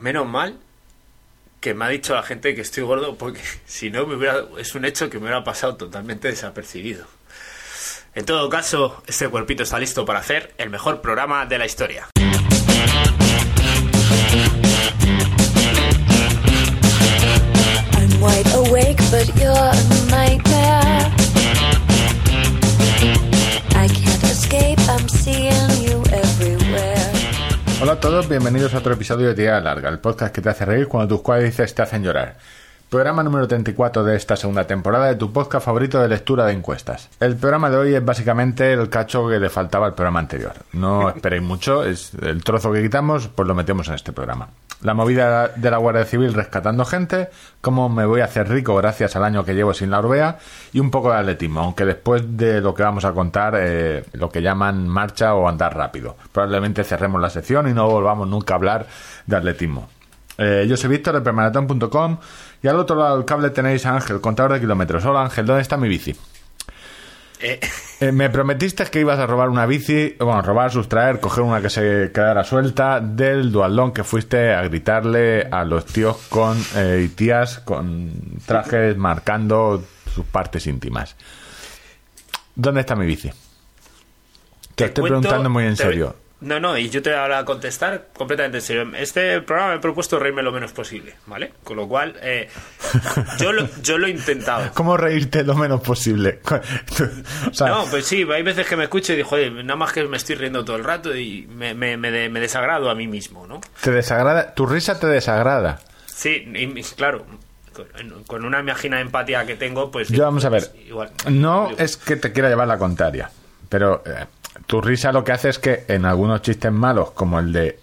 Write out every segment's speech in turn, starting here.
Menos mal que me ha dicho la gente que estoy gordo porque si no me hubiera, es un hecho que me hubiera pasado totalmente desapercibido. En todo caso, este cuerpito está listo para hacer el mejor programa de la historia. Hola a todos, bienvenidos a otro episodio de Tía Larga, el podcast que te hace reír cuando tus cuádriceps te hacen llorar. Programa número 34 de esta segunda temporada de tu podcast favorito de lectura de encuestas. El programa de hoy es básicamente el cacho que le faltaba al programa anterior. No esperéis mucho, es el trozo que quitamos, pues lo metemos en este programa. La movida de la Guardia Civil rescatando gente, cómo me voy a hacer rico gracias al año que llevo sin la Orbea y un poco de atletismo, aunque después de lo que vamos a contar, eh, lo que llaman marcha o andar rápido. Probablemente cerremos la sección y no volvamos nunca a hablar de atletismo. Eh, yo soy Víctor de permaratón.com y al otro lado del cable tenéis a Ángel, contador de kilómetros. Hola Ángel, ¿dónde está mi bici? Eh, Eh, me prometiste que ibas a robar una bici, bueno, robar, sustraer, coger una que se quedara suelta del dualdón que fuiste a gritarle a los tíos con eh, y tías con trajes marcando sus partes íntimas. ¿Dónde está mi bici? Te, te estoy cuento- preguntando muy en te- serio. No, no, y yo te voy a contestar completamente en serio. Este programa me he propuesto reírme lo menos posible, ¿vale? Con lo cual, eh, yo, lo, yo lo he intentado. ¿Cómo reírte lo menos posible? o sea, No, pues sí, hay veces que me escucho y digo, joder, nada más que me estoy riendo todo el rato y me, me, me, de- me desagrado a mí mismo, ¿no? te desagrada, tu risa te desagrada. Sí, y, claro, con, una imagina empatía que tengo, pues... Yo vamos a ver. pues, igual. No Digo, es que te quiera llevar la contraria, pero eh, tu risa lo que hace es que en algunos chistes malos, como el de.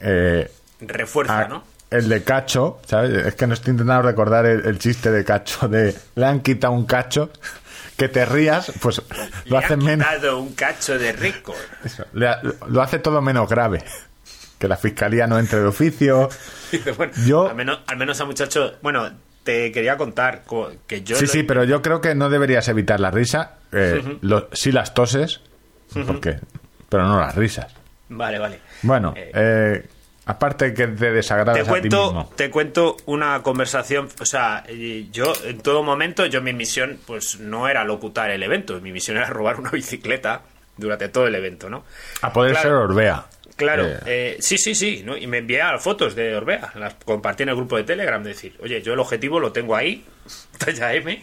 eh, Refuerza, a- ¿no? El de Cacho, ¿sabes? Es que no estoy intentando recordar el, el chiste de Cacho, de le han quitado un cacho, que te rías, pues lo Le hace han menos. quitado un cacho de récord. eso, le ha- lo hace todo menos grave. Que la fiscalía no entre de oficio. Bueno, Yo- al, menos, al menos a muchachos... Bueno, te quería contar co- que yo... Sí, lo- sí, pero yo creo que no deberías evitar la risa. Eh, lo- sí las toses, porque, pero no las risas. Vale, vale. Bueno, Eh, eh, aparte que te desagradas te a ti cuento, mismo. te cuento una conversación, o sea, yo en todo momento, yo mi misión, pues no era locutar el evento, mi misión era robar una bicicleta durante todo el evento, ¿no? A poder Claro. ser Orbea. Claro, Eh, eh, sí, sí, sí, ¿no? y me envié las fotos de Orbea, las compartí en el grupo de Telegram, decir, oye, yo el objetivo lo tengo ahí, talla M,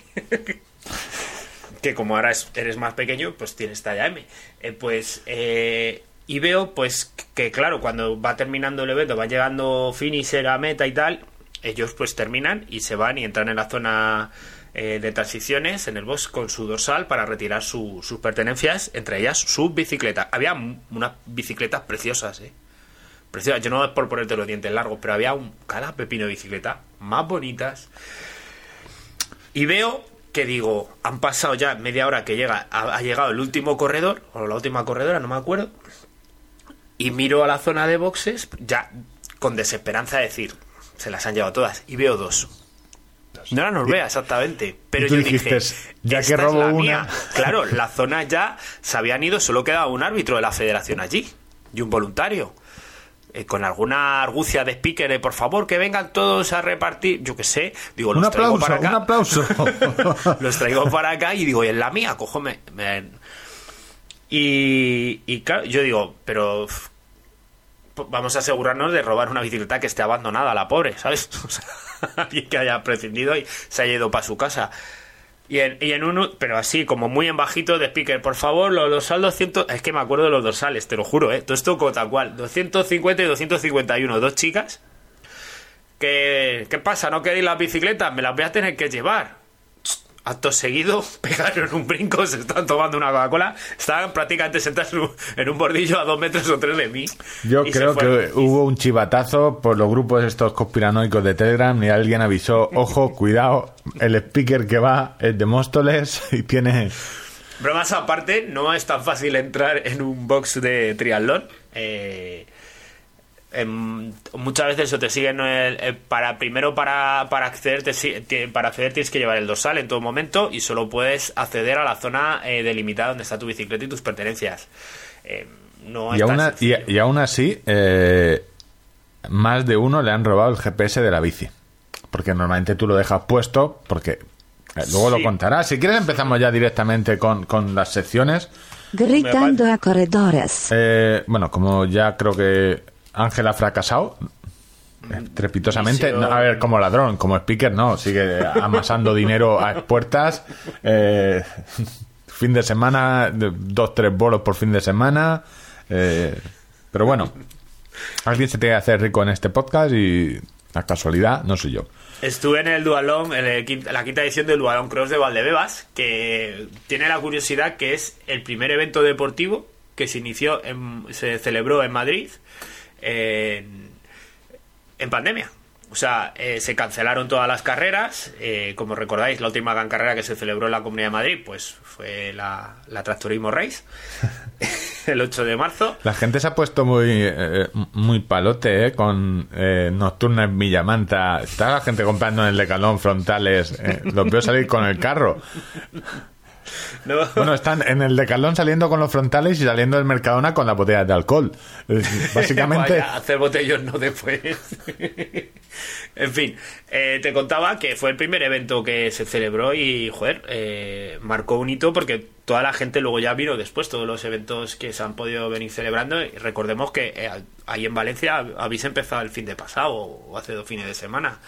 que como ahora es- eres más pequeño, pues tienes talla M. Eh, pues, eh, y veo, pues, que claro, cuando va terminando el evento, va llegando finisher a meta y tal, ellos pues terminan y se van y entran en la zona eh, de transiciones en el box con su dorsal para retirar su- sus pertenencias, entre ellas su bicicleta. Había unas bicicletas preciosas, ¿eh? Preciosas. Yo no es por ponerte los dientes largos, pero había un, cada pepino de bicicleta más bonitas. Y veo que digo, han pasado ya media hora que llega, ha, ha llegado el último corredor, o la última corredora, no me acuerdo. Y miro a la zona de boxes, ya con desesperanza de decir, se las han llevado todas. Y veo dos. No eran Orbea, exactamente. Pero yo dijiste, dije, ya que "Esta es robo una". mía". Claro, la zona ya se habían ido, solo quedaba un árbitro de la federación allí y un voluntario. Eh, con alguna argucia de speaker de por favor que vengan todos a repartir, yo qué sé, digo, los un traigo aplauso, para acá. un aplauso. los traigo para acá y digo, y es la mía, cojo, me, Y, y claro, yo digo, pero vamos a asegurarnos de robar una bicicleta que esté abandonada, la pobre, ¿sabes? O sea, alguien que haya prescindido y se haya ido para su casa. Y en, y en uno, pero así, como muy en bajito de speaker, por favor, los dorsales 200, es que me acuerdo de los dorsales, te lo juro, ¿eh? Todo esto tal cual, 250 y 251, dos chicas. ¿Qué, ¿Qué pasa? ¿No queréis las bicicletas? Me las voy a tener que llevar. Acto seguido, pegaron un brinco, se están tomando una Coca-Cola, estaban prácticamente sentados en un- bordillo a dos metros o tres de mí. Yo creo que hubo un chivatazo por los grupos estos conspiranoicos de Telegram y alguien avisó, ojo, cuidado, el speaker que va es de Móstoles y tiene... Bromas aparte, no es tan fácil entrar en un box de triatlón. Eh, muchas veces o te siguen el- eh, para primero para, para acceder te para acceder tienes que llevar el dorsal en todo momento y solo puedes acceder a la zona eh, delimitada donde está tu bicicleta y tus pertenencias. Eh, no Y aún, a- y, sencillo. y aún así, eh, más de uno le han robado el GPS de la bici. Porque normalmente tú lo dejas puesto, porque eh, luego lo contarás. Si quieres empezamos ya directamente con, con las secciones. Gritando a corredores. Eh, bueno, como ya creo que Ángel ha fracasado estrepitosamente, Inicio- no, a ver, como ladrón, como speaker, no, sigue amasando dinero a puertas. eh, fin de semana, dos, tres bolos por fin de semana. eh, pero bueno, alguien se tiene que hacer rico en este podcast y la casualidad no soy yo. Estuve en el Dualón, en el quin- la quinta edición del Dualón Cross de Valdebebas, que tiene la curiosidad que es el primer evento deportivo que se inició, en- se celebró en Madrid en, en pandemia. O sea, eh, se cancelaron todas las carreras. eh, como recordáis, la última gran carrera que se celebró en la Comunidad de Madrid, pues fue la, la Tractorismo Race, el 8 de marzo. La gente se ha puesto muy eh, muy palote eh, con eh, Nocturna en Villamanta. Está la gente comprando en el Decalón frontales. eh, los veo salir con el carro. No- Bueno, están en el Decalón saliendo con los frontales y saliendo del Mercadona con las botellas de alcohol. Eh, Básicamente, Vaya, hacer botellón no después. en fin, eh, te contaba que fue el primer evento que se celebró y, joder, eh, marcó un hito porque toda la gente luego ya vino después, todos los eventos que se han podido venir celebrando. Y recordemos que eh, ahí en Valencia habéis empezado el fin de pasado o hace dos fines de semana.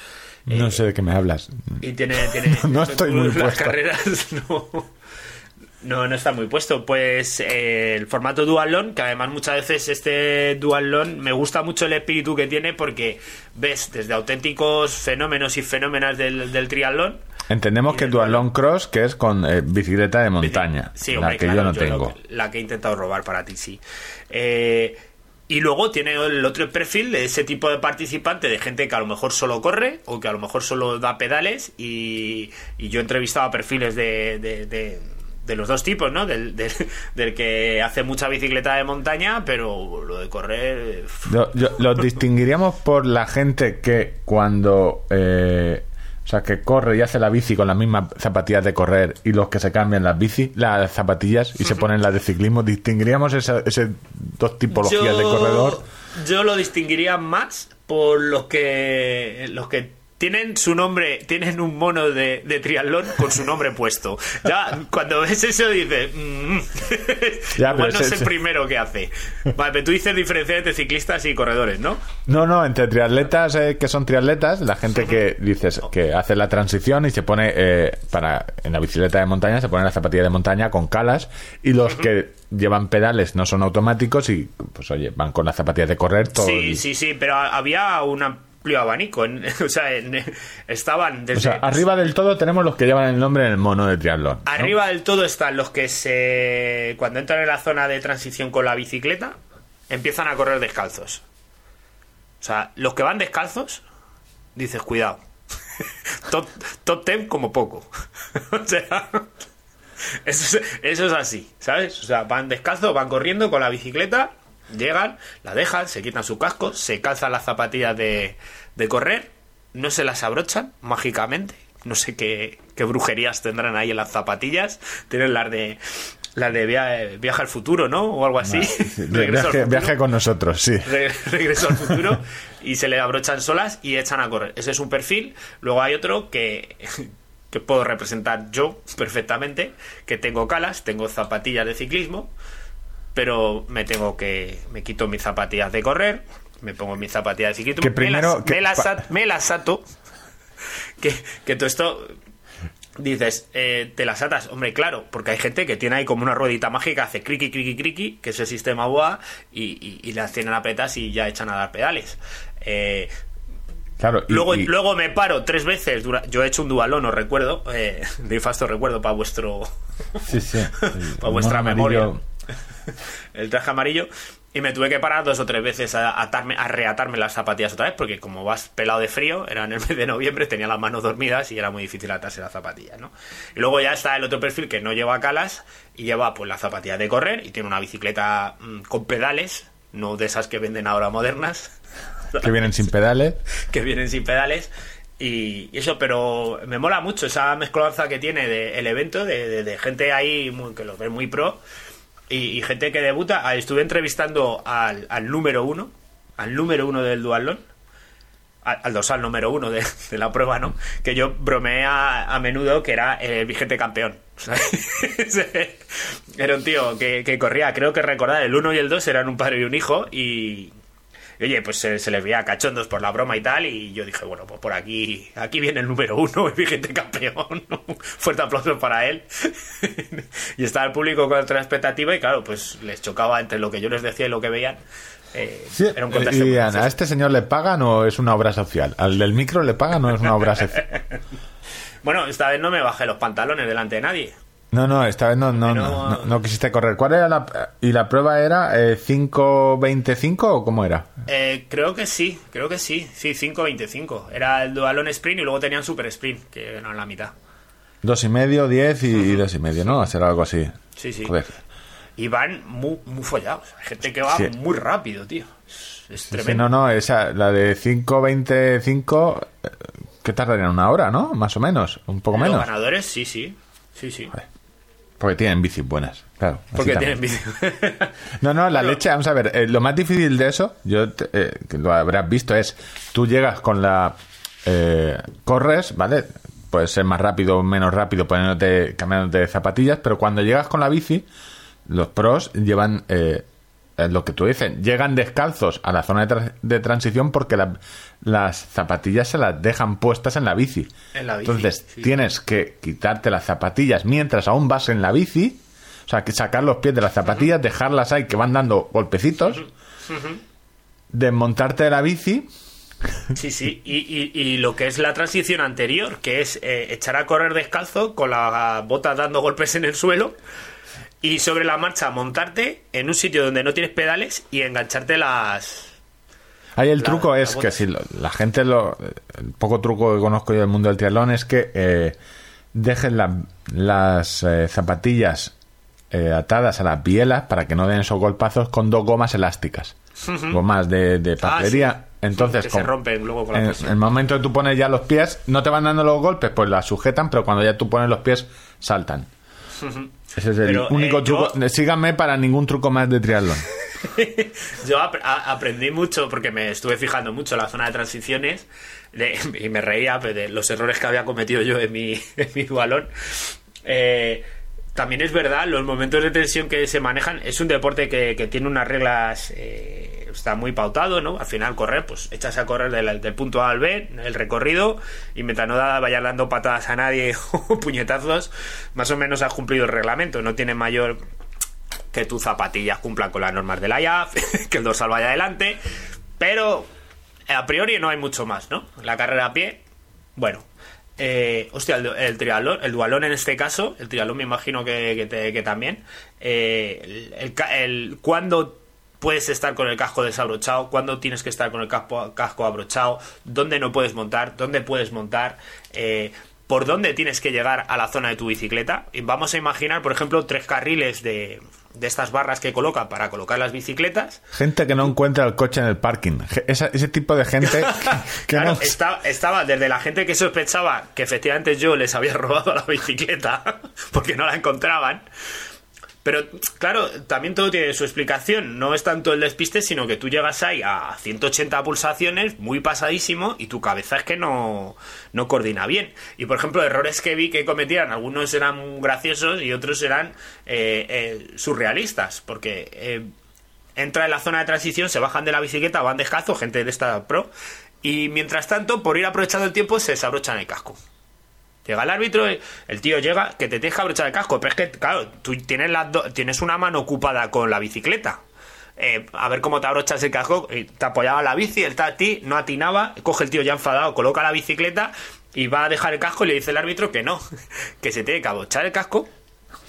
no sé de qué me hablas. Y tiene, tiene No estoy muy las puesto. carreras no, no, no está muy puesto. Pues eh, el formato dualón, que además muchas veces este dualón me gusta mucho el espíritu que tiene porque ves desde auténticos fenómenos y fenómenas del, del triatlón. Entendemos que del Dualón Cross, que es con eh, bicicleta de montaña, Sí, la hombre, que claro, yo no tengo. que- la que he intentado robar para ti, sí. Eh, y luego tiene el otro perfil de ese tipo de participante, de gente que a lo mejor solo corre o que a lo mejor solo da pedales. Y, y yo he entrevistado a perfiles de, de- de- de los dos tipos, ¿no? Del, del- del que hace mucha bicicleta de montaña, pero lo de correr. Yo- yo- los distinguiríamos por la gente que cuando eh, o sea que corre y hace la bici con las mismas zapatillas de correr y los que se cambian las bici las zapatillas y se ponen las de ciclismo distinguiríamos esa, ese dos tipologías de corredor Yo lo distinguiría más por los que los que tienen su nombre, tienen un mono de, de triatlón con su nombre puesto. Ya cuando ves eso dices, mm, Ya, igual no ese- es el primero que hace. Vale, pero tú dices diferencia entre ciclistas y corredores, ¿no? no no entre triatletas eh, que son triatletas la gente que dices que hace la transición y se pone eh, para en la bicicleta de montaña se pone la zapatilla de montaña con calas y los que llevan pedales no son automáticos y pues oye van con las zapatillas de correr todo Sí, el- sí, sí, pero había un amplio abanico. en- o sea, en- estaban desde O sea, arriba del todo tenemos los que llevan el nombre en el mono de triatlón. ¿no? Arriba del todo están los que se. Cuando entran en la zona de transición con la bicicleta, empiezan a correr descalzos. O sea, los que van descalzos, dices, cuidado. top, top 10 como poco. o sea. Eso es, eso es así, ¿sabes? O sea, van descalzos, van corriendo con la bicicleta, llegan, la dejan, se quitan su casco, se calzan las zapatillas de, de correr, no se las abrochan mágicamente. No sé qué, qué brujerías tendrán ahí en las zapatillas. Tienen las de las de via- viaje al futuro, ¿no? O algo así. Viaje, con nosotros, sí. Re- regreso al futuro y se le abrochan solas y echan a correr. Ese es un perfil. Luego hay otro que, que puedo representar yo perfectamente, que tengo calas, tengo zapatillas de ciclismo, pero me tengo que me quito mis zapatillas de correr, me pongo mis zapatillas de ciclismo, Que me primero- las, que me las me ato, que, que todo esto Dices, eh, te las atas, hombre, claro, porque hay gente que tiene ahí como una ruedita mágica, hace criqui, criqui, criqui, que es el sistema BOA, y, y, y las tienen apretas y ya echan a dar pedales. Eh, Claro, y- luego, luego me paro tres veces, dura- yo he hecho un dualón, os recuerdo, eh, de infasto recuerdo para vuestro, sí, sí. para vuestra memoria, amarillo. el traje amarillo, y me tuve que parar dos o tres veces a, atarme, a reatarme las zapatillas otra vez, porque como vas pelado de frío, era en el mes de noviembre, tenía las manos dormidas y era muy difícil atarse las zapatillas, ¿no? Y luego ya está el otro perfil que no lleva calas y lleva pues las zapatillas de correr y tiene una bicicleta mm, con pedales, no de esas que venden ahora modernas, Que vienen sin pedales. que vienen sin pedales. Y eso, pero me mola mucho esa mezcolanza que tiene de, el evento, de, de- de gente ahí muy- que los ve muy pro y, gente que debuta. Ah, Estuve entrevistando al, al número uno al número uno del dualón, al, al dorsal número uno de, de la prueba, ¿no? Que yo bromeé a, menudo que era el vigente campeón. era un tío que, que corría, creo que recordar, el uno y el dos eran un padre y un hijo y... y Oye, pues se, se les veía cachondos por la broma y tal, y yo dije, bueno, pues por aquí, aquí viene el número uno, el vigente campeón. Fuerte aplauso para él. y estaba el público con otra expectativa, y claro, pues les chocaba entre lo que yo les decía y lo que veían. Eh, Sí, era un y Ana, ¿a este señor le pagan o es una obra social? ¿Al del micro le pagan o es una obra social? Bueno, esta vez no me bajé los pantalones delante de nadie. No, no, esta vez no, no, no, no, no quisiste correr. ¿Cuál era la... ¿Y la prueba era eh, 5.25 o cómo era? Eh, creo que sí, creo que sí. Sí, 5.25. Era el dualón sprint y luego tenían super sprint, que eran la mitad. Dos y medio, diez y, y dos y medio, ¿no? Será algo así. Sí, sí. Joder. Y van muy, muy follados. Hay gente que va Sí. muy rápido, tío. Es, es Sí, tremendo. no, no, esa, la de 5.25, eh, ¿qué tardarían? Una hora, ¿no? Más o menos, un poco Los menos. ganadores, sí, sí. Sí, sí. Porque tienen bicis buenas, claro. Porque tienen vídeo. No, no, la leche, vamos a ver, eh, lo más difícil de eso, yo te- eh, que lo habrás visto, es tú llegas con la... eh, corres, ¿vale? Puedes ser más rápido o menos rápido poniéndote, cambiándote de zapatillas, pero cuando llegas con la bici, los pros llevan... eh, eh, lo que tú dices, llegan descalzos a la zona de, tra- de transición porque la- las zapatillas se las dejan puestas en la bici. En la bici, Entonces sí. tienes que quitarte las zapatillas mientras aún vas en la bici, o sea, que sacar los pies de las zapatillas, dejarlas ahí que van dando golpecitos, desmontarte de la bici, Sí, sí. Y, y- y lo que es la transición anterior, que es eh, echar a correr descalzo con las botas dando golpes en el suelo y sobre la marcha montarte en un sitio donde no tienes pedales y engancharte las... Ahí el La- truco es que si lo- la gente lo el poco truco que conozco yo del mundo del triatlón es que eh, dejen la- las eh, zapatillas eh, atadas a las bielas para que no den esos golpazos con dos gomas elásticas. Gomas de, de papelería Ah, sí. entonces que se rompen luego con la en el momento que tú pones ya los pies no te van dando los golpes pues las sujetan pero cuando ya tú pones los pies saltan ese es el Pero, único eh, truco. yo- síganme para ningún truco más de triatlón. Yo ap- aprendí mucho porque me estuve fijando mucho en la zona de transiciones de- y me reía pues, de los errores que había cometido yo en mi, en mi balón. Eh, también es verdad, los momentos de tensión que se manejan es un deporte que, que tiene unas reglas, eh, está muy pautado, ¿no? Al final correr, pues echas a correr del, del punto A al B, el recorrido, y mientras no vayas dando patadas a nadie o puñetazos, más o menos has cumplido el reglamento, no tiene mayor que tus zapatillas cumplan con las normas de la IAF, que el dorsal vaya adelante, pero a priori no hay mucho más, ¿no? La carrera a pie, bueno. Eh, hostia, el, el el dualón en este caso, el triatlón me imagino que, también. eh, el, ¿Cuándo puedes estar con el casco desabrochado? ¿Cuándo tienes que estar con el casco, casco abrochado? ¿Dónde no puedes montar? ¿Dónde puedes montar? Eh, ¿Por dónde tienes que llegar a la zona de tu bicicleta? Y vamos a imaginar, por ejemplo, tres carriles de, de estas barras que coloca para colocar las bicicletas. Gente que no encuentra el coche en el parking. Esa- ese tipo de gente que Claro, no- está- estaba desde la gente que sospechaba que efectivamente yo les había robado la bicicleta porque no la encontraban. Pero claro, también todo tiene su explicación. No es tanto el despiste, sino que tú llegas ahí a 180 pulsaciones, muy pasadísimo, y tu cabeza es que no, no coordina bien. Y por ejemplo, errores que vi que cometían, algunos eran graciosos y otros eran eh, eh, surrealistas, porque eh, entra en la zona de transición, se bajan de la bicicleta, van descalzo, gente de esta pro, y mientras tanto, por ir aprovechando el tiempo, se desabrochan el casco. Llega el árbitro, el tío llega, que te tienes que abrochar el casco, pero es que, claro, tú tienes, las do- tienes una mano ocupada con la bicicleta. Eh, a ver cómo te abrochas el casco, y te apoyaba la bici, él está a ti, no atinaba, coge el tío ya enfadado, coloca la bicicleta y va a dejar el casco y le dice el árbitro que no, que se tiene que abrochar el casco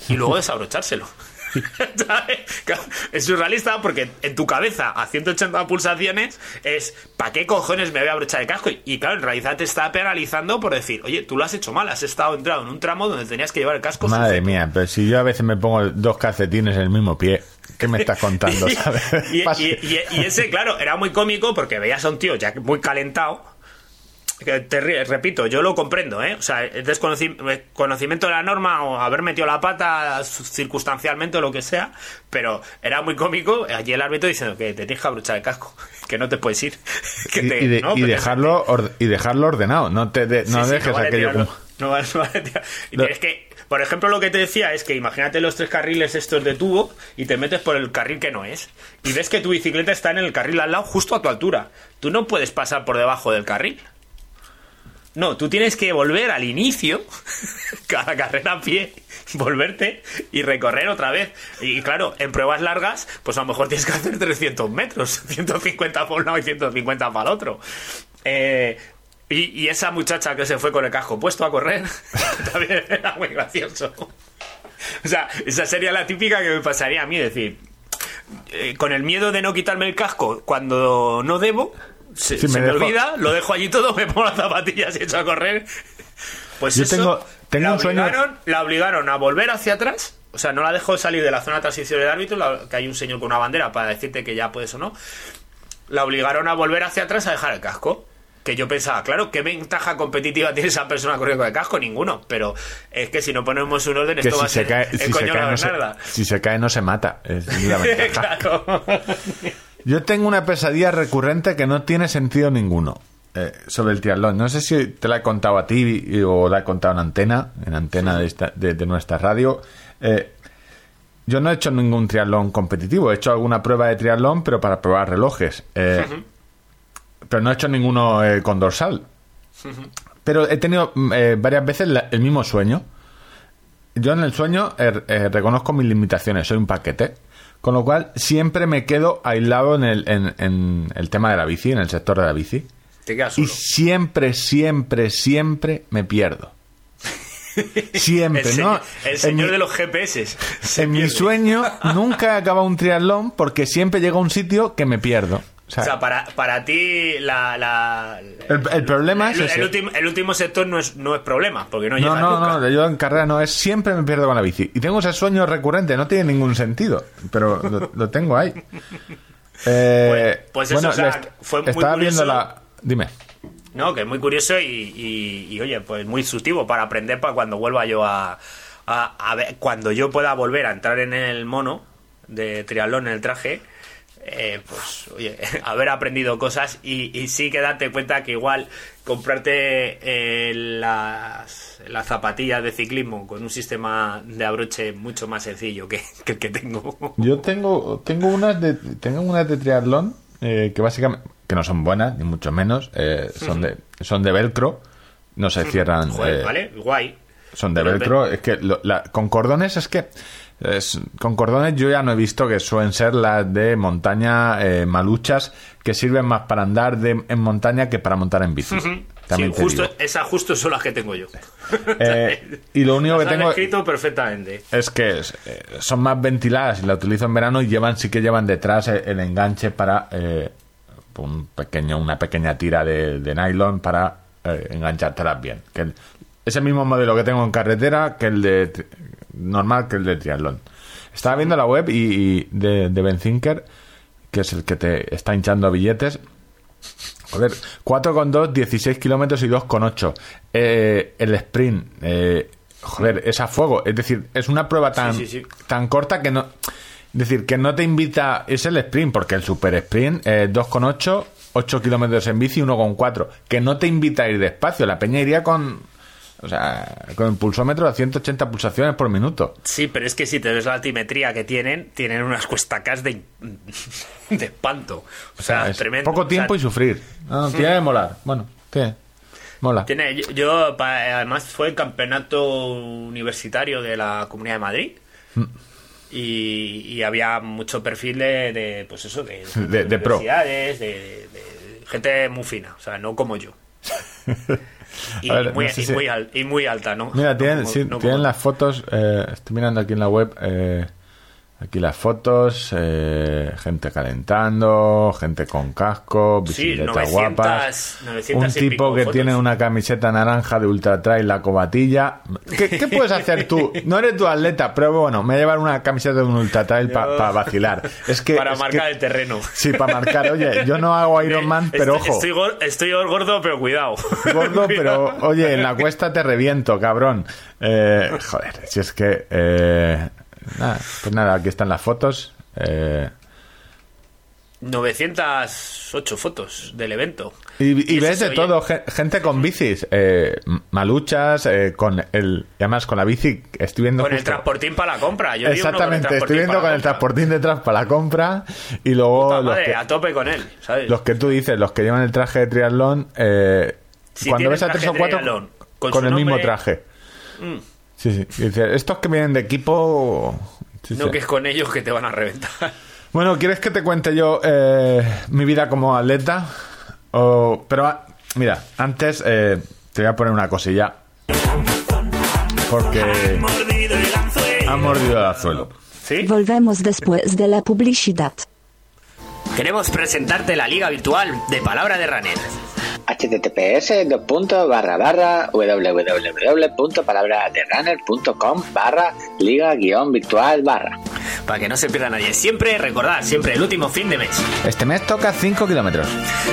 y luego desabrochárselo. Es surrealista porque en tu cabeza a 180 pulsaciones es ¿para qué cojones me voy a abrochar el casco? Y, claro, en realidad te está penalizando por decir, oye, tú lo has hecho mal, has estado entrado en un tramo donde tenías que llevar el casco Madre sujeto". mía, pero si yo a veces me pongo dos calcetines en el mismo pie, ¿qué me estás contando? Y- ¿sabes? y, y- y- y ese, claro, era muy cómico porque veías a un tío ya muy calentado te ríes, repito, yo lo comprendo, ¿eh? O sea, es desconoci- conocimiento de la norma o haber metido la pata circunstancialmente o lo que sea, pero era muy cómico allí el árbitro diciendo que te tienes que abrochar el casco, que no te puedes ir. Que Y, te- y de- ¿no? y dejarlo y dejarlo ordenado. No te de- Sí, no sí, dejes vale aquello tirarlo. como- No vale- no vale. Y que, por ejemplo, lo que te decía es que imagínate los tres carriles estos de tubo y te metes por el carril que no es. Y ves que tu bicicleta está en el carril al lado, justo a tu altura. Tú no puedes pasar por debajo del carril. No, tú tienes que volver al inicio, cada carrera a pie, volverte y recorrer otra vez. Y claro, en pruebas largas, pues a lo mejor tienes que hacer 300 metros, 150 por un lado y 150 para el otro. Eh, y, y esa muchacha que se fue con el casco puesto a correr, también era muy gracioso. O sea, esa sería la típica que me pasaría a mí, decir, eh, con el miedo de no quitarme el casco cuando no debo, se, me se me, dejo- olvida, lo dejo allí todo, me pongo las zapatillas y echo a correr. Pues Yo eso, tengo- tengo la, un sueño- obligaron, la obligaron a volver hacia atrás. O sea, no la dejó salir de la zona de transición del árbitro, la- que hay un señor con una bandera para decirte que ya puedes o no. La obligaron a volver hacia atrás a dejar el casco. Que yo pensaba, claro, ¿qué ventaja competitiva tiene esa persona corriendo con el casco? Ninguno. Pero es que si no ponemos un orden, que esto va a se, ser cae, el si, se coño cae no se, Bernarda. si se cae no se mata. Es la ventaja. claro. Yo tengo una pesadilla recurrente que no tiene sentido ninguno eh, sobre el triatlón. No sé si te la he contado a ti o la he contado en antena, en antena de, esta- de- de nuestra radio. Eh, yo no he hecho ningún triatlón competitivo. He hecho alguna prueba de triatlón, pero para probar relojes. Eh, Pero no he hecho ninguno eh, con dorsal. Pero he tenido mm, eh, varias veces la- el mismo sueño. Yo en el sueño reconozco mis limitaciones, soy un paquete. Con lo cual siempre me quedo aislado en el, en, en el tema de la bici, en el sector de la bici. Te quedas Y solo. siempre, siempre, siempre me pierdo. Siempre, El, ¿no? señor, el En señor mi- de los GPS. En mi sueño nunca acaba un triatlón porque siempre llego a un sitio que me pierdo. O sea, O sea, para, para ti la, la- el, el problema el, es ese. el último, el último sector no es, no es problema, porque no, No, llega no, nunca. no, yo en carrera no es siempre me pierdo con la bici. Y tengo ese sueño recurrente, no tiene ningún sentido, pero lo, lo tengo ahí. Eh, Pues- pues eso, o sea, fue muy estaba viendo curioso. la... Dime. No, que es muy curioso y, y- y, oye, pues muy instructivo para aprender para cuando vuelva yo a, a, a ver, cuando yo pueda volver a entrar en el mono de triatlón en el traje, eh, pues oye, haber aprendido cosas y, y sí que darte cuenta que igual comprarte eh, las, las zapatillas de ciclismo con un sistema de abroche mucho más sencillo que, que el que tengo. Yo tengo tengo unas de tengo unas de triatlón eh, que básicamente que no son buenas ni mucho menos eh, son de son de velcro no se cierran Joder, eh, ¿vale? Guay. son de Pero- velcro es que lo- la- con cordones es que es- con cordones yo ya no he visto que suelen ser las de montaña eh, maluchas que sirven más para andar de- en montaña que para montar en bici También te justo, esas justo son las que tengo yo. Eh, y lo único que Las tengo escrito perfectamente. es que es- eh, son más ventiladas y la utilizo en verano y llevan sí que llevan detrás el, el enganche para eh, un pequeño una pequeña tira de, de nylon para eh, enganchártelas bien que el- es el mismo modelo que tengo en carretera que el de normal que el de triatlón estaba viendo la web y, y de, de Ben Thinker que es el que te está hinchando billetes Joder, 4,2, 16 kilómetros y 2,8. Eh, el sprint, eh, joder, es a fuego. Es decir, es una prueba tan, Sí, sí, sí. tan corta que no. Es decir, que no te invita. Es el sprint, porque el super sprint, eh, 2,8, 8 kilómetros en bici, 1,4. Que no te invita a ir despacio. La peña iría con. O sea, con el pulsómetro a 180 pulsaciones por minuto. Sí, pero es que si te ves la altimetría que tienen, tienen unas cuestacas de, de espanto. O sea, Es tremendo. Poco O sea, tiempo y sufrir. No, no, tiene que molar. Bueno, tiene. Mola. Tiene, yo, yo, pa- además fue el campeonato universitario de la Comunidad de Madrid. Mm. Y, y había mucho perfil de, de, pues eso, de, De- de pro. universidades, de, de- de gente muy fina, o sea, no como yo. Y, ver, muy, no sé y muy al- y muy alta, ¿no? Mira, tienen, como- sí, no tienen las fotos. eh, estoy mirando aquí en la web. eh, Aquí las fotos, eh, gente calentando, gente con casco, Sí, bicicletas 900, guapas. 900 Un tipo que fotos. tiene una camiseta naranja de Ultra Trail, la cobatilla. ¿Qué, qué puedes hacer tú? No eres tu atleta, pero bueno, me llevar una camiseta de un Ultra Trail para vacilar. Es que, para es marcar que- el terreno. Sí, para marcar. Oye, yo no hago Ironman, pero estoy, ojo. Estoy, gor- estoy gordo, pero cuidado. Gordo, pero oye, en la cuesta te reviento, cabrón. Eh, joder, si es que. eh, nada, pues nada, aquí están las fotos. Eh, 908 fotos del evento. y y ves de todo, ge- gente con bicis, eh, maluchas, eh, con el. Además, con la bici, estoy viendo. Con el justo- transportín para la compra. Yo el Exactamente, estoy viendo con el transportín detrás para la compra. Y luego Puta los madre, que, a tope con él, ¿sabes? los que tú dices, los que llevan el traje de triatlón. eh, Si cuando ves a tres o cuatro con, con el mismo nombre- traje. Mm. Sí, sí. Y dice, estos que vienen de equipo. sí, No sí. que es con ellos que te van a reventar. Bueno, ¿quieres que te cuente yo eh, mi vida como atleta? O, pero, ah, mira, antes eh, te voy a poner una cosilla. Porque ha mordido el anzuelo. ¿Sí? Volvemos después de la publicidad. Queremos presentarte la liga virtual de Palabra de Runner. Https dos barra barra www.palabraderunner.com barra liga guion virtual barra Para que no se pierda nadie. Siempre, recordar, siempre el último fin de mes. Este mes toca 5 kilómetros.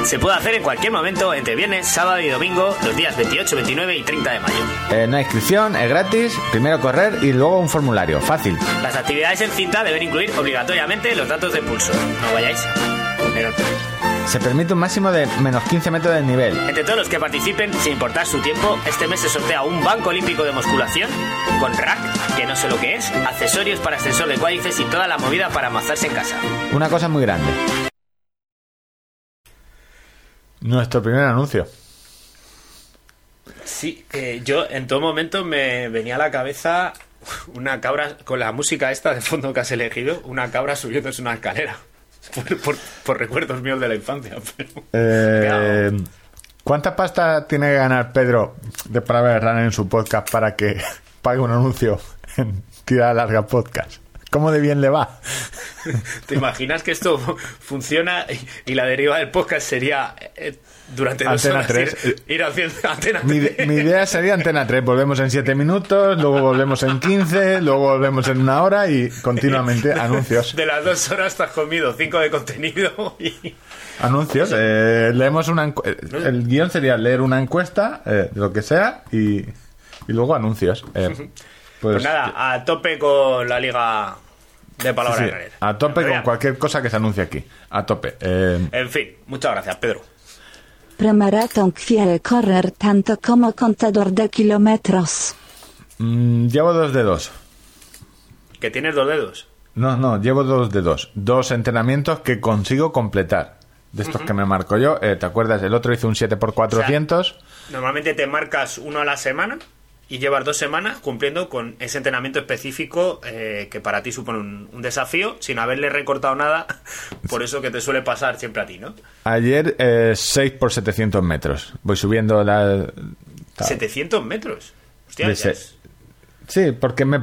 Se puede hacer en cualquier momento entre viernes, sábado y domingo, los días 28, 29 y 30 de mayo. Eh, no hay inscripción, es gratis. Primero correr y luego un formulario. Fácil. Las actividades en cinta deben incluir obligatoriamente los datos de pulso. No vayáis. Pero- Se permite un máximo de menos 15 metros del nivel. Entre todos los que participen, sin importar su tiempo, este mes se sortea un banco olímpico de musculación con rack, que no sé lo que es, accesorios para extensor de cuádriceps y toda la movida para amazarse en casa. Una cosa muy grande. Nuestro primer anuncio. Sí, que yo en todo momento me venía a la cabeza una cabra con la música esta de fondo que has elegido, una cabra subiéndose una escalera. Por, por- por recuerdos míos de la infancia. Pero... Eh, ¿Cuánta pasta tiene que ganar Pedro de Palabra Runner en su podcast para que pague un anuncio en Tirada Larga Podcast? ¿Cómo de bien le va? ¿Te imaginas que esto funciona y, y la deriva del podcast sería eh, durante dos Antena horas 3. Ir, ir haciendo Antena Mi, 3? mi idea sería Antena 3. Volvemos en 7 minutos, luego volvemos en 15, luego volvemos en una hora y continuamente anuncios. De las dos horas te has comido cinco de contenido y... Anuncios. eh, leemos una eh, El guion sería leer una encuesta, eh, lo que sea, y, y luego anuncios. Eh, pues, Pues nada, a tope con la liga de sí, palabras sí, Runner. a tope con cualquier cosa que se anuncie aquí. A tope. Eh, En fin, muchas gracias, Pedro. Premaratón quiere correr tanto como contador de kilómetros. mm, llevo dos de dos. Que tienes dos dedos. No, no, llevo dos de dos. Entrenamientos que consigo completar. De estos que me marco yo. Eh, ¿Te acuerdas? El otro hizo un 7x400. Normalmente te marcas uno a la semana y llevas dos semanas cumpliendo con ese entrenamiento específico eh, que para ti supone un, un desafío sin haberle recortado nada. Por eso que te suele pasar siempre a ti, ¿no? Ayer eh, 6 por 700 metros. Voy subiendo la... 700 metros. Hostia, De ya se- es- Sí, porque me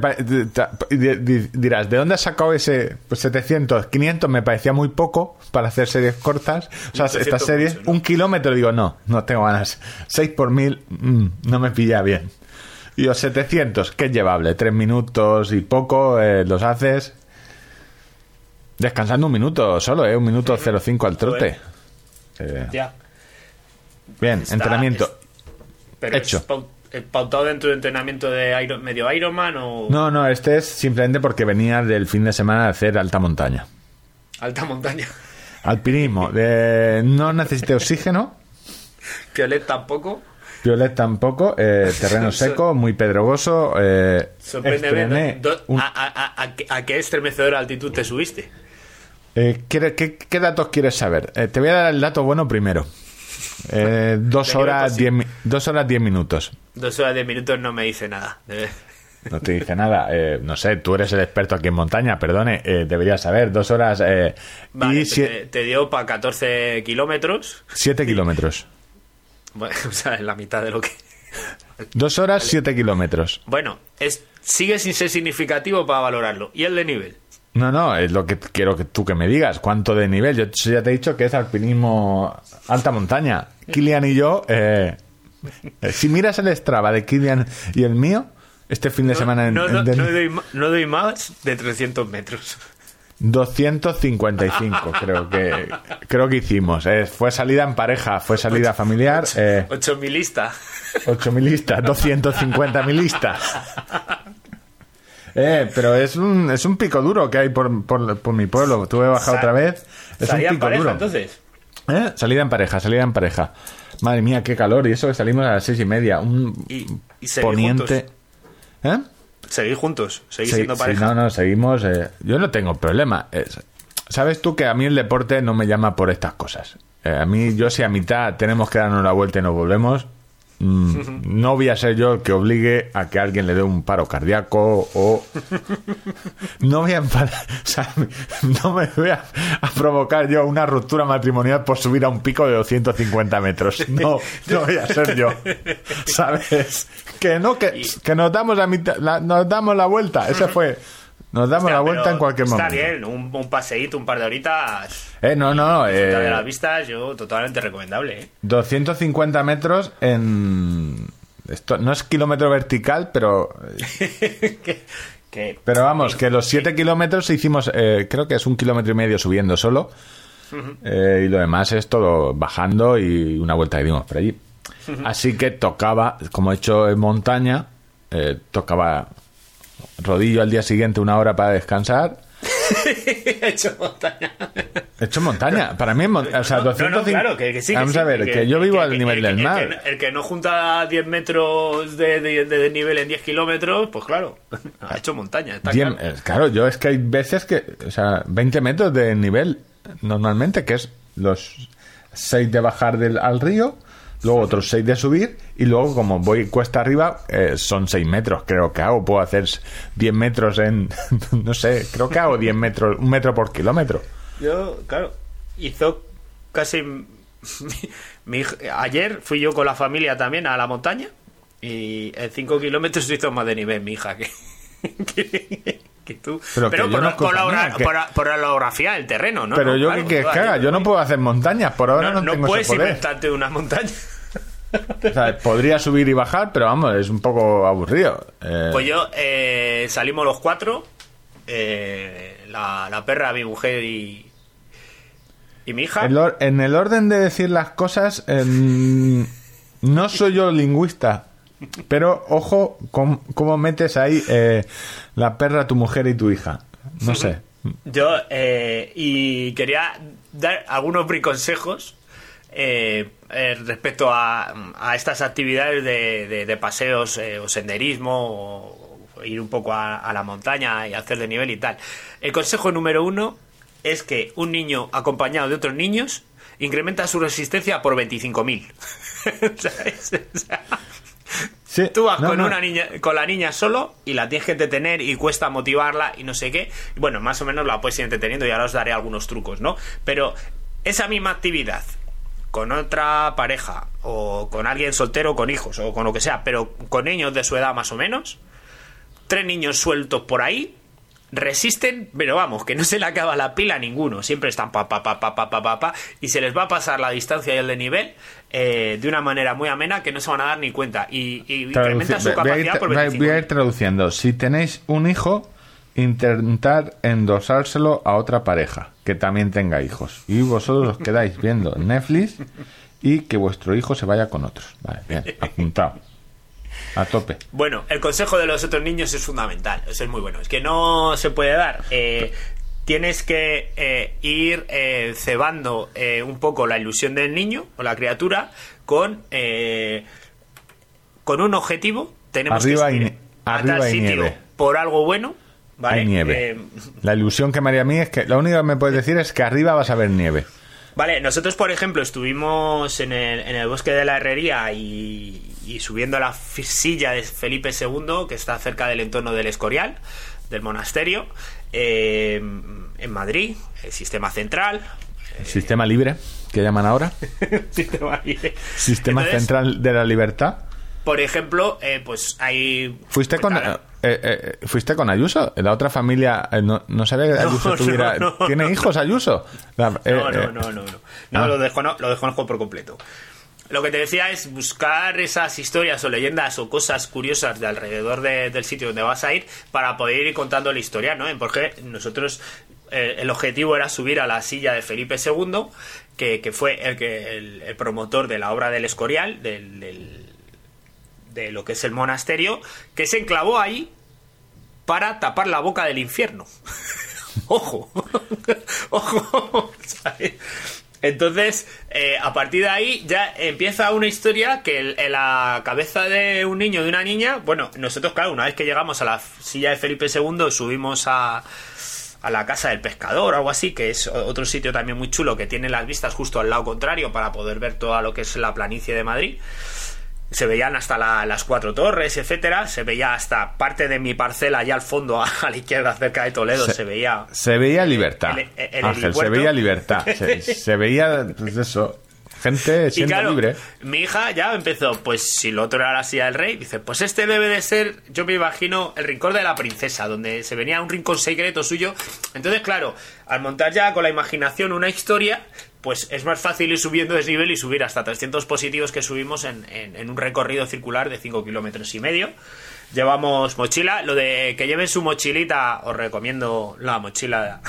dirás, ¿de dónde has sacado ese pues 700? 500 me parecía muy poco para hacer series cortas. O sea, 700 estas series, mucho, ¿no? un kilómetro, digo, no, no tengo ganas. 6 por 1000, mm, no me pilla bien. Y los 700, que es llevable, 3 minutos y poco, eh, los haces. Descansando un minuto solo, ¿eh? Un minuto 05 al trote. Eh, ya. bien, Está- entrenamiento. es- pero Hecho. es es pautado dentro de entrenamiento de Iron- medio Ironman o No, no, este es simplemente porque venía del fin de semana de hacer alta montaña. alta montaña. Alpinismo. De, no necesité oxígeno. Piolet tampoco. Violet tampoco. eh, terreno seco, muy pedregoso. Eh, Sorprende un- a, a- a- a qué- estremecedora altitud te subiste. eh, ¿qué, qué, qué datos quieres saber? Eh, te voy a dar el dato bueno primero. Eh, dos, horas, diez, dos horas diez minutos. Dos horas de minutos no me dice nada. No te dije nada. eh, no sé, tú eres el experto aquí en montaña, perdone. eh, deberías saber. Dos horas eh, Vale, y te, te dio para 14 kilómetros. siete kilómetros. O sea, es la mitad de lo que. Dos horas, siete kilómetros. Bueno, es, sigue sin ser significativo para valorarlo. ¿Y el de nivel? No, no, es lo que quiero que tú que me digas. ¿Cuánto de nivel? Yo ya te he dicho que es alpinismo alta montaña. Kilian y yo, eh, eh, si miras el Strava de Kilian y el mío, este fin de semana en, no, en no- Den- no doy, ma- no doy más de 300 metros. 255 creo que creo que hicimos. eh. Fue salida en pareja, fue salida familiar. Eh, 8 milista. 8 milistas, 250 milistas. Eh, pero es un, es un pico duro que hay por, por, por mi pueblo. Tuve bajado otra vez. Es un ¿Salía en pareja, duro. entonces? ¿Eh? Salida en pareja, salida en pareja. Madre mía, qué calor. Y eso que salimos a las seis y media. Un Y- y poniente. ¿Eh? Seguís juntos, seguís Sí, siendo sí, pareja. no, no, seguimos. eh, yo no tengo problema. Es- Sabes tú que a mí el deporte no me llama por estas cosas. Eh, a mí, yo si a mitad tenemos que darnos la vuelta y nos volvemos, no voy a ser yo el que obligue a que alguien le dé un paro cardíaco o... No voy a enfadar, o sea, no me voy a, a provocar yo una ruptura matrimonial por subir a un pico de 250 metros. No, no voy a ser yo. ¿Sabes? Que no, que, que nos damos la mitad, la- nos damos la vuelta. Ese fue. Nos damos la vuelta en cualquier está momento. bien, un, un paseíto, un par de horitas. Eh, no, no, disfrutar de eh, las vistas, yo totalmente recomendable. ¿eh? 250 metros en. Esto no es kilómetro vertical, pero. Pero vamos, que los 7 kilómetros hicimos, eh, creo que es un kilómetro y medio subiendo solo. eh, y lo demás es todo bajando y una vuelta que dimos por allí. Así que tocaba, como he hecho en montaña, eh, tocaba rodillo al día siguiente una hora para descansar. he hecho montaña. He hecho montaña. Para mí, o sea, No, no, 250 claro, que, que sí. que Vamos sí, a ver, que, yo vivo que- al que- nivel el- del el mar. que- El que, no junta 10 metros de, de- de desnivel en 10 kilómetros, pues claro, ha hecho montaña. Está Diem- claro. eh, claro, yo es que hay veces que, o sea, 20 metros de nivel normalmente, que es los 6 de bajar del, al río, luego otros 6 de subir, y luego como voy cuesta arriba, eh, son 6 metros, creo que hago, puedo hacer 10 metros en, no sé, creo que hago 10 metros, un metro por kilómetro. Yo, claro, hizo casi. mi- ayer fui yo con la familia también a la montaña y en 5 kilómetros hizo más de nivel mi hija que, que tú. Pero Pero, que yo por, no la- por la, conocía ora- que- por la- por la orografía del terreno, ¿no? Pero no, yo claro, que, tú, que ayer yo no puedo hacer montañas, por ahora no, no, no tengo puedes ese poder. inventarte una montaña. O sea, podría subir y bajar, pero vamos, es un poco aburrido. Eh, Pues yo eh, salimos los cuatro, eh, la, la perra, mi mujer y, y mi hija. En, lo- en el orden de decir las cosas, em, no soy yo lingüista, pero ojo cómo, cómo metes ahí eh, la perra, tu mujer y tu hija. No sé. Yo, eh, y quería dar algunos consejos eh, eh, respecto a, a estas actividades de, de- de paseos eh, o senderismo o ir un poco a, a la montaña y hacer de nivel y tal. El consejo número uno es que un niño acompañado de otros niños incrementa su resistencia por 25.000. Sí, Tú vas no, con no. una niña, con la niña solo y la tienes que entretener y cuesta motivarla y no sé qué. Bueno, más o menos la puedes ir entreteniendo y ahora os daré algunos trucos, ¿no? Pero esa misma actividad con otra pareja o con alguien soltero con hijos o con lo que sea, pero con niños de su edad más o menos, tres niños sueltos por ahí resisten, pero vamos, que no se le acaba la pila a ninguno, siempre están pa pa pa pa pa pa pa, pa, y se les va a pasar la distancia y el de nivel eh, de una manera muy amena que no se van a dar ni cuenta y, y incrementa su Traduci- voy a ir capacidad por voy a- 25. voy a ir traduciendo. Si tenéis un hijo, intentar endosárselo a otra pareja que también tenga hijos. Y vosotros os quedáis viendo Netflix y que vuestro hijo se vaya con otros. Vale, bien, apuntado. A tope. Bueno, el consejo de los otros niños es fundamental, eso es muy bueno. Es que no se puede dar. eh, tienes que eh, ir eh, cebando eh, un poco la ilusión del niño o la criatura con, eh, con un objetivo. Tenemos Arriba que ir a arriba tal y sitio nieve. por algo bueno. ¿vale? Hay nieve. La ilusión que me haría a mí es que lo único que me puedes decir es que arriba vas a ver nieve. Vale, nosotros, por ejemplo, estuvimos en el, en el bosque de la Herrería y, y subiendo la fi- silla de Felipe II, que está cerca del entorno del Escorial, del monasterio, eh, en Madrid, el sistema central. Sistema libre, que llaman ahora. Sistema libre. Sistema Entonces, central de la libertad. Por ejemplo, eh, pues hay. Fuiste pues con. eh, eh, ¿fuiste con Ayuso? La otra familia, eh, no, no sabía que Ayuso no, tuviera... no. ¿Tiene hijos Ayuso? La- eh, No, eh, no, no, no. No, No, Ah. lo, descono- lo desconozco por completo. Lo que te decía es buscar esas historias o leyendas o cosas curiosas de alrededor de- del sitio donde vas a ir para poder ir contando la historia, ¿no? Porque nosotros eh, el objetivo era subir a la silla de Felipe II, que, fue el, que, el, promotor de la obra del Escorial, del, de lo que es el monasterio, que se enclavó ahí para tapar la boca del infierno. Ojo, ojo. Entonces, eh, a partir de ahí ya empieza una historia que en la cabeza de un niño de una niña, bueno, nosotros, claro, una vez que llegamos a la silla de Felipe II, subimos a, a la casa del pescador o algo así, que es otro sitio también muy chulo que tiene las vistas justo al lado contrario para poder ver todo lo que es la planicie de Madrid se veían hasta la- las cuatro torres, etcétera, se veía hasta parte de mi parcela allá al fondo, a, a la izquierda, cerca de Toledo, se, Se- veía Se veía libertad. El- el- el Ángel, se veía libertad. Se, se veía, pues eso, gente siendo claro, libre. mi hija ya empezó, pues si lo otro era la silla del rey, dice, pues este debe de ser, yo me imagino, el rincón de la princesa, donde se venía un rincón secreto suyo. Entonces, claro, al montar ya con la imaginación una historia, pues es más fácil ir subiendo de nivel y subir hasta 300 positivos que subimos en, en- en un recorrido circular de 5 kilómetros y medio. Llevamos mochila, lo de que lleven su mochilita, os recomiendo la mochila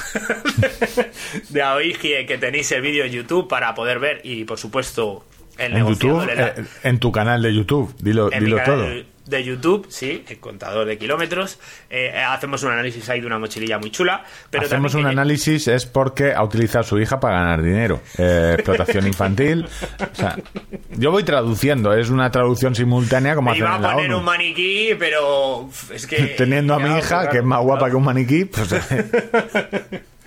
de Aoigie que tenéis el vídeo en YouTube para poder ver y por supuesto el En YouTube, la- eh, en tu canal de YouTube, dilo, en mi dilo canal todo. de, de YouTube, sí, el contador de kilómetros. Eh, hacemos un análisis ahí de una mochililla muy chula. Pero Hacemos un que- análisis es porque ha utilizado a su hija para ganar dinero. Eh, explotación infantil. O sea, yo voy traduciendo, es una traducción simultánea como hacen iba a en la poner ONU. un maniquí, pero uf, es que... Teniendo a mi hija, que es más guapa que un maniquí, pues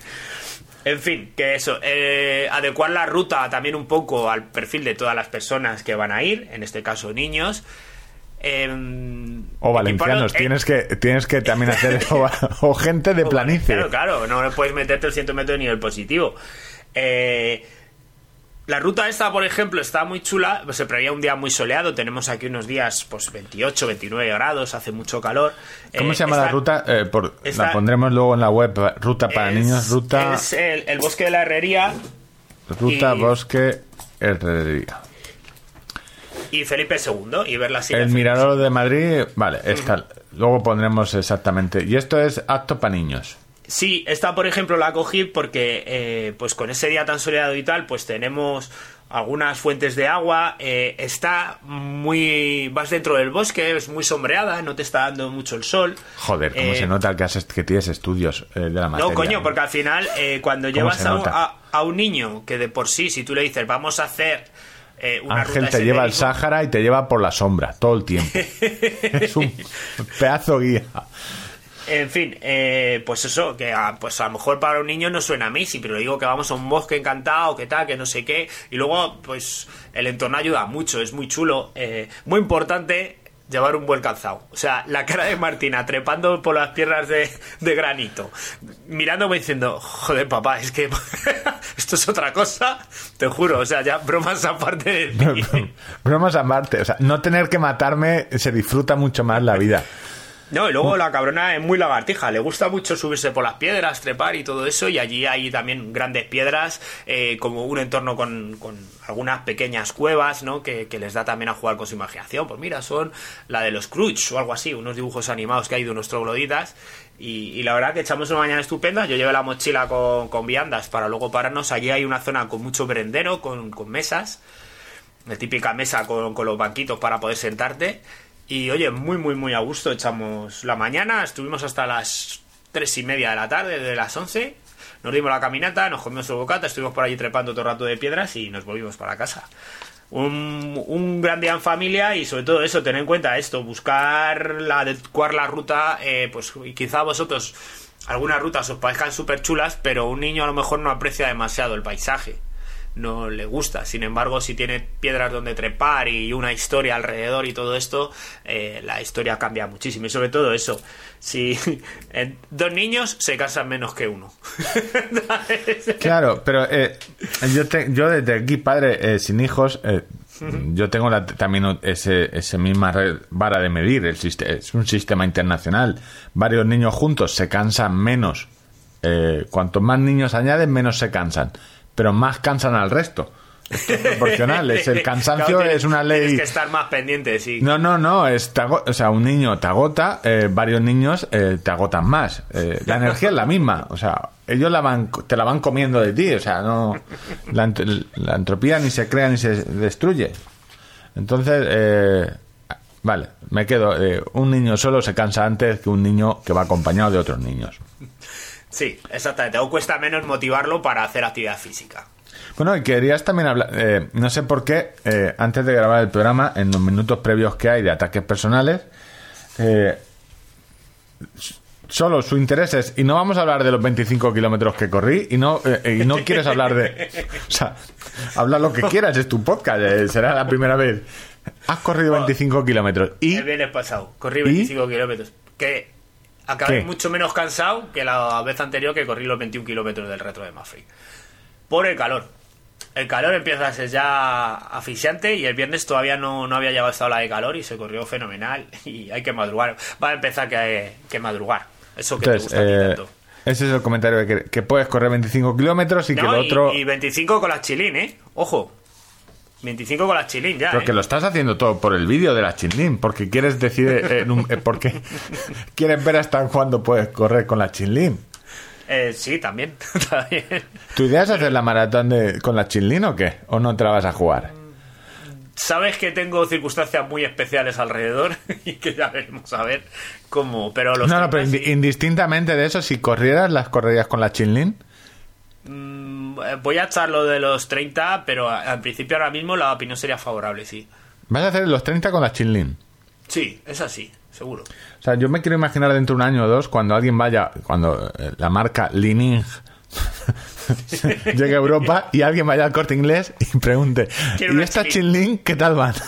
En fin, que eso, eh, adecuar la ruta también un poco al perfil de todas las personas que van a ir, en este caso niños. Em, o valencianos, eh, tienes que tienes que también hacer o, o gente de planicie. Claro, claro, no puedes meterte el 100 metros de nivel positivo. Eh, la ruta esta, por ejemplo, está muy chula. pues Se preveía un día muy soleado. Tenemos aquí unos días, pues 28, 29 grados, hace mucho calor. ¿Cómo Eh, se llama la ruta? Eh, por- la pondremos luego en la web. Ruta para es- niños, ruta, Es el, el bosque de la herrería ruta y- bosque herrería. y Felipe II. Y ver la El Mirador de Madrid, vale, está. Luego pondremos exactamente. Y esto es apto para niños. Sí, esta por ejemplo la cogí porque eh, pues con ese día tan soleado y tal, pues tenemos algunas fuentes de agua, eh, está muy... vas dentro del bosque, es muy sombreada, no te está dando mucho el sol. Joder, cómo Eh, se nota que, has, que tienes estudios eh, de la materia. No, coño, porque al final eh, cuando ¿Cómo llevas a a- a un niño que de por sí, si tú le dices vamos a hacer eh, una Ángel ruta te lleva al senderismo", Sáhara y te lleva por la sombra todo el tiempo. es un pedazo guía. En fin, eh, pues eso, que a, pues a lo mejor para un niño no suena a Missy, pero digo que vamos a un bosque encantado, que tal, que no sé qué. Y luego, pues el entorno ayuda mucho, es muy chulo. eh, muy importante llevar un buen calzado. O sea, la cara de Martina trepando por las piernas de, de granito, mirándome diciendo, joder, papá, es que esto es otra cosa, te juro. O sea, ya bromas aparte de ti. Bromas a Marte. O sea, no tener que matarme se disfruta mucho más la vida. No, y luego la cabrona es muy lagartija, le gusta mucho subirse por las piedras, trepar y todo eso, y allí hay también grandes piedras, eh, como un entorno con, con algunas pequeñas cuevas, ¿no? Que, que les da también a jugar con su imaginación. Pues mira, son la de los Crutch o algo así, unos dibujos animados que hay de unos trogloditas, y, y la verdad que echamos una mañana estupenda, yo llevé la mochila con, con viandas para luego pararnos, allí hay una zona con mucho merendero, con, con mesas, la típica mesa con, con los banquitos para poder sentarte. Y oye, muy, muy, muy a gusto. Echamos la mañana, estuvimos hasta las tres y media de la tarde, de las 11. Nos dimos la caminata, nos comimos el bocata, estuvimos por allí trepando todo el rato de piedras y nos volvimos para casa. Un, un gran día en familia y sobre todo eso, tener en cuenta esto, buscar la, adecuar la ruta, eh, pues y quizá vosotros algunas rutas os parezcan súper chulas, pero un niño a lo mejor no aprecia demasiado el paisaje no le gusta. Sin embargo, si tiene piedras donde trepar y una historia alrededor y todo esto, eh, la historia cambia muchísimo. Y sobre todo eso, si eh, dos niños se casan menos que uno. Claro, pero eh, yo, te- yo desde aquí, padre eh, sin hijos, eh, Yo tengo la- también ese, ese misma red- vara de medir. El es un sistema internacional. Varios niños juntos se cansan menos. Eh, cuanto más niños añaden, menos se cansan. Pero más cansan al resto. Esto es proporcional. Es el cansancio Claro, es una ley. Tienes que estar más pendiente, sí. No, no, no, es o sea, un niño te agota, eh, varios niños eh, te agotan más. Eh, la energía es la misma, o sea, ellos la van, te la van comiendo de ti, o sea, no, la, ent- la entropía ni se crea ni se destruye. Entonces, eh, vale, me quedo, eh, un niño solo se cansa antes que un niño que va acompañado de otros niños. Sí, exactamente. O cuesta menos motivarlo para hacer actividad física. Bueno, y querías también hablar, eh, no sé por qué, eh, antes de grabar el programa, en los minutos previos que hay de ataques personales, eh, solo su interés es, y no vamos a hablar de los 25 kilómetros que corrí, y no, eh, y no quieres hablar de... O sea, habla lo que quieras, es tu podcast, eh, será la primera vez. Has corrido 25 kilómetros y... El viernes pasado, corrí ¿Y? 25 kilómetros. Que acabé ¿Qué? mucho menos cansado que la vez anterior que corrí los 21 kilómetros del retro de Mafre. Por el calor. El calor empieza a ser ya asfixiante y el viernes todavía no, no había llegado esta ola de calor y se corrió fenomenal y hay que madrugar. Va a empezar que, que madrugar. Eso que Entonces, te gusta a ti eh, tanto. ese es el comentario que, que puedes correr 25 kilómetros y que el y- otro... y, 25 con las chilín, ¿eh? Ojo. 25 con las chilín ya. Pero ¿eh? que lo estás haciendo todo por el vídeo de la chinlín, porque quieres decir, eh, en un- eh, porque quieres ver hasta cuándo puedes correr con la chinlín. Eh, sí, también. también. ¿Tu idea es hacer la maratón de, con la chinlín o qué? ¿O no te la vas a jugar? Sabes que tengo circunstancias muy especiales alrededor y que ya veremos a ver cómo. Pero los No, no, pero 30 indi- sí. indistintamente de eso, si corrieras, las correrías con la chinlín. Mm, eh, voy a echar lo de los 30, pero al principio ahora mismo la opinión sería favorable, sí. Vas a hacer los 30 con la chinlín. Sí, es así, seguro. O sea, yo me quiero imaginar dentro de un año o dos, cuando alguien vaya, cuando eh, la marca Lining llegue a Europa y alguien vaya al corte inglés y pregunte, ¿y esta Chinlín?" Chinlín qué tal van?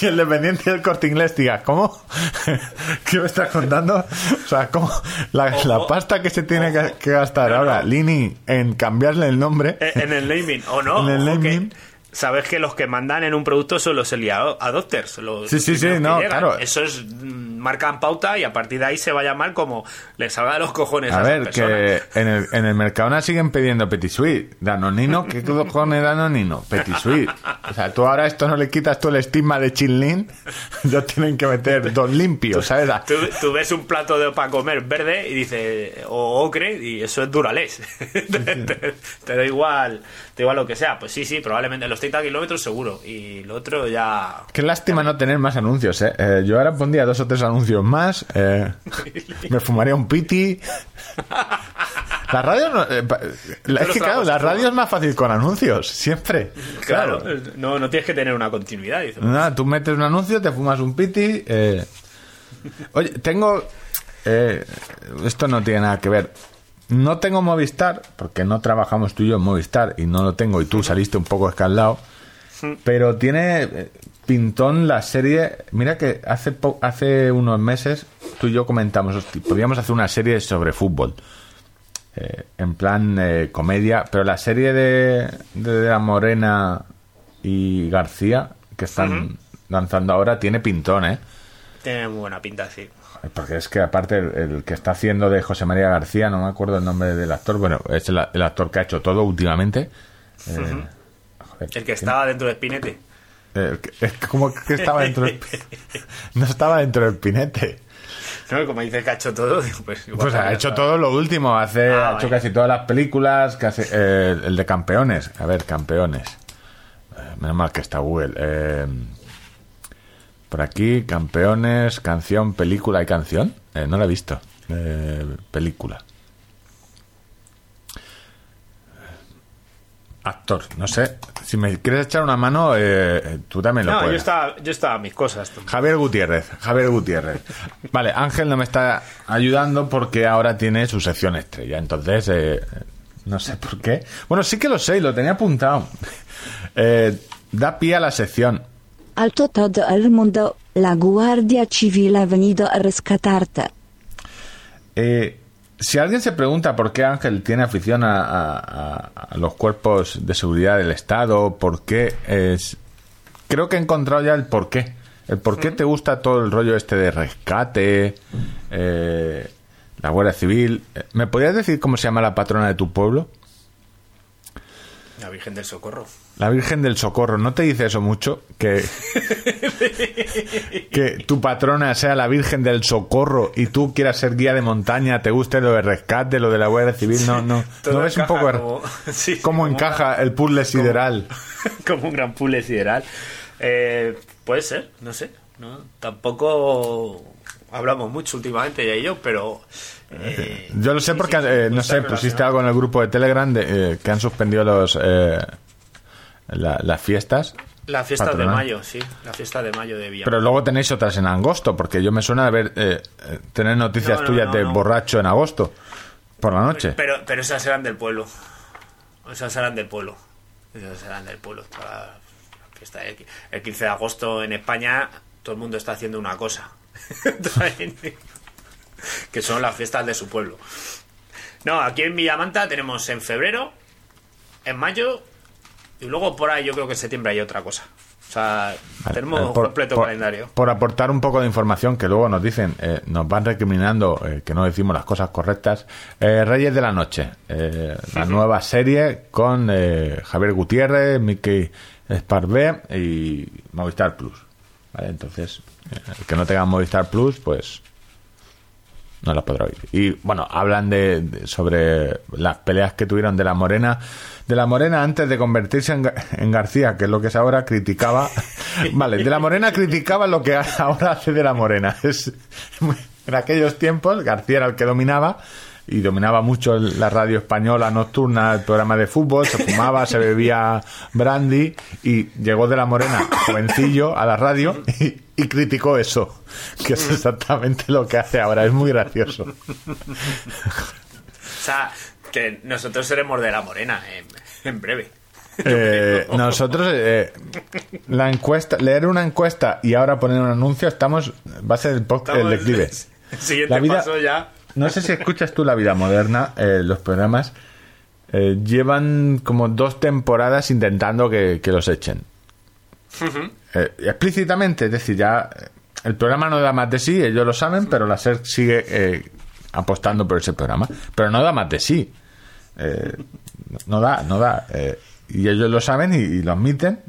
Y el dependiente del corte inglés diga, ¿cómo? ¿Qué me estás contando? O sea, ¿cómo? La, la pasta que se tiene que, que gastar No, no. ahora, Lini, en cambiarle el nombre. Eh, En el naming, o no. En el que- naming. Sabes que los que mandan en un producto son los early ado- adopters. Los Sí, sí, sí, no, llegan. claro. Eso es. mm, Marcan pauta y a partir de ahí se va a llamar como les salga de los cojones a, A ver, personas. que en el, en el Mercadona siguen pidiendo Petit Suite. Danonino, ¿qué cojones Danonino? Petit Suite. O sea, tú ahora esto no le quitas tú el estigma de Chinlin. Ellos tienen que meter dos limpios, ¿sabes? Tú, tú ves un plato de para comer verde y dices, o ocre, y eso es duralés. te, te- te da igual, te da igual lo que sea. Pues sí, sí, probablemente los 30 kilómetros seguro. Y lo otro ya. Qué lástima no tener más anuncios, ¿eh? Eh, yo ahora pondría dos o tres anuncios más. eh, me fumaría un piti. La radio no, eh, la- es que claro, la radio es más fácil con anuncios, siempre. Claro, no, no tienes que tener una continuidad. dices. Nada, tú metes un anuncio, te fumas un piti. eh. Oye, tengo. eh, esto no tiene nada que ver. No tengo Movistar, porque no trabajamos tú y yo en Movistar, y no lo tengo, y tú saliste un poco escaldado. Pero tiene eh, pintón la serie. Mira que hace, po- hace unos meses tú y yo comentamos, "Hosti, podríamos hacer una serie sobre fútbol. Eh, en plan eh, comedia, pero la serie de, de La Morena y García que están lanzando ahora tiene pintón, ¿eh? Tiene muy buena pinta, sí. Porque es que aparte el, el que está haciendo de José María García, no me acuerdo el nombre del actor, bueno, es el, el actor que ha hecho todo últimamente. Eh, joder, El que estaba dentro de Spinete. eh, que- que estaba dentro del... No estaba dentro del pinete. No, como dices que ha hecho todo, pues igual Pues ha hecho todo lo último, hace, Ah, ha hecho casi todas las películas, casi, eh, el de campeones, a ver, campeones. Eh, menos mal que está Google. Eh, por aquí, campeones, canción, película y canción. Eh, no la he visto. Eh, película. Actor, no sé. Si me quieres echar una mano, eh, tú también lo No, yo puedes. estaba, yo estaba a mis cosas. Javier Gutiérrez, Javier Gutiérrez. Vale, Ángel no me está ayudando porque ahora tiene su sección estrella. Entonces, eh, no sé por qué. Bueno, sí que lo sé y lo tenía apuntado. Da pie a la sección. Alto todo el mundo, la Guardia Civil ha venido a rescatarte. Eh, si alguien se pregunta por qué Ángel tiene afición a, a- a- a los cuerpos de seguridad del Estado, por qué es... Creo que he encontrado ya el por qué. El por qué te gusta todo el rollo este de rescate, eh, la Guardia Civil. Eh, ¿Me podrías decir cómo se llama la patrona de tu pueblo? La Virgen del Socorro. La Virgen del Socorro, ¿no te dice eso mucho? Que, que tu patrona sea la Virgen del Socorro y tú quieras ser guía de montaña, te guste lo de rescate, lo de la Guardia Civil, no, no. ¿No ves un poco como- sí, cómo como encaja el puzzle sideral? como un gran puzzle sideral. Eh, puede ser, no sé. ¿no? Tampoco hablamos mucho últimamente ya y yo, pero... eh, Yo lo sé sí, porque, sí, sí, eh, no sé, pusiste algo en el grupo de Telegram de, eh, que han suspendido los eh, la- las fiestas. La fiesta patronal. de mayo, sí. La fiesta de mayo de Villa. Pero luego tenéis otras en agosto, porque yo me suena de ver, tener noticias No, no, tuyas no, de no. borracho en agosto, por la noche. Pero, pero esas eran del pueblo. Esas eran del pueblo. Esas eran del pueblo. La fiesta el 15 de agosto en España todo el mundo está haciendo una cosa. que son las fiestas de su pueblo. No, aquí en Villamanta tenemos en febrero, en mayo y luego por ahí yo creo que en septiembre hay otra cosa. O sea, Vale, tenemos eh, un por- completo por- calendario. Por aportar un poco de información que luego nos dicen, eh, nos van recriminando eh, que no decimos las cosas correctas. Eh, Reyes de la Noche, eh, la nueva serie con eh, Javier Gutiérrez, Mickey Sparvé y Movistar Plus. ¿Vale? Entonces, eh, el que no tenga Movistar Plus, pues no la podrá oír. Y bueno, hablan de, de- sobre las peleas que tuvieron de la Morena. De la Morena antes de convertirse en García, que es lo que es ahora, criticaba. Vale, de la Morena criticaba lo que ahora hace de la Morena. Es, en aquellos tiempos, García era el que dominaba. Y dominaba mucho la radio española nocturna, el programa de fútbol, se fumaba, se bebía brandy y llegó de la Morena, jovencillo, a la radio y, y criticó eso, que es exactamente lo que hace ahora, es muy gracioso. O sea, que nosotros seremos de la morena en, en breve. Eh, nosotros, eh, la encuesta, leer una encuesta y ahora poner un anuncio, estamos, va a ser el, podcast, el declive. Siguiente La vida- paso ya. No sé si escuchas tú la vida moderna, eh, los programas eh, llevan como dos temporadas intentando que, que los echen. Eh, explícitamente, es decir, ya el programa no da más de sí, ellos lo saben, pero la SER sigue eh, apostando por ese programa. Pero no da más de sí. Eh, no da, no da. eh, y ellos lo saben y, y lo admiten.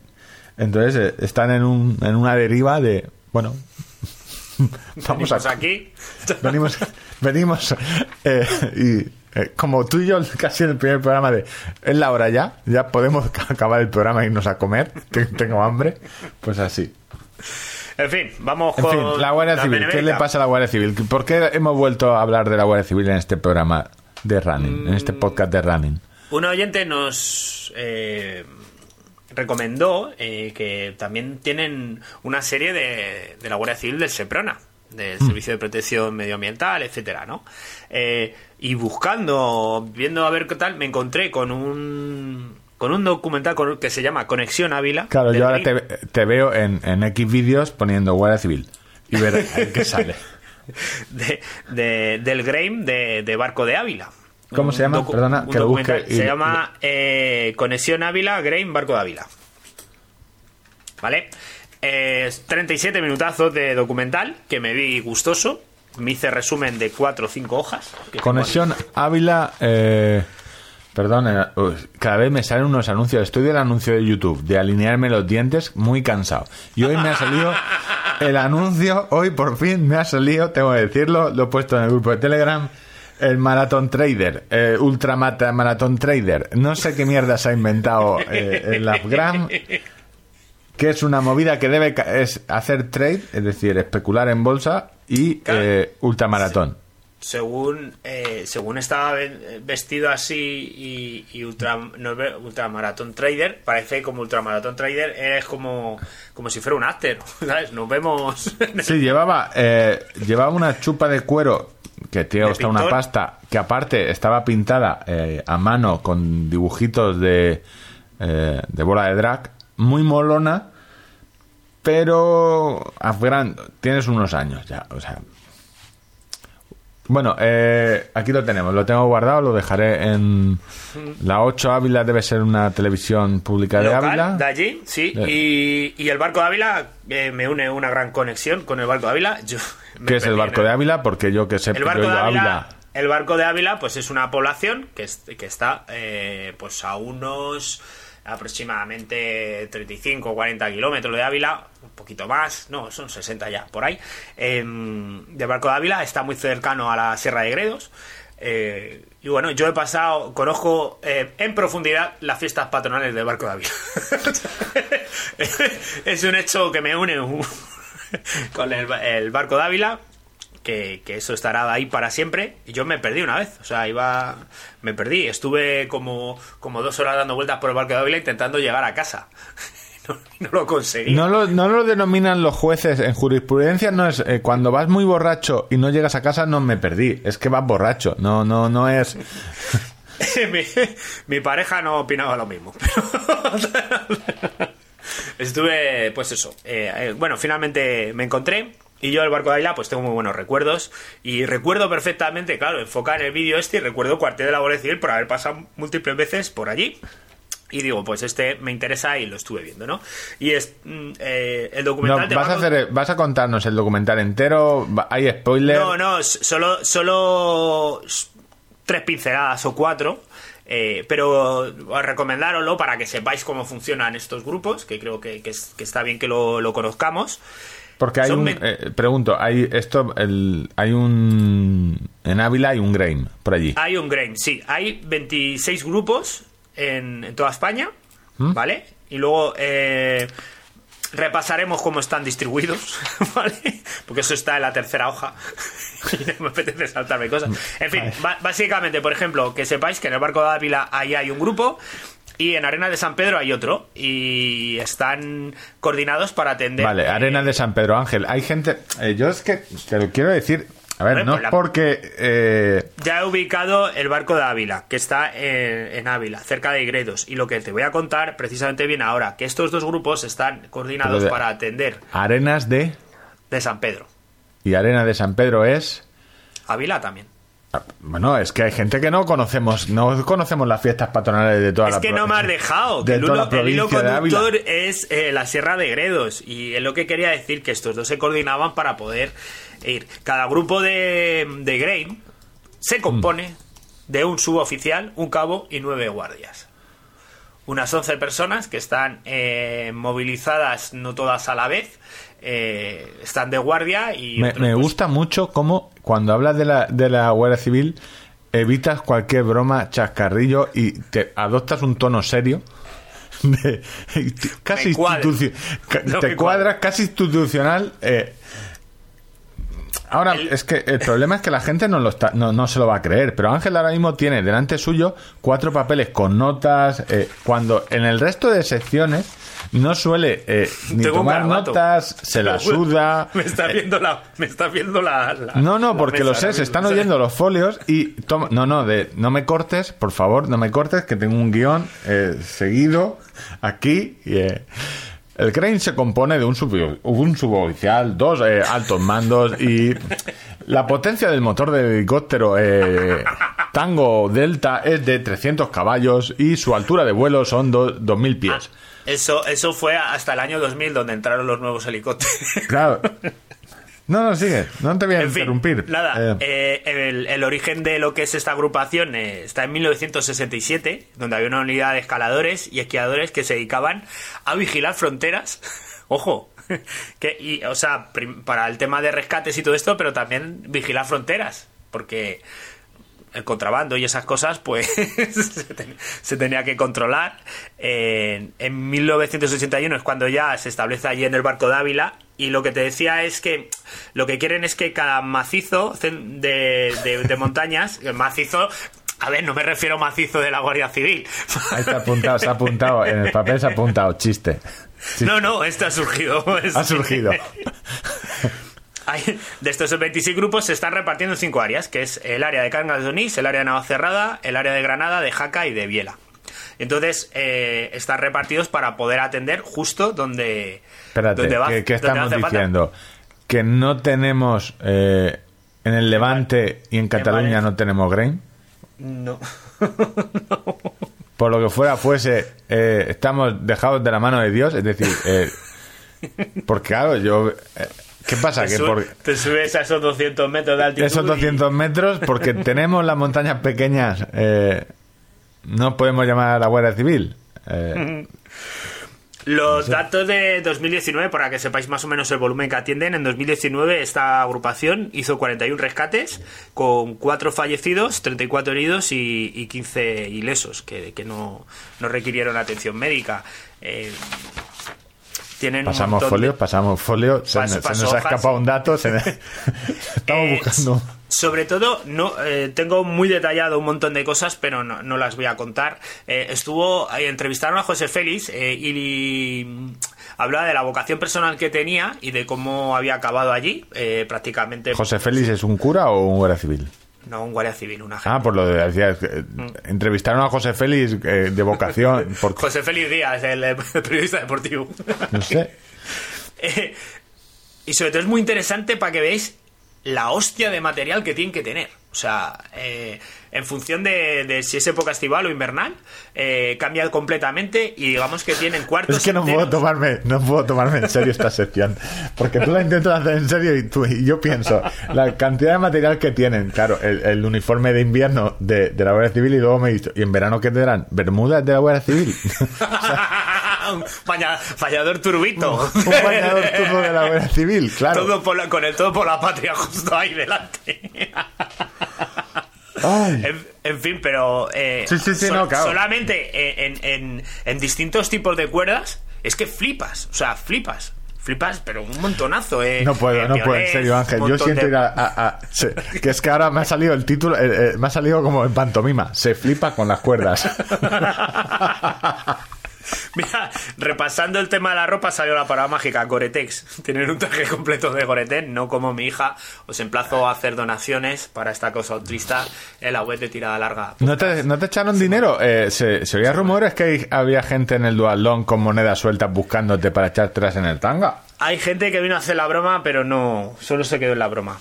Entonces están en, un, en una deriva de, bueno, vamos Venimos a, aquí. venimos, venimos eh, y eh, como tú y yo casi en el primer programa de es la hora ya, ya podemos acabar el programa e irnos a comer, tengo hambre, pues así. En fin, vamos En con. fin, la Guardia Civil, ¿qué le pasa a la Guardia Civil? ¿Por qué hemos vuelto a hablar de la Guardia Civil en este programa de Running, en este podcast de Running? Un oyente nos eh, recomendó eh, que también tienen una serie de, de la Guardia Civil del Seprona, del Servicio de Protección Medioambiental, etcétera, ¿no? Eh, y buscando, viendo a ver qué tal, me encontré con un con un documental que se llama Conexión Ávila. Claro, yo ahora te, te veo en, en X vídeos poniendo Guardia Civil y ver qué sale. de- de- del Grame de, de Barco de Ávila. ¿Cómo se llama? Perdona, que lo busque y- Se llama eh, Conexión Ávila, Grame, Barco de Ávila. ¿Vale? Eh, 37 minutazos de documental que me vi gustoso. Me hice resumen de 4 o 5 hojas. Conexión Ávila. Eh, perdón, eh, cada vez me salen unos anuncios. Estoy del anuncio de YouTube de alinearme los dientes, muy cansado. Y hoy me ha salido el anuncio. Hoy por fin me ha salido, tengo que decirlo. Lo he puesto en el grupo de Telegram. El Marathon Trader, eh, Ultra Mata- Marathon Trader. No sé qué mierda se ha inventado eh, el Afgram. Que es una movida que debe es hacer trade, es decir, especular en bolsa y eh, ultramaratón. según eh, según estaba ve- vestido así y, y ultra no, ultramaratón trader parece como ultramaratón trader es como como si fuera un after ¿sabes? nos vemos Sí, llevaba, eh, llevaba una chupa de cuero que tiene ¿De costado una pasta, que aparte estaba pintada eh, a mano con dibujitos de, eh, de bola de drag, muy molona, pero Afgan, tienes unos años ya, o sea, Bueno, eh, aquí lo tenemos, lo tengo guardado, lo dejaré en la 8 Ávila, debe ser una televisión pública de Ávila. de allí, sí. De- Y, y el barco de Ávila eh, me une una gran conexión con el barco de Ávila. Yo ¿Qué es el barco en de Ávila? Porque yo que sé, El barco de Ávila, Ávila. el barco de Ávila, pues es una población que, es- que está eh, pues a unos aproximadamente 35 o 40 kilómetros de Ávila, un poquito más, no, son 60 ya, por ahí. Eh, barco de Ávila está muy cercano a la Sierra de Gredos. eh, y bueno, yo he pasado, conozco eh, en profundidad las fiestas patronales del barco de Ávila. es un hecho que me une un- con el, el barco de Ávila que, que eso estará ahí para siempre. Y yo me perdí una vez, o sea, iba. Me perdí. Estuve como, como dos horas dando vueltas por el barco de Ávila intentando llegar a casa. No, no lo conseguí. No lo, no lo denominan los jueces en jurisprudencia, no es eh, cuando vas muy borracho y no llegas a casa, no me perdí, es que vas borracho, no, no, no es. mi, mi pareja no opinaba lo mismo. pero- Estuve, pues eso. eh, eh, bueno, finalmente me encontré. Y yo el barco de Ávila, pues tengo muy buenos recuerdos. Y recuerdo perfectamente, claro, enfocar el vídeo este y recuerdo cuartel de la Guardia Civil por haber pasado múltiples veces por allí. Y digo, pues este me interesa y lo estuve viendo, ¿no? Y es mm, eh, el No, documental de vas, a hacer, vas a contarnos el documental entero, hay spoiler. No, no, solo, solo tres pinceladas o cuatro. eh, pero os recomendároslo para que sepáis cómo funcionan estos grupos, que creo que, que que está bien que lo, lo conozcamos. Porque hay son un. eh, pregunto, hay esto, el, hay un. En Ávila hay un Grain, por allí. Hay un grain, sí. Hay 26 grupos en, en toda España, ¿vale? Y luego eh, repasaremos cómo están distribuidos, ¿vale? Porque eso está en la tercera hoja. y no me apetece saltarme cosas. En fin, básicamente, por ejemplo, que sepáis que en el barco de Ávila ahí hay un grupo. Y en Arena de San Pedro hay otro. Y están coordinados para atender. Vale, eh, Arena de San Pedro Ángel. Hay gente. eh, yo es que te lo quiero decir. A ver, no pues es la- porque. eh, Ya he ubicado el barco de Ávila, que está en, en Ávila, cerca de Gredos. Y lo que te voy a contar precisamente viene ahora, que estos dos grupos están coordinados de- para atender Arenas de. de San Pedro. Y Arena de San Pedro es. Ávila también. Bueno, es que hay gente que no conocemos, no conocemos las fiestas patronales de toda es la que pro- no me has dejado. que el, uno- el hilo conductor es eh, la Sierra de Gredos. Y es lo que quería decir, que estos dos se coordinaban para poder ir. Cada grupo de, de Grain se compone de un suboficial, un cabo y nueve guardias. Unas 11 personas que están eh, movilizadas, no todas a la vez, eh, están de guardia y... Me, pues, gusta mucho cómo cuando hablas de la, de la Guardia Civil evitas cualquier broma, chascarrillo y te adoptas un tono serio. de- casi Me cuadra. instituci- ca- No te cuadras cuadra. casi institucional. eh. Ahora, El- es que el problema es que la gente no, lo está, no, no se lo va a creer, pero Ángel ahora mismo tiene delante suyo cuatro papeles con notas, eh, cuando en el resto de secciones no suele eh, ni tengo tomar notas, se la suda. Me está viendo la... Me está viendo la, la- No, no, porque lo sé, se están oyendo los folios y toma, no, no, de, no me cortes, por favor, no me cortes, que tengo un guion eh, seguido aquí. y, eh, el Crane se compone de un, sub- un suboficial, dos eh, altos mandos y la potencia del motor del helicóptero eh, Tango Delta es de 300 caballos y su altura de vuelo son do- 2000 pies. Eso, eso fue hasta el año 2000 donde entraron los nuevos helicópteros. Claro. No, no, sigue, no te voy a En fin, interrumpir. nada, Eh, eh, el, el origen de lo que es esta agrupación eh, está en 1967, donde había una unidad de escaladores y esquiadores que se dedicaban a vigilar fronteras. Ojo, que, y, o sea, para el tema de rescates y todo esto, pero también vigilar fronteras, porque el contrabando y esas cosas, pues se, ten- se tenía que controlar. En, en 1981 es cuando ya se establece allí en el barco de Ávila. Y lo que te decía es que lo que quieren es que cada macizo de, de- de montañas, el macizo, a ver, no me refiero a macizo de la Guardia Civil. Ahí está apuntado, se ha apuntado, en el papel se ha apuntado, chiste. Chiste. No, no, este ha surgido. Ha surgido. Hay- de estos 26 grupos se están repartiendo en cinco áreas, que es el área de Cangas de Onís, el área de Navacerrada, el área de Granada, de Jaca y de Biela. Entonces, eh, están repartidos para poder atender justo donde, Espérate, donde va- ¿qué, qué donde estamos falta. diciendo? Que no tenemos eh, en el Levante y en Cataluña no tenemos grain. No. Por lo que fuera fuese, eh, estamos dejados de la mano de Dios. Es decir, eh, porque claro, yo... ¿Qué pasa? Te, Que por te subes a esos 200 metros de altitud. esos y- 200 metros, porque tenemos las montañas pequeñas, eh, no podemos llamar a la Guardia Civil. Eh, Los datos de 2019, para que sepáis más o menos el volumen que atienden, en 2019 esta agrupación hizo 41 rescates con 4 fallecidos, 34 heridos y, y 15 ilesos, que, que no, no requirieron atención médica. Eh, tienen un pasamos de- folio, pasamos folio, se, Paso- se paso nos ha escapado un dato, se- estamos Eh, buscando... Sobre todo, no eh, tengo muy detallado un montón de cosas, pero no, no las voy a contar. Eh, estuvo, eh, entrevistaron a José Félix y, hablaba de la vocación personal que tenía y de cómo había acabado allí, prácticamente. ¿José Félix es un cura o un guardia civil? No, un guardia civil, un agente. Ah, por lo de decía, eh, entrevistaron a José Félix eh, de vocación, por, José Félix Díaz, el, eh, periodista deportivo. no sé. Eh, y sobre todo es muy interesante para que veáis la hostia de material que tienen que tener. O sea, en función de, de si es época estival o invernal, eh, cambia completamente y digamos que tienen cuartos. Es que no puedo tomarme, no puedo tomarme en serio esta sección, porque tú la intentas hacer en serio y, tú, y yo pienso la cantidad de material que tienen, claro, el, el uniforme de invierno de, de la Guardia Civil y luego me he visto, ¿y en verano qué tendrán? ¿Bermudas de la Guardia Civil? un baña- bañador turbito. Un bañador turno de la Guardia Civil, claro. Todo por la- con el todo por la patria justo ahí delante. En, en fin, pero eh, Sí, sí, sí, no, claro. solamente en, en- en distintos tipos de cuerdas es que flipas, o sea, flipas. Flipas, pero un montonazo. Eh, No puedo, eh, no puedo, en serio, Ángel. Yo siento de- ir a. a- a- se- que es que ahora me ha salido el título, eh, eh, me ha salido como en pantomima. Se flipa con las cuerdas. Mira, repasando el tema de la ropa salió la parada mágica, Goretex. Tener un traje completo de Goretex, no como mi hija. Os emplazo a hacer donaciones para esta cosa autrista en la web de tirada larga. ¿No te, ¿no te echaron dinero? Eh, se, se oía rumores que había gente en el dualdón con monedas sueltas buscándote para echártelas en el tanga. Hay gente que vino a hacer la broma, pero no, solo se quedó en la broma.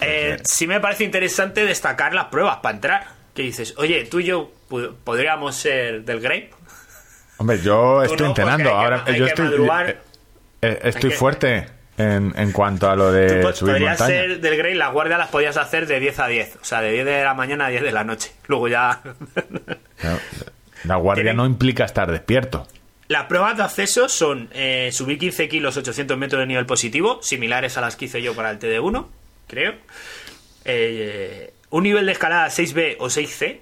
Eh, sí me parece interesante destacar las pruebas para entrar. Que dices, oye, tú y yo podríamos ser del Grape. Hombre, yo estoy no, entrenando. que- Ahora yo estoy, eh, eh, estoy que- fuerte en, en cuanto a lo Tú de po- subir podrías montaña. ser del Grey, las guardias las podías hacer de 10 a 10. O sea, de 10 de la mañana a 10 de la noche. Luego ya. No, La guardia Tienen- no implica estar despierto. Las pruebas de acceso son eh, subir 15 kilos, 800 metros de nivel positivo, similares a las que hice yo para el TD1, creo. Eh, un nivel de escalada 6B o 6C,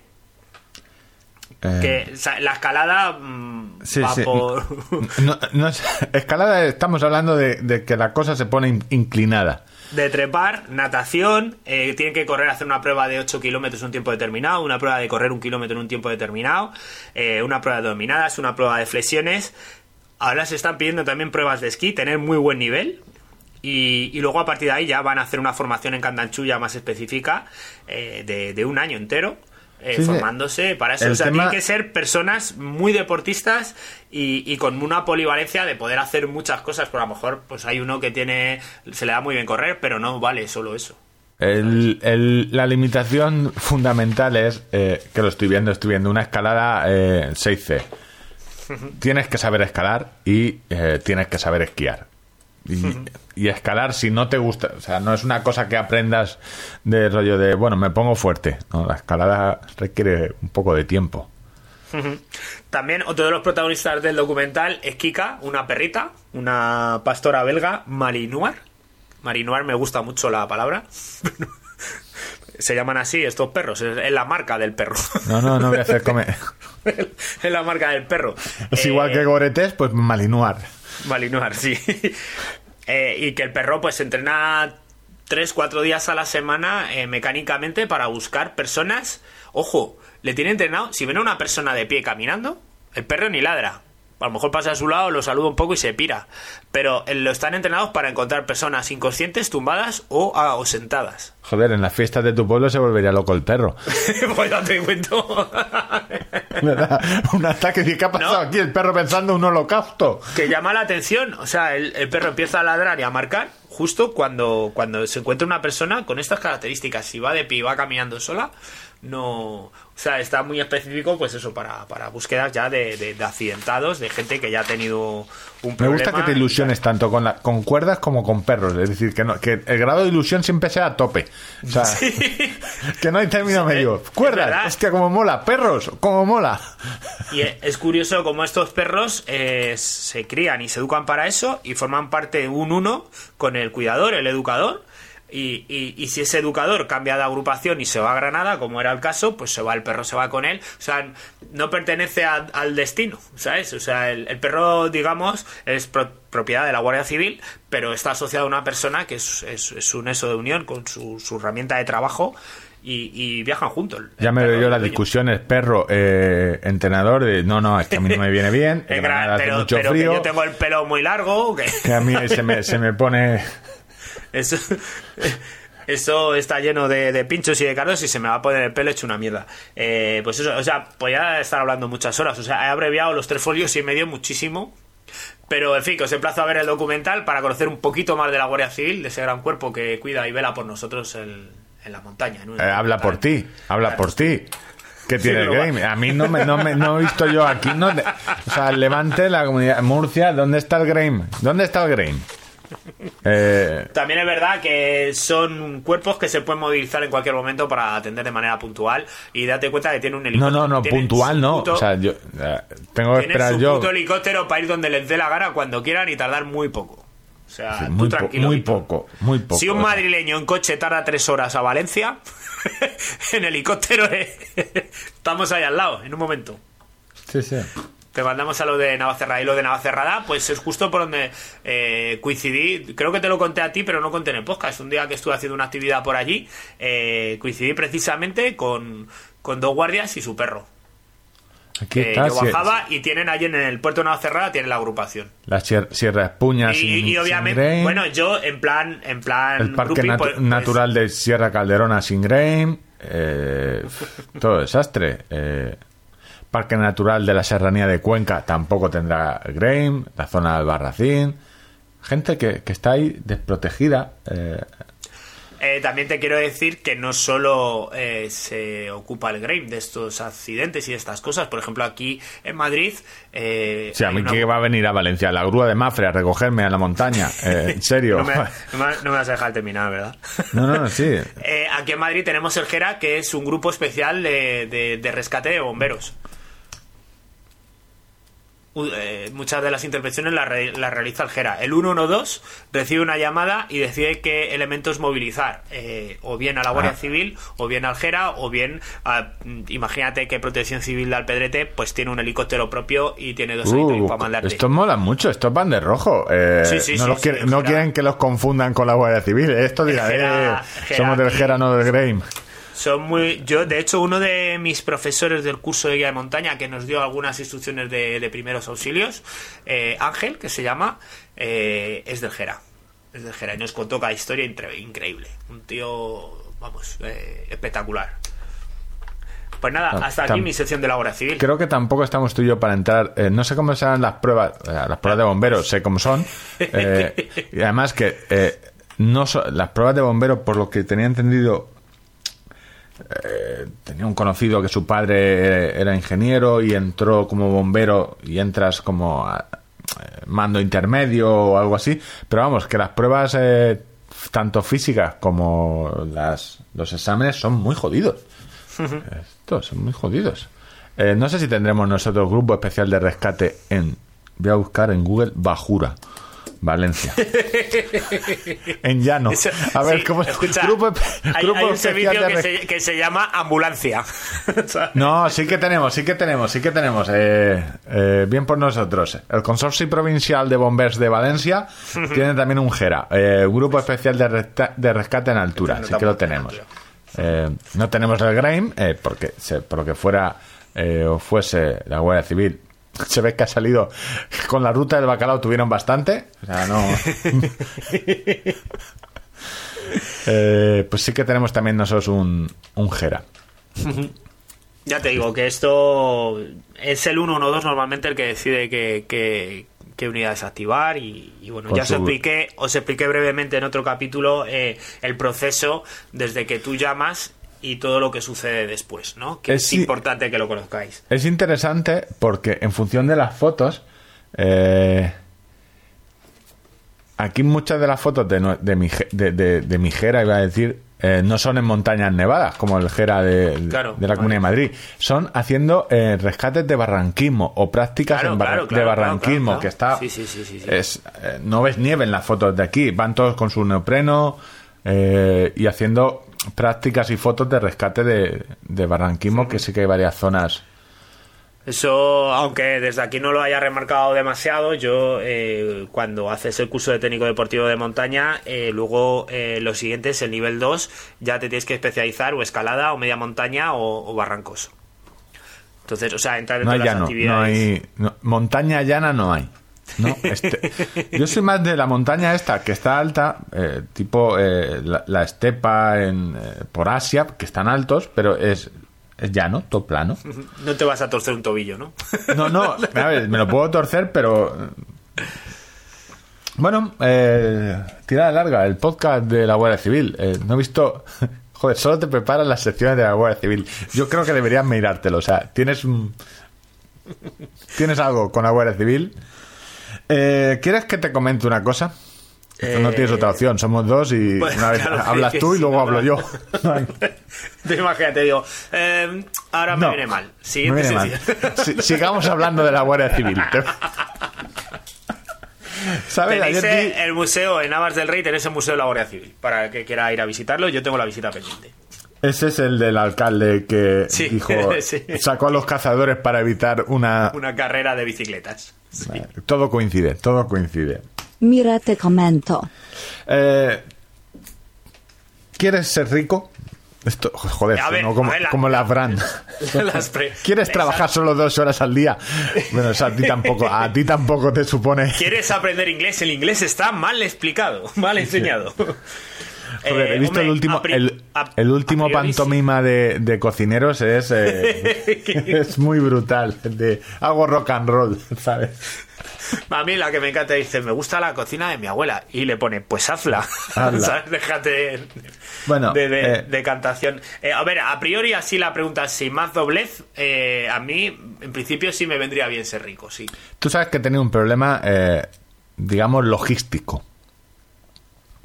Eh, que o sea, la escalada mm, Sí, va sí. por... no- no es- escalada, estamos hablando de, de que la cosa se pone in- inclinada. de trepar, natación, eh, tienen que correr, hacer una prueba de 8 kilómetros en un tiempo determinado, una prueba de correr un kilómetro en un tiempo determinado, eh, una prueba de dominadas, una prueba de flexiones. Ahora se están pidiendo también pruebas de esquí, tener muy buen nivel. Y, y luego a partir de ahí ya van a hacer una formación en Candanchú ya más específica eh, de, de un año entero. Eh, Sí, formándose para eso. O sea, tema- tienen que ser personas muy deportistas y, y con una polivalencia de poder hacer muchas cosas. Por a lo mejor, pues hay uno que tiene, se le da muy bien correr, pero no vale solo eso. El- el- la limitación fundamental es, eh, que lo estoy viendo, estoy viendo una escalada eh, 6C. Tienes que saber escalar y eh, tienes que saber esquiar. Y, y escalar si no te gusta, o sea, no es una cosa que aprendas de rollo de, bueno, me pongo fuerte. No, la escalada requiere un poco de tiempo. También otro de los protagonistas del documental es Kika, una perrita, una pastora belga, Malinois. Malinois me gusta mucho la palabra. Se llaman así estos perros, es la marca del perro. No, no, no voy a hacer comer. es la marca del perro. Es Eh, igual que Goretés, pues Malinoir. Malinois, sí. Eh, y que el perro pues entrena tres, cuatro días a la semana eh, mecánicamente para buscar personas. Ojo, le tiene entrenado. Si ven a una persona de pie caminando, el perro ni ladra. A lo mejor pasa a su lado, lo saluda un poco y se pira. Pero eh, lo están entrenados para encontrar personas inconscientes, tumbadas o, ah, o sentadas. Joder, en las fiestas de tu pueblo se volvería loco el perro. pues ya te cuento. Un ataque de ¿qué ha pasado No. aquí? El perro pensando un holocausto. que llama la atención. O sea, el, el perro empieza a ladrar y a marcar justo cuando, cuando se encuentra una persona con estas características. Si va de pie y va caminando sola, no. O sea, está muy específico, pues eso, para, para búsquedas ya de, de- de accidentados, de gente que ya ha tenido un Me problema. gusta que te ilusiones tanto con, la, con cuerdas como con perros. Es decir, que, no, que el grado de ilusión siempre sea a tope. O sea, que no hay término medio. es Cuerdas, verdad. hostia, como mola. Perros, como mola. Y es curioso cómo estos perros eh, se crían y se educan para eso y forman parte de un uno con el cuidador, el educador. Y, y- y si ese educador cambia de agrupación y se va a Granada, como era el caso, pues se va el perro, se va con él. O sea, no pertenece a- al destino, ¿sabes? O sea, el, el perro, digamos, es pro- propiedad de la Guardia Civil, pero está asociado a una persona que es, es- es un eso de unión con su, su herramienta de trabajo y, y viajan juntos. Ya me veo yo el las discusiones perro, eh, entrenador, de no, no, es que a mí no me viene bien, que me gra- hace pero, mucho pero que frío, yo tengo el pelo muy largo, que que a mí se me, se me pone... eso, eso está lleno de, de pinchos y de cardos y se me va a poner el pelo hecho una mierda. Eh, pues eso, o sea, podría estar hablando muchas horas. O sea, he abreviado los tres folios y medio muchísimo. Pero, en fin, que os emplazo a ver el documental para conocer un poquito más de la Guardia Civil, de ese gran cuerpo que cuida y vela por nosotros en, en la montaña. en Eh, habla por ti, habla Claro. por ti. ¿Qué tiene el pero va- game? A mí no me, no me no he visto yo aquí. No, o sea, levante la comunidad. Murcia, ¿dónde está el Grame? ¿Dónde está el Grame? Eh, También es verdad que son cuerpos que se pueden movilizar en cualquier momento para atender de manera puntual y date cuenta que tiene un no, helicóptero. no, no, Tiene puntual no. puto- O sea, yo eh, tengo que esperar su yo. puto helicóptero para ir donde les dé la gana cuando quieran y tardar muy poco. O sea, Sí, tú muy, po- tranquilo. muy poco, muy poco. Si un madrileño en coche tarda tres horas a Valencia, en helicóptero eh, estamos ahí al lado, en un momento. Sí, sí. Te mandamos a lo de Navacerrada y lo de Navacerrada, pues es justo por donde eh, coincidí. Creo que te lo conté a ti, pero no conté en el podcast. Un día que estuve haciendo una actividad por allí, eh, coincidí precisamente con, con dos guardias y su perro. Aquí Que está. yo bajaba y tienen allí en el puerto de Navacerrada, tienen la agrupación. la sier- Sierra Espuña Y, y obviamente, bueno, yo en plan, en plan el Parque pues- pues- Natural de Sierra Calderona sin Grame. eh, todo desastre. Eh, Parque Natural de la Serranía de Cuenca tampoco tendrá Grame. La zona del Barracín. Gente que, que está ahí desprotegida. eh, Eh, también te quiero decir que no solo eh, se ocupa el Grave de estos accidentes y de estas cosas. Por ejemplo, aquí en Madrid. Eh, sea, a mí una- que va a venir a Valencia la grúa de Mafre a recogerme a la montaña. Eh, en serio. No me, no me- no me vas a dejar terminar, ¿verdad? No, no, sí. Eh, aquí en Madrid tenemos el GERA, que es un grupo especial de, de- de rescate de bomberos. Eh, muchas de las intervenciones las re- las realiza el GERA. El 112 recibe una llamada y decide qué elementos movilizar. eh, o bien a la Guardia Ah. Civil, o bien al GERA, o bien, a- mm, imagínate que Protección Civil de Alpedrete pues tiene un helicóptero propio y tiene dos Uh, para mandarte. estos molan mucho, estos van de rojo. Eh, Sí, sí, no sí, los no quieren que los confundan con la Guardia Civil. Esto dirá, Gera- eh, Gera somos del. Gera, no del Grame. Son muy. Yo, de hecho, uno de mis profesores del curso de guía de montaña que nos dio algunas instrucciones de, de primeros auxilios, eh, Ángel, que se llama, eh, es del Gera. Es del Gera y nos contó cada historia incre- increíble. Un tío, vamos, eh, espectacular. Pues nada, Ah, hasta aquí tam- mi sección de la Guardia Civil. Creo que tampoco estamos tú y yo para entrar. eh, no sé cómo serán las pruebas, eh, las pruebas de bomberos, sé cómo son. eh, y además que no so- las pruebas de bomberos, por lo que tenía entendido, eh, tenía un conocido que su padre era ingeniero y entró como bombero y entras como a- eh, mando intermedio o algo así. Pero vamos, que las pruebas eh, tanto físicas como las, los exámenes son muy jodidos. Estos son muy jodidos. Eh, no sé si tendremos nosotros grupo especial de rescate en. Voy a buscar en Google Bajura, Valencia. en llano. Eso- A ver, sí, ¿cómo escucha, Grupo, hay, grupo hay un servicio que se, que se llama ambulancia. No, sí que tenemos, sí que tenemos, sí que tenemos. Eh, eh, bien por nosotros. El Consorcio Provincial de Bombers de Valencia tiene también un GERA, eh, Grupo Especial de, Resta- de Rescate en Altura. No Sí que lo tenemos. Eh, no tenemos el GRAIM, eh, porque se, por lo que fuera eh, o fuese la Guardia Civil. Se ve que ha salido con la ruta del bacalao tuvieron bastante. O sea, no. Eh, pues sí que tenemos también nosotros un, un GERA. Ya te digo que esto es el 112 normalmente el que decide que, que- qué unidades activar y, y bueno, ya os expliqué, os expliqué brevemente en otro capítulo eh, el proceso desde que tú llamas y todo lo que sucede después, ¿no? Que es importante que lo conozcáis. Es interesante porque en función de las fotos, eh, aquí muchas de las fotos de, mi, de, de- de mi Jera, iba a decir, eh, no son en montañas nevadas, como el Jera de, Claro, de la Comunidad de Madrid. Son haciendo eh, rescates de barranquismo o prácticas Claro, en barra- claro, claro, de barranquismo, que está... Sí, sí, sí, sí, sí. es, eh, no ves nieve en las fotos de aquí, van todos con su neopreno eh, y haciendo prácticas y fotos de rescate de, de barranquismo, que sí que hay varias zonas... Eso, aunque desde aquí no lo haya remarcado demasiado, yo eh, cuando haces el curso de técnico deportivo de montaña, eh, luego eh, lo siguiente es el nivel 2, ya te tienes que especializar o escalada o media montaña o, o barrancos. Entonces, o sea, entra No dentro hay de las llano, no actividades. hay no- montaña llana no hay. ¿No? Este, yo soy más de la montaña esta que está alta, eh, tipo eh, la, la estepa en, eh, por Asia, que están altos, pero es, es llano, todo plano. No te vas a torcer un tobillo, ¿no? No, no, a ver, me lo puedo torcer, pero. Bueno, eh, tirada larga, el podcast de la Guardia Civil. Eh, no he visto. Joder, solo te preparan las secciones de la Guardia Civil. Yo creo que deberías mirártelo. O sea, tienes. un- Tienes algo con la Guardia Civil. Eh, ¿Quieres que te comente una cosa? no Eh, tienes otra opción, somos dos y Pues, una vez claro, hablas tú y sí, luego no, hablo yo. Te imagínate, digo, eh, ahora me No, viene mal. me viene mal. sigamos hablando de la Guardia Civil. ¿Sabes? Tenéis Ayer eh, el museo en Navas del Rey, tenéis el museo de la Guardia Civil. Para el que quiera ir a visitarlo, yo tengo la visita pendiente. Ese es el del alcalde que Sí, dijo, sí. sacó a los cazadores para evitar una... Una carrera de bicicletas. Sí. Todo coincide, todo coincide. Mira te comento. Eh, ¿Quieres ser rico? Esto, joder, ver, no como, ver, la- como la Fran. Las pre- ¿Quieres Esa- trabajar solo dos horas al día? Bueno, eso a ti tampoco, a ti tampoco te supone. ¿Quieres aprender inglés? El inglés está mal explicado, mal enseñado. Joder, Eh, he visto hombre, el último, pri- el, a- el último sí. pantomima de, de cocineros es, eh, es muy brutal. De hago rock and roll, ¿sabes? A mí la que me encanta dice, me gusta la cocina de mi abuela. Y le pone, pues hazla. Hazla. ¿Sabes? Déjate Bueno, de, de- eh, de cantación. Eh, a ver, a priori así la pregunta, sin más doblez, eh, a mí en principio sí me vendría bien ser rico, sí. Tú sabes que he tenido un problema, digamos, logístico.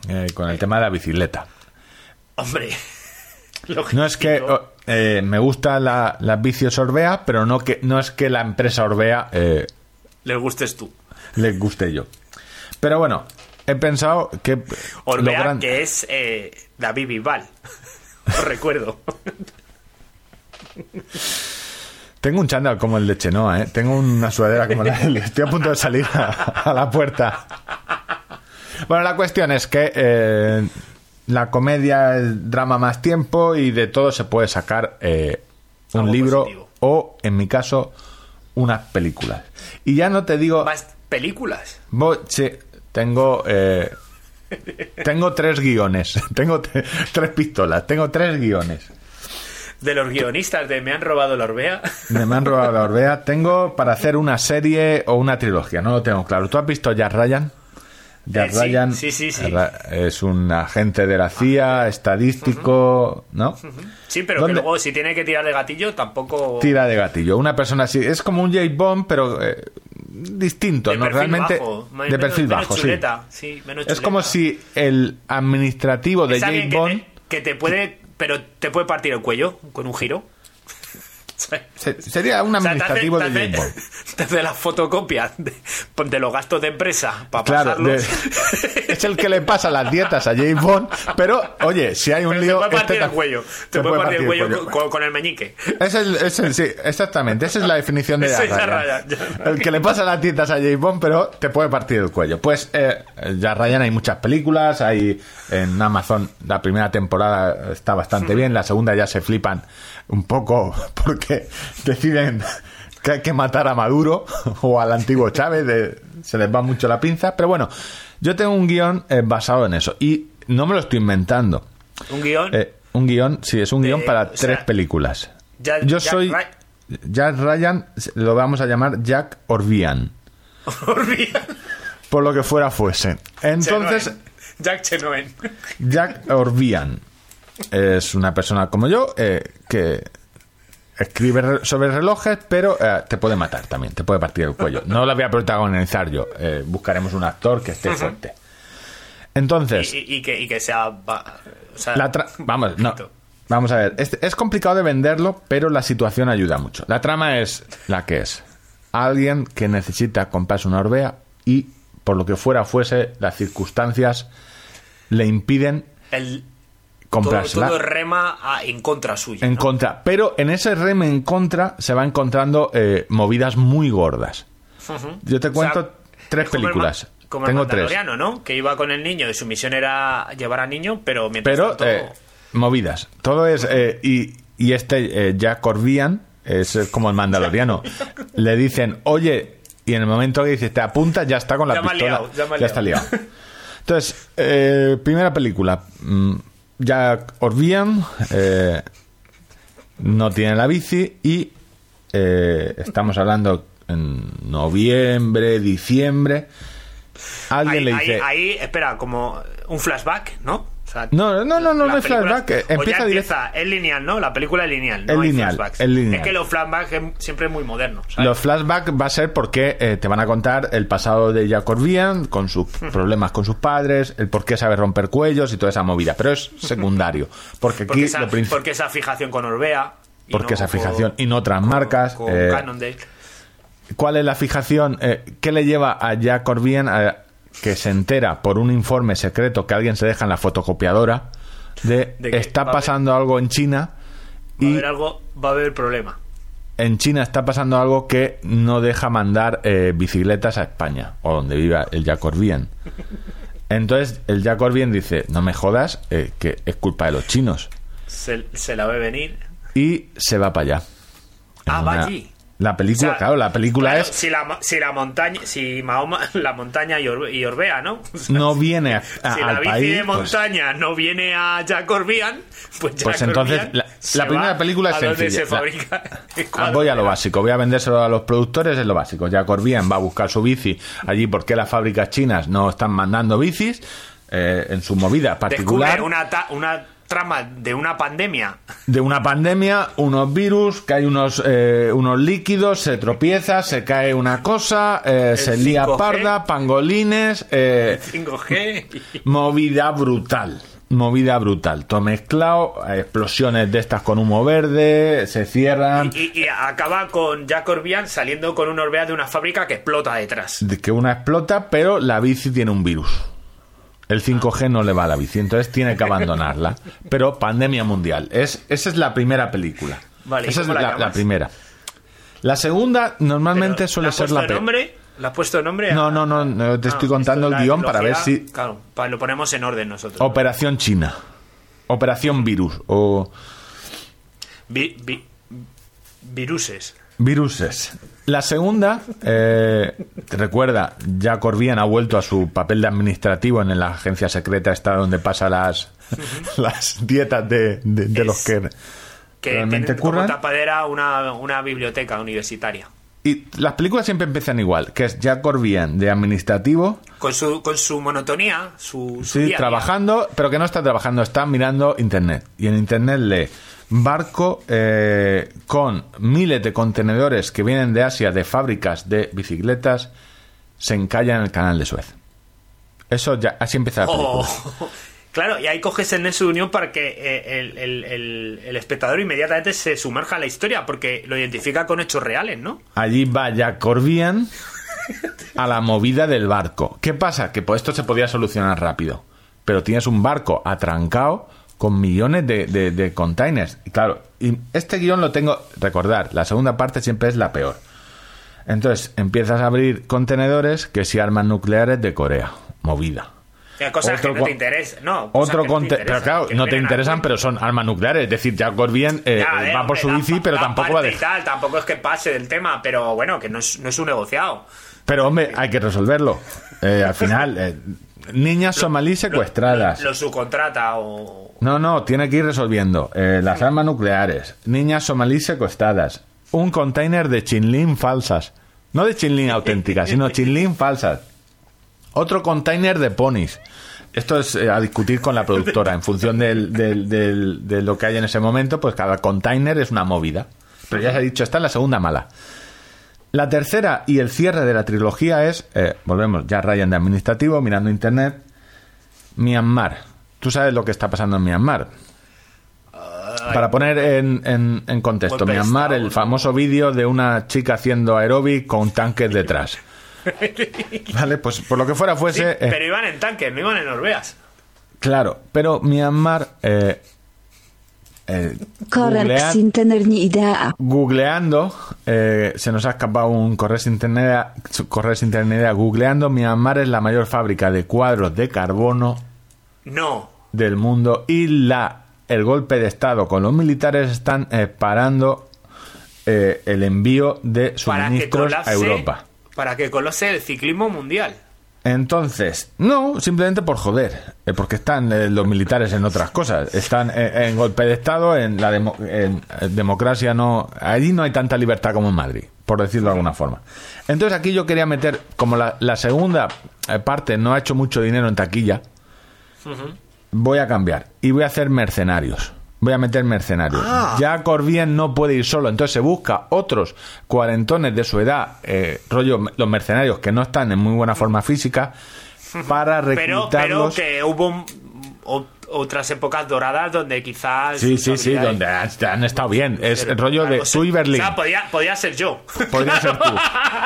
Eh, con el tema de la bicicleta. Hombre. No es que oh, eh, me gusta la, la bici Orbea, pero no, que, no es que la empresa Orbea eh, Le gustes tú. les guste yo. Pero bueno, he pensado que... Orbea, gran- que es eh, David Bisbal. Os recuerdo. Tengo un chándal como el de Chenoa, ¿eh? Tengo una sudadera como la de... Estoy a punto de salir a, a la puerta. Bueno, la cuestión es que eh, la comedia drama más tiempo y de todo se puede sacar eh, un Algo libro positivo. o, en mi caso, unas películas. Y ya no te digo... Más películas. Sí, tengo... eh, tengo tres guiones. Tengo tre- tres pistolas. Tengo tres guiones. De los guionistas de Me han robado la Orbea. Me, me han robado la Orbea. Tengo para hacer una serie o una trilogía. No lo tengo claro. ¿Tú has visto Jack Ryan? Jack Eh, Ryan sí, sí, sí. Ra- es un agente de la CIA, estadístico, ¿no? Sí, pero ¿Dónde? que luego si tiene que tirar de gatillo tampoco... Tira de gatillo. Una persona así. Es como un James Bond, pero eh, distinto, de ¿no? perfil Realmente bajo, de menos- perfil menos bajo, sí. chuleta, sí, menos Es como si el administrativo de James que que te puede... Pero te puede partir el cuello con un giro. Se- sería un O sea, te hace- administrativo te de hace- James Bond. Te hace la fotocopia de, de los gastos de empresa para Claro, pasarlos. de- es el que le pasa las dietas a James Bond, pero oye, si hay un Pero te lío, puede partir este el cuello. te Te puede partir el cuello, cuello. Con, con el meñique. Ese es, el- es el- sí, exactamente, esa es la definición de. Ryan. El que le pasa las dietas a James Bond, pero te puede partir el cuello. Pues eh, Jack Ryan hay muchas películas, hay en Amazon la primera temporada está bastante bien, la segunda ya se flipan un poco porque deciden que hay que matar a Maduro o al antiguo Chávez, de- se les va mucho la pinza, pero bueno, yo tengo un guion eh, basado en eso y no me lo estoy inventando. Un guion. Eh, un guion, sí, es un De- guion para sea, tres películas. Jack- Yo Jack soy Jack Ryan, lo vamos a llamar Jack Orbian. Orbian. por lo que fuera fuese. Entonces, Chenoen. Jack Chenoen. Jack Orbian es una persona como yo eh, que escribe re- sobre relojes, pero eh, te puede matar también, te puede partir el cuello. No la voy a protagonizar yo, eh, buscaremos un actor que esté fuerte. Entonces, Y, y- y que, y que sea. va- o sea, la vamos, no. Vamos a ver, es, es complicado de venderlo, pero la situación ayuda mucho. La trama es la que es. Alguien que necesita comprarse una Orbea y, por lo que fuera fuese, las circunstancias le impiden El, comprársela. todo rema a- en contra suya. en ¿no? contra. Pero en ese reme en contra se va encontrando eh, movidas muy gordas. Yo te O sea, cuento tres es como el películas. Tengo el tres. Mandaloriano, ¿no? Que iba con el niño y su misión era llevar al niño, pero mientras Pero tanto... eh, movidas. Todo es. eh, y, y este eh, Jack Corbian es como el mandaloriano. Le dicen, oye, y en el momento que dices, te apunta, ya está con la Ya pistola. liado, ya está liado. Entonces, primera película. mm, Jack Orbian eh, no tiene la bici y eh, estamos hablando en noviembre, diciembre. Alguien Ahí, le ahí- dice. ahí, espera, como un flashback, ¿no? Sea, No, no, no, no, no es flashback, eh, o empieza ya directo. empieza, es lineal, ¿no? La película es lineal, no Es hay lineal, flashbacks. es lineal. que los flashbacks es siempre muy modernos, ¿sabes? Los flashbacks va a ser porque eh, te van a contar el pasado de Jack Orbian con sus problemas con sus padres, el por qué sabe romper cuellos y toda esa movida. Pero es secundario. Porque aquí porque, esa, lo porque esa fijación con Orbea... porque no esa con- fijación y no otras marcas. Con eh, Cannondale. ¿Cuál es la fijación? Eh, ¿Qué le lleva a Jack Orbian a que se entera por un informe secreto que alguien se deja en la fotocopiadora de, De que está a haber- pasando algo en China Va a y haber algo, va a haber problema. en China está pasando algo que no deja mandar eh, bicicletas a España o donde viva el Jack Orbian. Entonces el Jack Orbian dice, no me jodas, eh, que es culpa de los chinos. Se, se la ve venir. Y se va para allá. Ah, va allí. La película, O sea, claro, la película claro, es... Si la, si la montaña, si Mahoma, la montaña y, Orbe- y Orbea, ¿no? O sea, No viene a- si la bici país, de pues- montaña no viene a Jack Orbian, pues Jack Pues entonces, la- primera película es a donde sencilla. se fabrica Ah, voy a lo básico, voy a vendérselo a los productores, es lo básico. Jack Orbian va a buscar su bici allí porque las fábricas chinas no están mandando bicis eh, en su movida particular. Descubre una, ta- una trama de una pandemia. de una pandemia, unos virus, que hay unos, eh, unos líquidos, se tropieza, se cae una cosa, eh, se lía 5G. parda, pangolines, eh, 5G. y- movida brutal. Movida brutal, todo mezclado, explosiones de estas con humo verde, se cierran, Y, y acaba con Jack Orbian saliendo con un Orbea de una fábrica que explota detrás. de que una explota, pero la bici tiene un virus. El 5G no le va a la bici, entonces tiene que abandonarla. Pero pandemia mundial. Es, esa es la primera película. Vale, ¿y esa es la la, la primera. La segunda normalmente Pero, suele ¿le has ser la peor. ¿Le has puesto nombre? a- No, no, no, no, te Ah, estoy contando el la guion para ver si... Claro, lo ponemos en orden nosotros. Operación China. Operación Virus. O Vi- vi- viruses. Viruses. La segunda, eh, recuerda, Jack Orbian ha vuelto a su papel de administrativo en la agencia secreta esta donde pasa las, las dietas de, de- de los que Que realmente tienen como curran. tapadera una, una biblioteca universitaria. Y las películas siempre empiezan igual, que es Jack Orbian de administrativo, Con su, con su monotonía, su, su sí, día. trabajando, pero que no está trabajando, está mirando internet. Y en internet lee barco eh, con miles de contenedores que vienen de Asia de fábricas de bicicletas se encalla en el canal de Suez. Eso ya, así empieza la película. Oh. Claro, y ahí coges el nexo de unión para que eh, el, el- el- el espectador inmediatamente se sumerja en la historia, porque lo identifica con hechos reales, ¿no? Allí va Jack Orbian a la movida del barco. ¿Qué pasa? Que pues esto se podía solucionar rápido. Pero tienes un barco atrancado con millones de, de- de containers. Y claro, y este guion lo tengo, recordar, la segunda parte siempre es la peor. Entonces empiezas a abrir contenedores que si armas nucleares de Corea. Movida. Cosas Otro que no te interesan. No, Otro que no te conte- pero claro, no te interesan, pero son armas nucleares. Es decir, Jack Orbian eh, Ya, va por su bici, pero tampoco va de... tal, tampoco es que pase del tema, pero bueno, que no es, no es un negociado. Pero hombre, hay que resolverlo. Eh, al final, eh, niñas somalíes secuestradas. Lo, lo subcontrata o. No, no, tiene que ir resolviendo. Eh, las armas nucleares, niñas somalíes secuestradas, un container de chinlín falsas. No de chinlín auténticas, sino chinlín falsas. Otro container de ponis. Esto es eh, a discutir con la productora. En función del- del- del- de lo que hay en ese momento, pues cada container es una movida. Pero ya se ha dicho, esta es la segunda mala. La tercera y el cierre de la trilogía es, eh, volvemos, ya Ryan de administrativo, mirando internet, Myanmar. Tú sabes lo que está pasando en Myanmar. Para poner en, en- en contexto, Myanmar, el famoso vídeo de una chica haciendo aeróbic con tanques detrás. Vale, pues por lo que fuera fuese... eh, pero iban en tanques, no iban en Orbeas. Claro, pero Myanmar... eh, eh, Correr googlea- sin tener ni idea. googleando, eh, se nos ha escapado un correo sin tener correo sin tener idea. Googleando, Myanmar es la mayor fábrica de cuadros de carbono No. del mundo y la el golpe de estado con los militares están eh, parando eh, el envío de suministros colapse, a Europa. Para que colose el ciclismo mundial. Entonces, no, simplemente por joder, eh, porque están eh, los militares en otras cosas, están eh, en golpe de Estado, en la demo- en, democracia, no, allí no hay tanta libertad como en Madrid, por decirlo de alguna forma. Entonces aquí yo quería meter, como la, la segunda parte no ha hecho mucho dinero en taquilla, voy a cambiar y voy a hacer mercenarios. Voy a meter mercenarios. Ya Corbien no puede ir solo, entonces se busca otros cuarentones de su edad, eh, rollo los mercenarios que no están en muy buena forma física, para Pero, pero reclutarlos. que hubo un- otras épocas doradas donde quizás. Sí, sí, sí, donde han, han estado bien. Es el rollo de claro, tú y Berlín. O sea, podía, podía ser yo. Podría ser tú,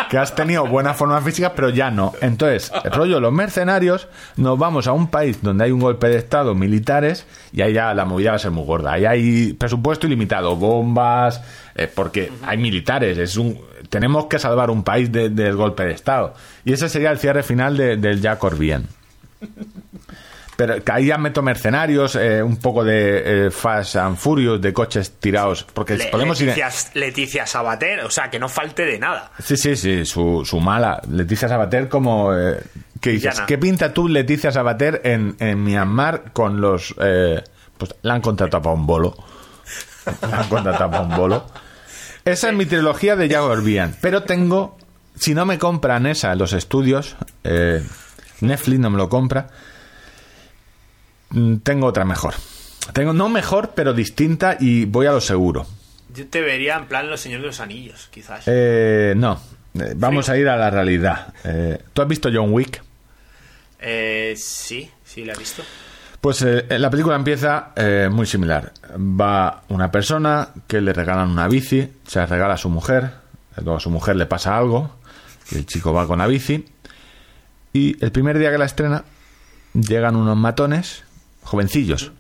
que has tenido buena forma física, pero ya no. Entonces, el rollo, los mercenarios, nos vamos a un país donde hay un golpe de Estado, militares, y ahí ya la movida va a ser muy gorda. Ahí hay presupuesto ilimitado, bombas, eh, porque hay militares, es un... Tenemos que salvar un país de- del golpe de Estado. Y ese sería el cierre final de- del Ya Corbien. Pero ahí ya meto mercenarios, eh, un poco de eh, Fast and Furious, de coches tirados, porque Le- podemos ir... Leticia, Leticia Sabater, o sea, que no falte de nada. Sí, sí, sí, su, su mala. Leticia Sabater como... eh, ¿Qué dices? ¿Qué pinta tú, Leticia Sabater, en, en Myanmar con los... eh, pues la han contratado para un bolo. La han contratado para un bolo. Esa es mi trilogía de Yago Orbian. Pero tengo... Si no me compran esa los estudios, eh, Netflix no me lo compra, tengo otra mejor. Tengo, no mejor, pero distinta y voy a lo seguro. Yo te vería en plan Los Señores de los Anillos, quizás. Eh, no, Eh, vamos a ir a la realidad. Eh, ¿Tú has visto John Wick? Eh, sí, sí, la he visto. Pues eh, la película empieza eh, muy similar. Va una persona que le regalan una bici, se la regala a su mujer, luego a su mujer le pasa algo, y el chico va con la bici, y el primer día que la estrena llegan unos matones, jovencillos,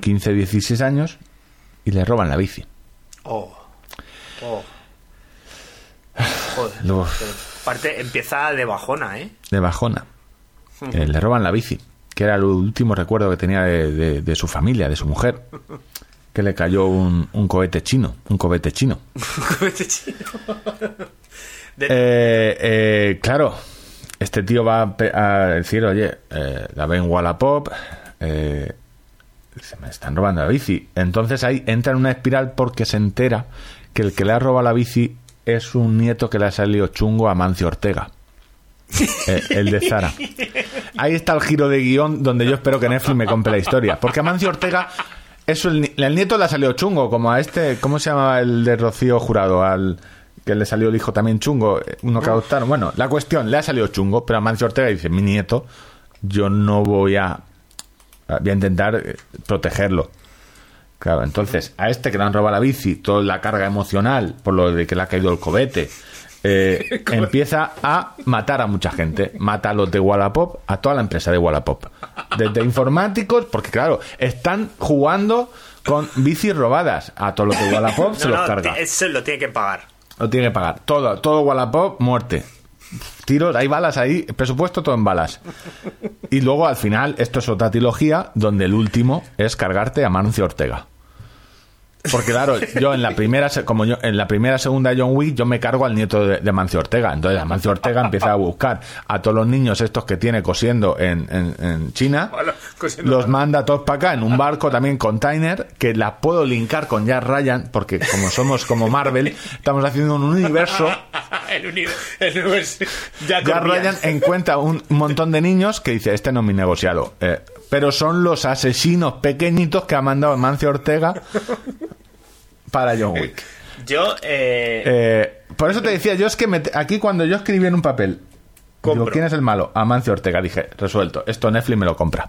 15, 16 años, y le roban la bici. Oh. Oh. Joder. Luego, empieza de bajona, ¿eh? de bajona. Eh, le roban la bici, que era el último recuerdo que tenía de, de- de su familia, de su mujer. Que le cayó un, un cohete chino, un cohete chino. Cohete chino. De- Eh, eh, claro, este tío va a, pe- a decir, oye, eh, la ven Wallapop, eh, se me están robando la bici. Entonces ahí entra en una espiral porque se entera que el que le ha robado la bici es un nieto que le ha salido chungo a Mancio Ortega. Eh, el de Zara. Ahí está el giro de guion donde yo espero que Netflix me compre la historia. Porque a Mancio Ortega, eso el, el nieto le ha salido chungo, como a este, ¿cómo se llamaba el de Rocío Jurado? Al que le salió el hijo también chungo, eh, uno que adoptaron. Bueno, la cuestión, le ha salido chungo, pero a Mancio Ortega dice, mi nieto, yo no voy a, voy a intentar eh, protegerlo. Claro, entonces a este que le han robado la bici, toda la carga emocional por lo de que le ha caído el cobete, eh, empieza a matar a mucha gente. Mata a los de Wallapop, a toda la empresa de Wallapop. Desde informáticos, porque claro, están jugando con bicis robadas. A todos los de Wallapop se los no, carga. eso lo tiene que pagar. Lo tiene que pagar. Todo, todo Wallapop, muerte. Tiros, hay balas ahí, presupuesto todo en balas. Y luego al final, esto es otra trilogía donde el último es cargarte a Mancio Ortega. Porque claro, yo en la primera, como yo en la primera segunda John Wick, yo me cargo al nieto de, de Mancio Ortega. Entonces, Mancio Ortega empieza a buscar a todos los niños estos que tiene cosiendo en, en- en China, los manda todos para acá en un barco también container que la puedo linkar con Jack Ryan, porque como somos como Marvel, estamos haciendo un universo el, uni- el universo. Ya, Jack Ryan. Ryan encuentra un montón de niños que dice, este no es mi negociado. Eh, pero son los asesinos pequeñitos que ha mandado Mancio Ortega para John Wick. Yo, eh, Eh, por eso te decía, yo es que me- aquí cuando yo escribí en un papel, digo, ¿quién es el malo? Amancio Ortega. Dije, resuelto, esto Netflix me lo compra.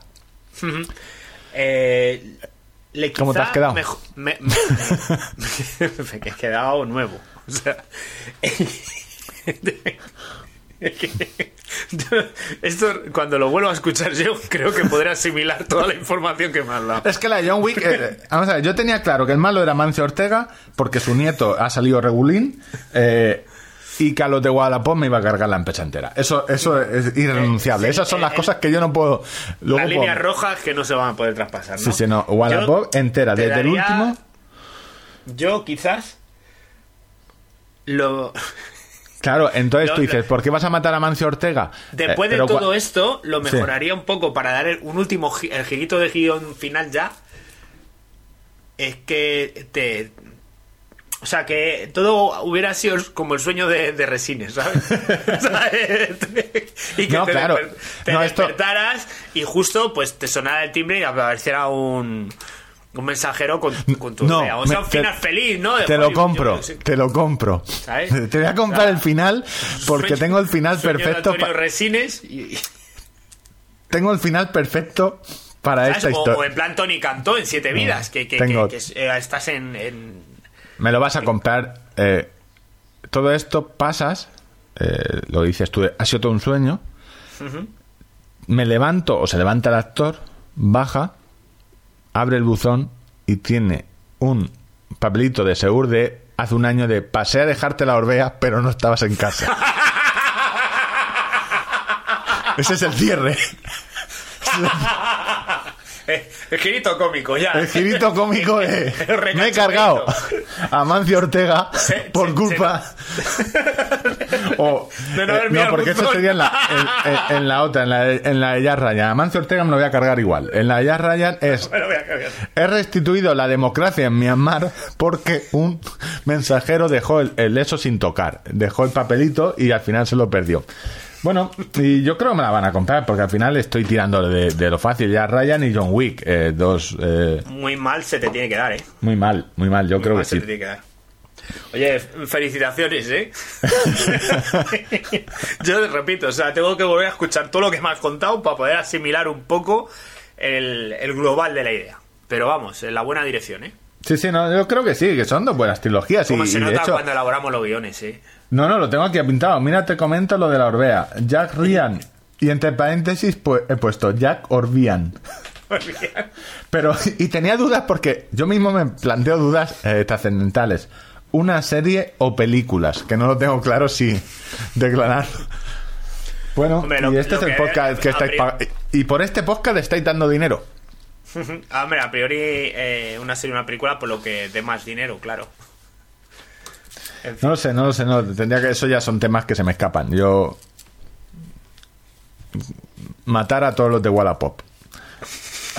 eh, le ¿Cómo te has quedado? mejo- me, me- me- me he quedado nuevo. O sea, esto cuando lo vuelvo a escuchar yo creo que podré asimilar toda la información que me has dado. Es que la de John Wick, eh, vamos a ver, yo tenía claro que el malo era Mancio Ortega porque su nieto ha salido regulín eh, y que a los de Guadalajara me iba a cargar la empresa entera. Eso, eso es irrenunciable. Eh, sí, Esas son las cosas que yo no puedo. Luego Las líneas puedo- rojas que no se van a poder traspasar. ¿no? Sí, sí, no. Wallapop entera, te desde el último. Yo quizás lo Claro, entonces tú dices, ¿por qué vas a matar a Mancio Ortega? Después Eh, de todo esto, lo Sí. mejoraría un poco para dar un último el girito de guion final ya. Es que te. O sea, que todo hubiera sido como el sueño de, de Resines, ¿sabes? Y que No, te, claro. desper- te No, esto- despertaras y justo pues te sonara el timbre y apareciera un, un mensajero con, con tu No, idea. O sea, un te- final feliz, ¿no? De Te lo compro, yo te lo compro. ¿Sabes? Te voy a comprar el final porque Sueño- tengo el final de perfecto. Pa- Resines y, tengo el final perfecto para ¿Sabes? esta O, historia. o en plan Tony Cantó en Siete Vidas, que, que- Tengo- que- que, eh, estás en, en- Me lo vas a comprar. eh, todo esto pasas, eh, lo dices tú, ha sido todo un sueño. Me levanto, o se levanta el actor, baja, abre el buzón y tiene un papelito de Segur de hace un año de pasé a dejarte la orbea, pero no estabas en casa. Ese es el cierre. El girito cómico, ya. El girito cómico de... Me he cargado a Mancio Ortega por culpa... o, De no eh, porque eso sería en la, en, en- en la otra, en la, en la de Jazz Ryan. A Mancio Ortega me lo voy a cargar igual. En la de Jazz Ryan es... Bueno, voy a. He restituido la democracia en Myanmar porque un mensajero dejó el, el eso sin tocar. Dejó el papelito y al final se lo perdió. Bueno, y yo creo que me la van a comprar porque al final estoy tirando de, de lo fácil. Ya Ryan y John Wick, eh, dos... eh, Muy mal se te tiene que dar, ¿eh? muy mal, muy mal. Yo Muy creo mal que se sí. te tiene que dar. Oye, felicitaciones, ¿eh? Yo repito, o sea, tengo que volver a escuchar todo lo que me has contado para poder asimilar un poco el, el global de la idea. Pero vamos, en la buena dirección, ¿eh? Sí, sí, no, yo creo que sí, que son dos buenas trilogías. Y, Como se y de hecho, cuando elaboramos los guiones, ¿eh? no, no, lo tengo aquí apuntado. Mira, te comento lo de la Orbea. Jack Ryan. Y entre paréntesis pues, he puesto Jack Orbian. Pero, y tenía dudas porque yo mismo me planteo dudas eh, trascendentales. Una serie o películas, que no lo tengo claro si declarar. Bueno, Hombre, lo- y este es el que- podcast que a estáis pri- pag- Y por este podcast estáis dando dinero. Ah, Hombre, a priori eh, una serie, una película, por lo que dé más dinero, claro. No lo sé, no lo sé, no. Tendría que eso ya son temas que se me escapan. Yo matar a todos los de Wallapop.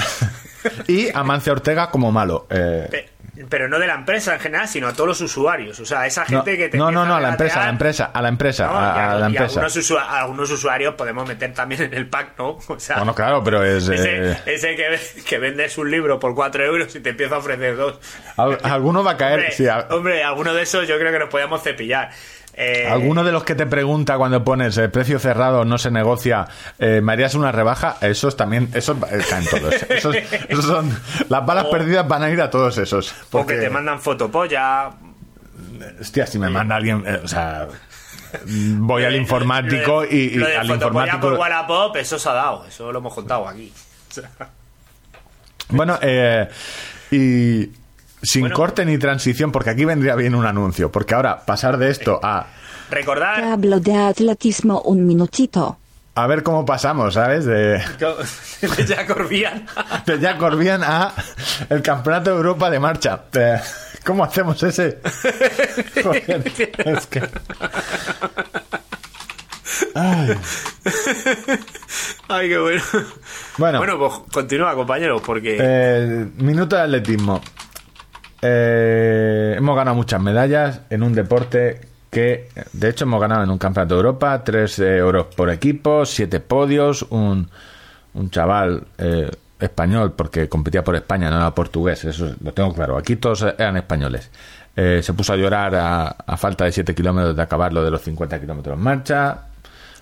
y a Mancia Ortega como malo. Eh, Pero no de la empresa en general, sino a todos los usuarios. O sea, esa no, gente que te. no, no, no, a la empresa, a la empresa, a la empresa, ¿no? a, la y empresa. algunos, usua- algunos usuarios podemos meter también en el pack, ¿no? O sea, Bueno, claro, pero es... ese, eh, ese que, que vendes un libro por 4 euros y te empieza a ofrecer dos. al- alguno va a caer... Hombre, sí, hombre, alguno de esos yo creo que nos podíamos cepillar. Eh, Alguno de los que te pregunta cuando pones el precio cerrado no se negocia, eh, ¿me harías una rebaja? Esos también, esos eh, caen todos. Esos, esos son, las balas O- perdidas van a ir a todos esos. Porque, que te mandan fotopolla. hostia, si me manda alguien, eh, o sea, voy al informático de- y, y lo de al informático. por Wallapop, eso se ha dado. Eso lo hemos contado aquí. Bueno, eh, y sin Bueno. corte ni transición, porque aquí vendría bien un anuncio, porque ahora pasar de esto a recordar. Te hablo de atletismo un minutito. a ver cómo pasamos, ¿sabes? De, de Jack Orbian. de Jack Corbian a el Campeonato de Europa de marcha. Eh, ¿Cómo hacemos ese? Joder, es que... Ay. Ay, qué bueno. Bueno, Bueno, pues continúa, compañeros, porque. eh, minuto de atletismo. Eh, hemos ganado muchas medallas en un deporte que de hecho hemos ganado en un campeonato de Europa 3 euros por equipo, 7 podios, un, un chaval eh, español, porque competía por España, no era portugués, eso lo tengo claro. Aquí todos eran españoles. Eh, se puso a llorar a, a falta de 7 kilómetros de acabar lo de los 50 kilómetros en marcha.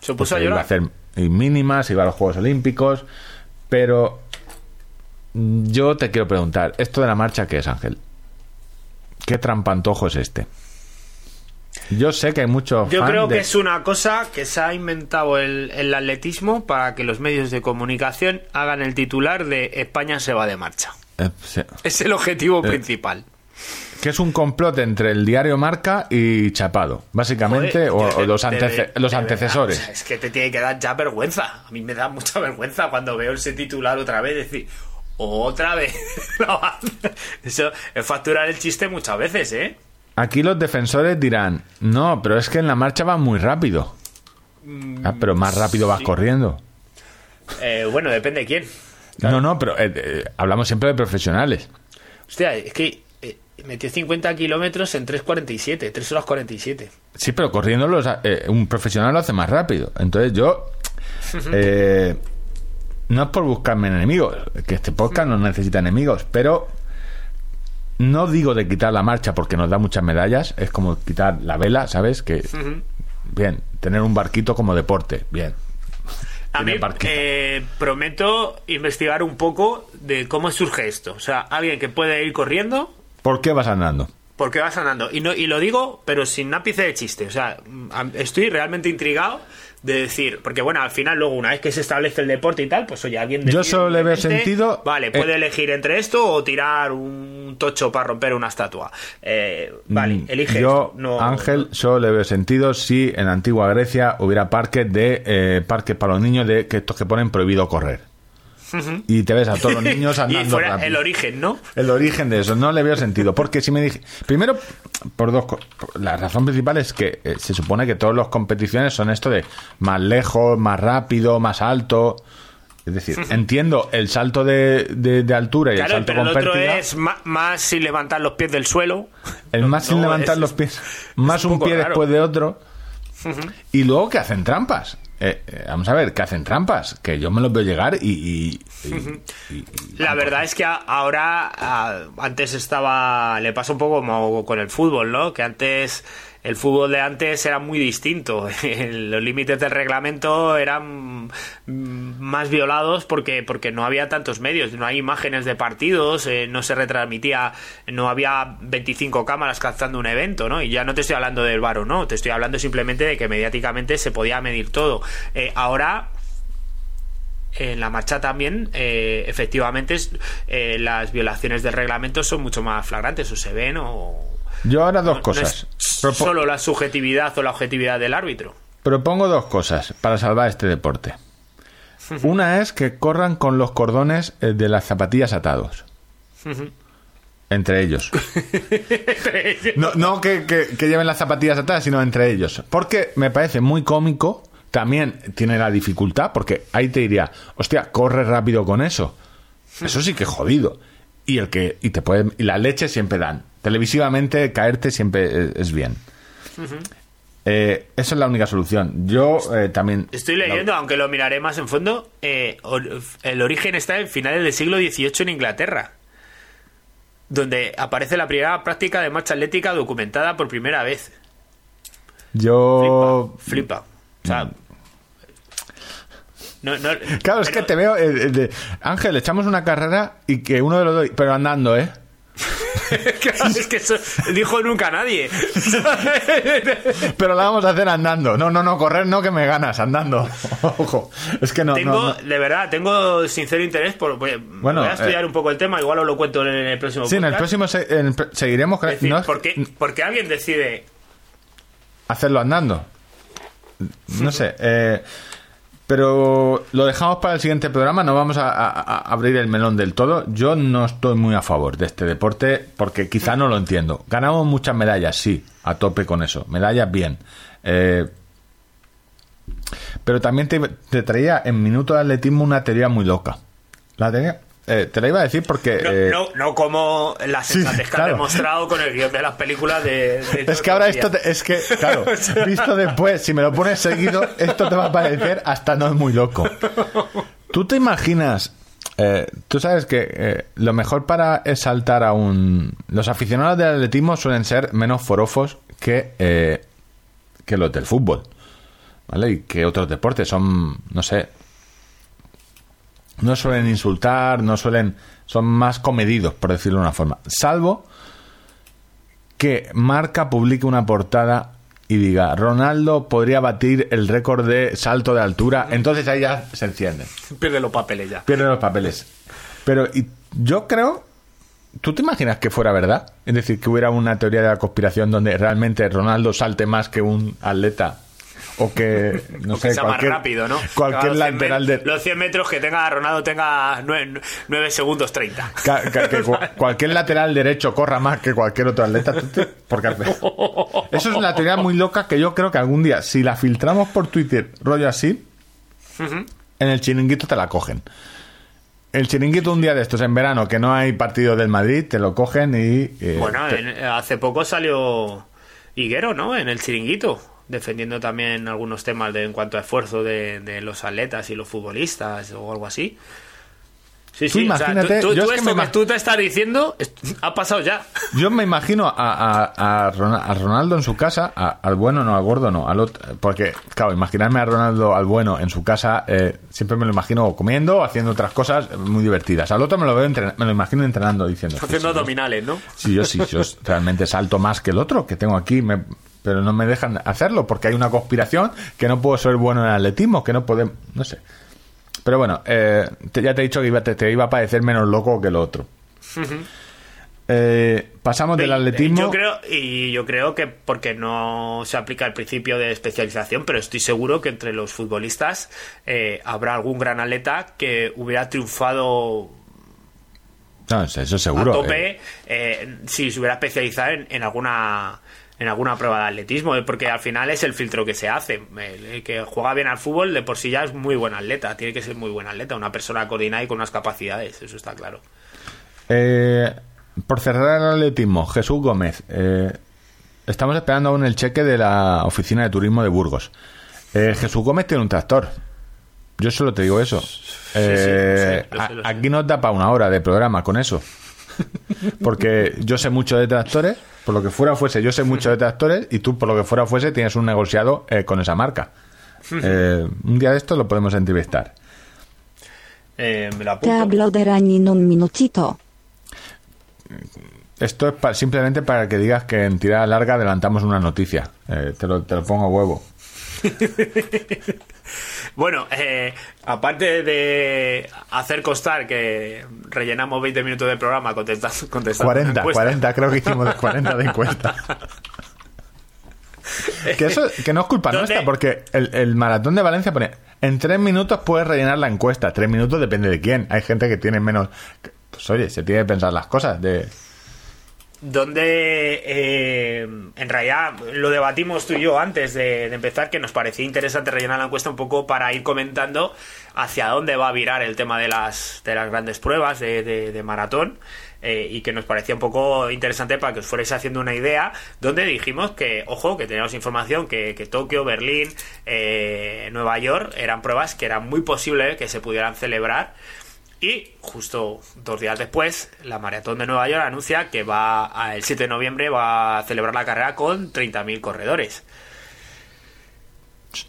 Se puso a Porque iba llorar. hacer mínimas, iba a los Juegos Olímpicos, pero yo te quiero preguntar, ¿esto de la marcha qué es, Ángel? ¿Qué trampantojo es este? Yo sé que hay muchos Yo creo de- que es una cosa que se ha inventado el, el atletismo para que los medios de comunicación hagan el titular de España se va de marcha. eh, sí. Es el objetivo Eh, principal. que es un complot entre el diario Marca y Chapado, básicamente, Joder, o, los, de- antece- de- los de antecesores. verdad, o sea, es que te tiene que dar ya vergüenza. A mí me da mucha vergüenza cuando veo ese titular otra vez decir, otra vez. Eso es facturar el chiste muchas veces, ¿eh? Aquí los defensores dirán, no, pero es que en la marcha va muy rápido. Ah, pero más rápido vas sí. corriendo. Eh, Bueno, depende de quién. No, no, pero eh, eh, hablamos siempre de profesionales. Hostia, es que eh, metió 50 kilómetros en 3.47, 3 horas 47. Sí, pero corriendo los, un profesional lo hace más rápido. Entonces yo... no es por buscarme enemigos, que este podcast no necesita enemigos, pero no digo de quitar la marcha porque nos da muchas medallas, es como quitar la vela, ¿sabes? Que bien, tener un barquito como deporte, bien. A mí eh, prometo investigar un poco de cómo surge esto. O sea, alguien que puede ir corriendo ¿Por qué vas andando? porque vas andando. Y, no, y lo digo, pero sin ápice de chiste. O sea, estoy realmente intrigado de decir, porque bueno, al final luego una vez que se establece el deporte y tal, pues oye, alguien... Yo solo le veo sentido, Vale, eh, puede elegir entre esto o tirar un tocho para romper una estatua. Eh, vale, Mm, elige Yo, esto. No, Ángel, solo le veo sentido si en la antigua Grecia hubiera parques de eh, parques para los niños de que estos que ponen prohibido correr. Y te ves a todos los niños y andando fuera rápido. el origen, ¿no? El origen de eso, no le veo sentido. Porque si me dije. Primero, por dos co- La razón principal es que eh, se supone que todas las competiciones son esto de más lejos, más rápido, más alto. Es decir, entiendo el salto de, de- de altura y el salto pero el otro es ma- más, sin levantar los pies del suelo. El más sin levantar es- los pies, más un pie raro. después de otro. Y luego que hacen trampas. Eh, eh, vamos a ver, que hacen trampas. Que yo me los veo llegar y. y- y- y- La verdad es que ahora, antes estaba, le pasa un poco como con el fútbol, ¿no? Que antes, el fútbol de antes era muy distinto. Los límites del reglamento eran mm, más violados porque, porque no había tantos medios, no hay imágenes de partidos, eh, no se retransmitía, no había 25 cámaras captando un evento, ¿no? Y ya no te estoy hablando del varo, ¿no? Te estoy hablando simplemente de que mediáticamente se podía medir todo. Eh, ahora en la marcha también, eh, efectivamente, eh, las violaciones del reglamento son mucho más flagrantes, o se ven, o. Yo ahora dos no- no cosas. es solo la subjetividad o la objetividad del árbitro. Propongo dos cosas para salvar este deporte. Una es que corran con los cordones eh, de las zapatillas atados. Entre ellos. No, no que, que- que lleven las zapatillas atadas, sino entre ellos. Porque me parece muy cómico. También tiene la dificultad, porque ahí te diría, hostia, corre rápido con eso. Eso sí que es jodido. Y el que y te puede y la leche siempre dan. Televisivamente caerte siempre es, es bien. Eh, esa es la única solución. Yo eh, también Estoy leyendo, aunque lo miraré más en fondo, eh, el origen está en finales del siglo XVIII en Inglaterra, donde aparece la primera práctica de marcha atlética documentada por primera vez. yo Flipa. O sea. No, no- Claro, es que te veo eh, eh, de, Ángel, echamos una carrera y que uno de los dos, pero andando, ¿eh? Es que eso dijo nunca nadie. Pero la vamos a hacer andando. No, no, no, correr no que me ganas, andando. Ojo. Es que no, tengo, no, no. de verdad, tengo sincero interés por. Voy, Bueno, voy a estudiar eh, un poco el tema, igual os lo cuento en el próximo Sí, en el próximo se- en seguiremos Es decir, no es- ¿por, qué, por qué alguien decide hacerlo andando. No sé, eh, pero lo dejamos para el siguiente programa. No vamos a, abrir el melón del todo. Yo no estoy muy a favor de este deporte porque quizá no lo entiendo. Ganamos muchas medallas, sí, a tope con eso. Medallas bien. Eh, pero también te, te traía en Minuto de Atletismo una teoría muy loca. La teoría eh, te la iba a decir porque... No, eh, no, no como la sí, sensatez que claro. han demostrado con el guion de las películas de... de Es que ahora esto, te- es que, claro, visto después, si me lo pones seguido, esto te va a parecer hasta no es muy loco. ¿Tú te imaginas? eh, Tú sabes que eh, lo mejor para exaltar a un... Los aficionados del atletismo suelen ser menos forofos que, eh, que los del fútbol, ¿vale? Y que otros deportes son, no sé... No suelen insultar, no suelen... Son más comedidos, por decirlo de una forma. Salvo que Marca publique una portada y diga Ronaldo podría batir el récord de salto de altura, entonces ahí ya se encienden, Pierde los papeles ya. pierden los papeles. Pero y yo creo, ¿tú te imaginas que fuera verdad? Es decir, que hubiera una teoría de la conspiración donde realmente Ronaldo salte más que un atleta o que no O que sé, sea cualquier, más rápido, ¿no? cualquier Los 100 lateral de Los 100 metros que tenga Ronaldo tenga 9, segundos 30. Ca- ca- que cu- cualquier lateral derecho corra más que cualquier otro atleta. ¿tú te- Porque eso es una teoría muy loca que yo creo que algún día, si la filtramos por Twitter, rollo así, en el chiringuito te la cogen. El chiringuito un día de estos en verano, que no hay partido del Madrid, te lo cogen y... eh, Bueno, te- en- hace poco salió Higuero, ¿no? En el chiringuito, defendiendo también algunos temas de, en cuanto a esfuerzo de, de los atletas y los futbolistas o algo así. Sí, Tú sí, o sea, imagínate, tú, tú- yo tú es que esto me que imag- tú te estás diciendo es- ha pasado ya. Yo me imagino a, a- a Ron- a Ronaldo en su casa, a- al bueno no, al gordo no, al otro, porque, claro, imaginarme a Ronaldo al bueno en su casa, eh, siempre me lo imagino comiendo o haciendo otras cosas muy divertidas. Al otro me lo veo me lo imagino entrenando diciendo. Haciendo "Sí, sí, yo- abdominales, ¿no? Sí, yo sí, yo realmente salto más que el otro que tengo aquí, me- pero no me dejan hacerlo porque hay una conspiración que no puedo ser bueno en atletismo, que no podemos, no sé. Pero bueno, eh, te- ya te he dicho que iba, te, te iba a parecer menos loco que el otro. Eh, pasamos del Y- atletismo. Yo creo, y yo creo que porque no se aplica el principio de especialización, pero estoy seguro que entre los futbolistas eh, habrá algún gran atleta que hubiera triunfado No, eso seguro. a tope eh. eh, si se hubiera especializado en, en alguna en alguna prueba de atletismo, eh, porque al final es el filtro que se hace. El, que juega bien al fútbol de por sí ya es muy buen atleta, tiene que ser muy buen atleta, una persona coordinada y con unas capacidades, eso está claro. Eh, por cerrar el atletismo, Jesús Gómez. eh, estamos esperando aún el cheque de la oficina de turismo de Burgos. Eh, Jesús Gómez tiene un tractor. Yo solo te digo eso. Lo sé, lo sé, lo a- sé. Aquí nos da para una hora de programa con eso. Porque yo sé mucho de tractores, por lo que fuera fuese, yo sé mucho de tractores y tú, por lo que fuera fuese, tienes un negociado eh, con esa marca. Eh, un día de esto lo podemos entrevistar. Eh, me Te hablo de en un minutito. Esto es pa- simplemente para que digas que en tirada larga adelantamos una noticia. Eh, te, lo, te lo pongo a huevo. Bueno, eh, aparte de hacer constar que rellenamos 20 minutos de programa contestando, contestando una 40, encuesta, 40, creo que hicimos 40 de encuesta. que eso que no es culpa ¿Dónde? nuestra, porque el, el maratón de Valencia pone en tres minutos puedes rellenar la encuesta. Tres minutos depende de quién. Hay gente que tiene menos. Pues oye, se tiene que pensar las cosas. de donde eh, en realidad lo debatimos tú y yo antes de, empezar, que nos parecía interesante rellenar la encuesta un poco para ir comentando hacia dónde va a virar el tema de las, de las grandes pruebas de, de- de maratón. eh, y que nos parecía un poco interesante para que os fuerais haciendo una idea, donde dijimos que, ojo, que teníamos información que, que Tokio, Berlín, eh, Nueva York eran pruebas que era muy posible que se pudieran celebrar y justo dos días después, la Maratón de Nueva York anuncia que va a- el 7 de noviembre va a celebrar la carrera con 30.000 corredores.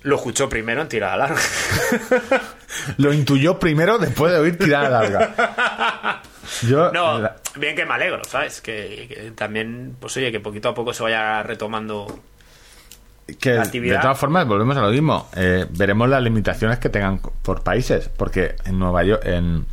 Lo escuchó primero en tirada larga. Lo intuyó primero después de oír tirada larga. Yo, No, la- bien que me alegro, ¿sabes? Que, que también, pues oye, que poquito a poco se vaya retomando. que la de actividad. todas formas volvemos a lo mismo. Eh, veremos las limitaciones que tengan por países, porque en Nueva York, en,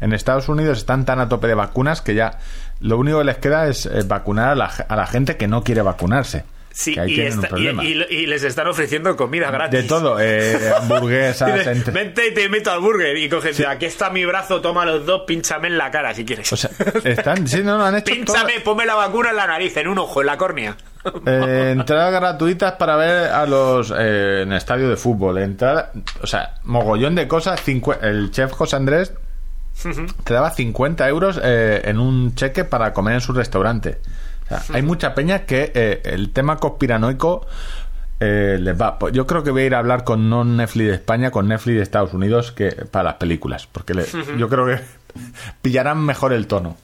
en Estados Unidos están tan a tope de vacunas que ya lo único que les queda es eh, vacunar a la, a la gente que no quiere vacunarse. Sí, y, esta- y- problema. y- y les están ofreciendo comida gratis. de todo, eh, hamburguesas, entre- Vente y te invito al burger y coges, aquí está mi brazo, toma los dos, pínchame en la cara si quieres. O sea, están, sí, no, no, han hecho todo- Pínchame, ponme la vacuna en la nariz, en un ojo, en la córnea. Eh, entradas gratuitas para ver a los eh, en estadio de fútbol. Entrada, o sea, mogollón de cosas. cincu- el chef José Andrés te daba 50 euros eh, en un cheque para comer en su restaurante. O sea, hay mucha peña que eh, el tema conspiranoico eh, les va. Pues Yo creo que voy a ir a hablar con no Netflix de España, con Netflix de Estados Unidos que para las películas, porque le- yo creo que pillarán mejor el tono.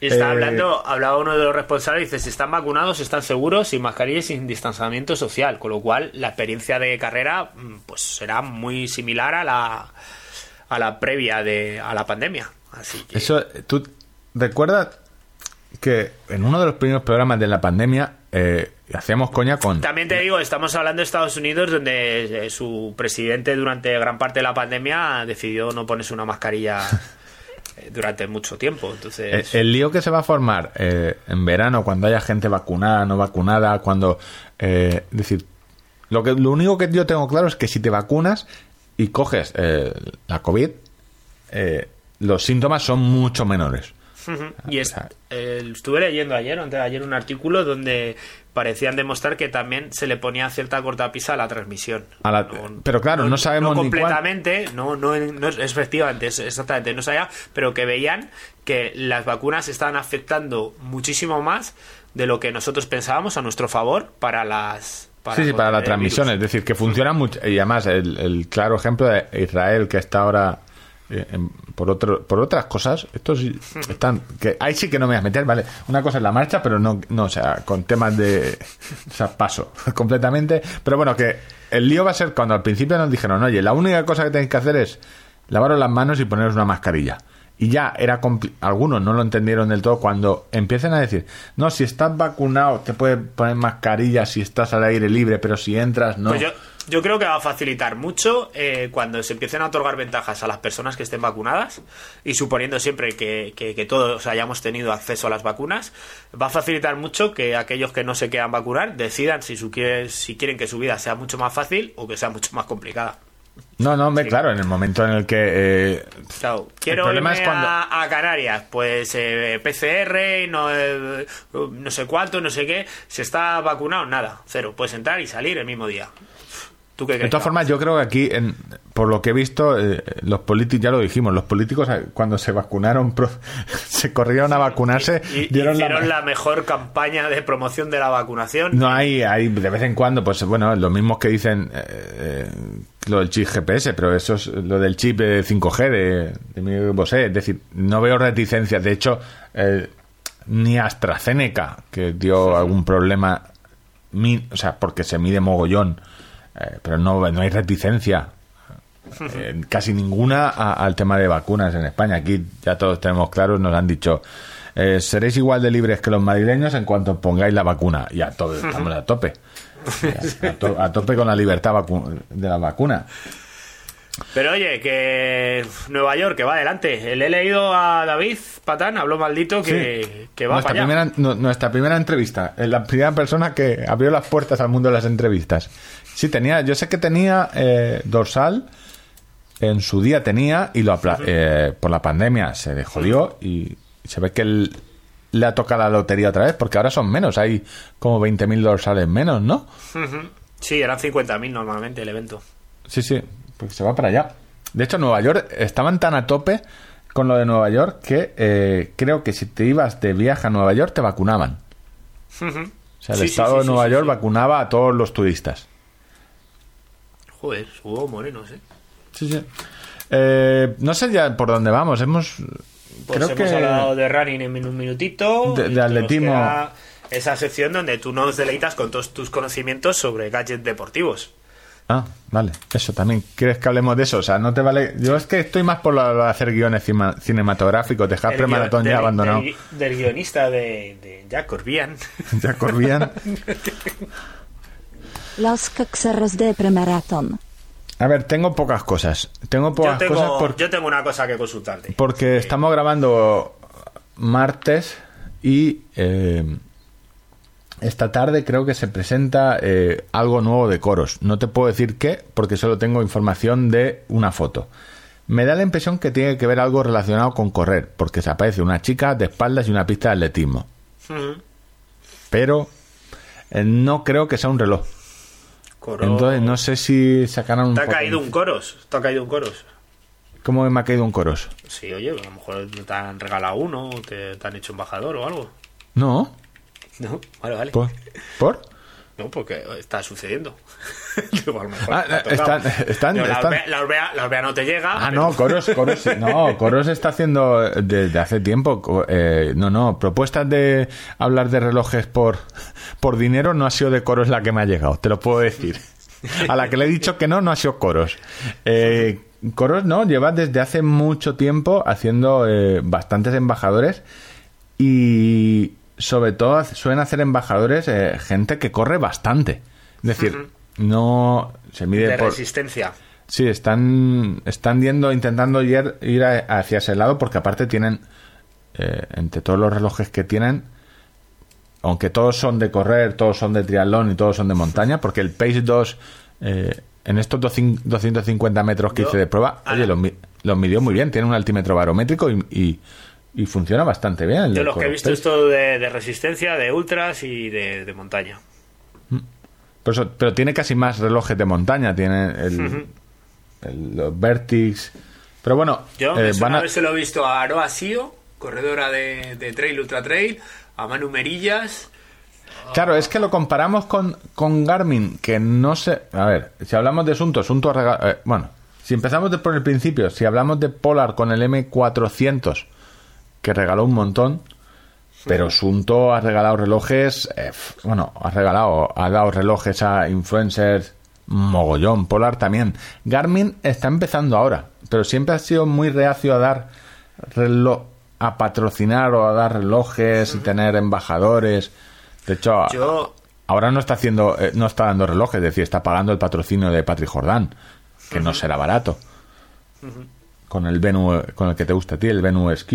Y está hablando, hablaba uno de los responsables y dice, si están vacunados, están seguros, sin mascarilla y sin distanciamiento social, con lo cual la experiencia de carrera mm, pues será muy similar a la a la previa de a la pandemia. Así que Eso, ¿tú recuerdas que en uno de los primeros programas de la pandemia eh, hacíamos coña con... También te digo, estamos hablando de Estados Unidos, donde eh, su presidente durante gran parte de la pandemia decidió no ponerse una mascarilla eh, durante mucho tiempo. Eh, Entonces, El lío que se va a formar eh, en verano, cuando haya gente vacunada, no vacunada, cuando... eh, es decir, lo, que, lo único que yo tengo claro es que si te vacunas y coges eh, la COVID, eh, los síntomas son mucho menores. Ujú. Y es- eh, estuve leyendo ayer, antes de ayer, un artículo donde parecían demostrar que también se le ponía cierta cortapisa a la transmisión. A la- pero claro, no sabemos no ni cuán- completamente, no, no, no es efectivamente, es exactamente, no sabía, pero que veían que las vacunas estaban afectando muchísimo más de lo que nosotros pensábamos a nuestro favor para las sí, sí, para la transmisión. Es decir, que funciona mucho. Y además, el, el claro ejemplo de Israel, que está ahora eh, por otro, por otras cosas, estos sí están. que Ahí sí que no me voy a meter, ¿vale? Una cosa es la marcha, pero no, no o sea, con temas de. O sea, paso completamente. Pero bueno, que el lío va a ser cuando al principio nos dijeron, oye, la única cosa que tenéis que hacer es lavaros las manos y poneros una mascarilla. Y ya era algunos no lo entendieron del todo cuando empiecen a decir, no, si estás vacunado te puedes poner mascarilla si estás al aire libre, pero si entras no. Pues yo, yo creo que va a facilitar mucho eh, cuando se empiecen a otorgar ventajas a las personas que estén vacunadas y suponiendo siempre que, que- todos hayamos tenido acceso a las vacunas, va a facilitar mucho que aquellos que no se quieran vacunar decidan si, su si quieren que su vida sea mucho más fácil o que sea mucho más complicada. No, no, hombre, claro, en el momento en el que... eh, Claro, quiero problema irme es cuando- a, a Canarias, pues eh, PCR, no, eh, no sé cuánto, no sé qué, se está vacunado, nada, cero, puedes entrar y salir el mismo día. ¿Tú qué crees? de todas formas, yo creo que aquí, en- por lo que he visto, eh, los políticos, ya lo dijimos, los políticos eh, cuando se vacunaron, pro- se corrieron a vacunarse, Y- dieron hicieron la... mejor campaña de promoción de la vacunación. No hay, hay de vez en cuando, pues bueno, los mismos que dicen eh, lo del chip GPS, pero eso es lo del chip eh, 5G de, de mi Bosé. Es decir, no veo reticencias. De hecho, ni AstraZeneca, que dio algún problema, mi- o sea, porque se mide mogollón, eh, pero no, no hay reticencia. eh, casi ninguna a- al tema de vacunas en España. Aquí ya todos tenemos claros, nos han dicho, eh, seréis igual de libres que los madrileños en cuanto pongáis la vacuna. Y a todos estamos a tope. A, to- a tope con la libertad de la vacuna. Pero oye, que Nueva York, que va adelante. Le he leído a David Patán, habló maldito, que, que va nuestra, para allá. primera, nu- nuestra primera entrevista, eh, la primera persona que abrió las puertas al mundo de las entrevistas. Sí, tenía, yo sé que tenía eh, dorsal, en su día tenía, y lo apla- eh, por la pandemia se le jodió y se ve que él le ha tocado la lotería otra vez, porque ahora son menos, hay como 20.000 dorsales menos, ¿no? Sí, eran 50.000 normalmente el evento. Sí, sí, porque se va para allá. De hecho, Nueva York estaban tan a tope con lo de Nueva York que eh, creo que si te ibas de viaje a Nueva York te vacunaban. O sea, el Sí, estado sí, de Nueva York vacunaba a todos los turistas. Joder, hubo morenos, ¿eh? Sí, sí. Eh, no sé ya por dónde vamos. Hemos. Pues creo hemos que. hablado de running en un minutito. De- de atletismo. Esa sección donde tú nos deleitas con todos tus conocimientos sobre gadgets deportivos. Ah, vale. Eso también. ¿Quieres que hablemos de eso? O sea, no te vale. Yo es que estoy más por lo de hacer guiones cima- cinematográficos, dejar El premaratón ya abandonado. Del, del guionista de, de Jack Corbian. ya corrían. Los Coxeros de Premaraton. A ver, tengo pocas cosas. Tengo Yo pocas cosas porque. yo tengo una cosa que consultarte. Porque estamos grabando martes y eh, esta tarde creo que se presenta eh, algo nuevo de coros. No te puedo decir qué porque solo tengo información de una foto. Me da la impresión que tiene que ver algo relacionado con correr, porque se aparece una chica de espaldas y una pista de atletismo. Pero eh, no creo que sea un reloj. Entonces no sé si sacarán un... Te ha poco- caído un coros. Te ha caído un coros. ¿Cómo me ha caído un coros? Sí, oye, a lo mejor te han regalado uno, te, te han hecho embajador o algo. No. No, vale, vale. ¿Por? ¿Por? No, porque está sucediendo. Digo, a lo mejor Ah, están- están- Digo, la, están- Orbea, la, Orbea, la Orbea no te llega. Ah, pero- no, Coros, Coros, no, Coros está haciendo desde hace tiempo, eh, no, no, propuestas de hablar de relojes por, por dinero no ha sido de Coros la que me ha llegado, te lo puedo decir. A la que le he dicho que no, no ha sido Coros. Eh, Coros no, lleva desde hace mucho tiempo haciendo eh, bastantes embajadores y sobre todo suelen hacer embajadores eh, gente que corre bastante. Es decir, no se mide de por... resistencia. Sí, están, están yendo, intentando ir, ir a- hacia ese lado porque aparte tienen, eh, entre todos los relojes que tienen, aunque todos son de correr, todos son de triatlón y todos son de montaña, porque el Pace 2, eh, en estos 200 250 metros que Yo- hice de prueba, oye, los, mi- los midió muy bien, tiene un altímetro barométrico y, y, y funciona bastante bien. el del los que he visto esto de, de resistencia, de ultras y de, de montaña. Por eso- pero tiene casi más relojes de montaña, tiene el, el- los Vertix. Pero bueno, Yo eh, van a- habérselo visto a Aroa Sio, corredora de, de trail, ultra trail, a Manu Merillas. Claro, es que lo comparamos con, con Garmin, que no sé... A ver, si hablamos de Sunto, Sunto ha rega- eh, bueno, si empezamos de por el principio, si hablamos de Polar con el M400, que regaló un montón, pero Sunto ha regalado relojes... eh, bueno, ha regalado, ha dado relojes a influencers mogollón, Polar también. Garmin está empezando ahora, pero siempre ha sido muy reacio a dar reloj a patrocinar o a dar relojes y tener embajadores. De hecho, Yo, ahora no está haciendo, eh, no está dando relojes, es decir, está pagando el patrocinio de Patrick Jordan, que no será barato. Con el Venu, con el que te gusta a ti, el Venu SQ.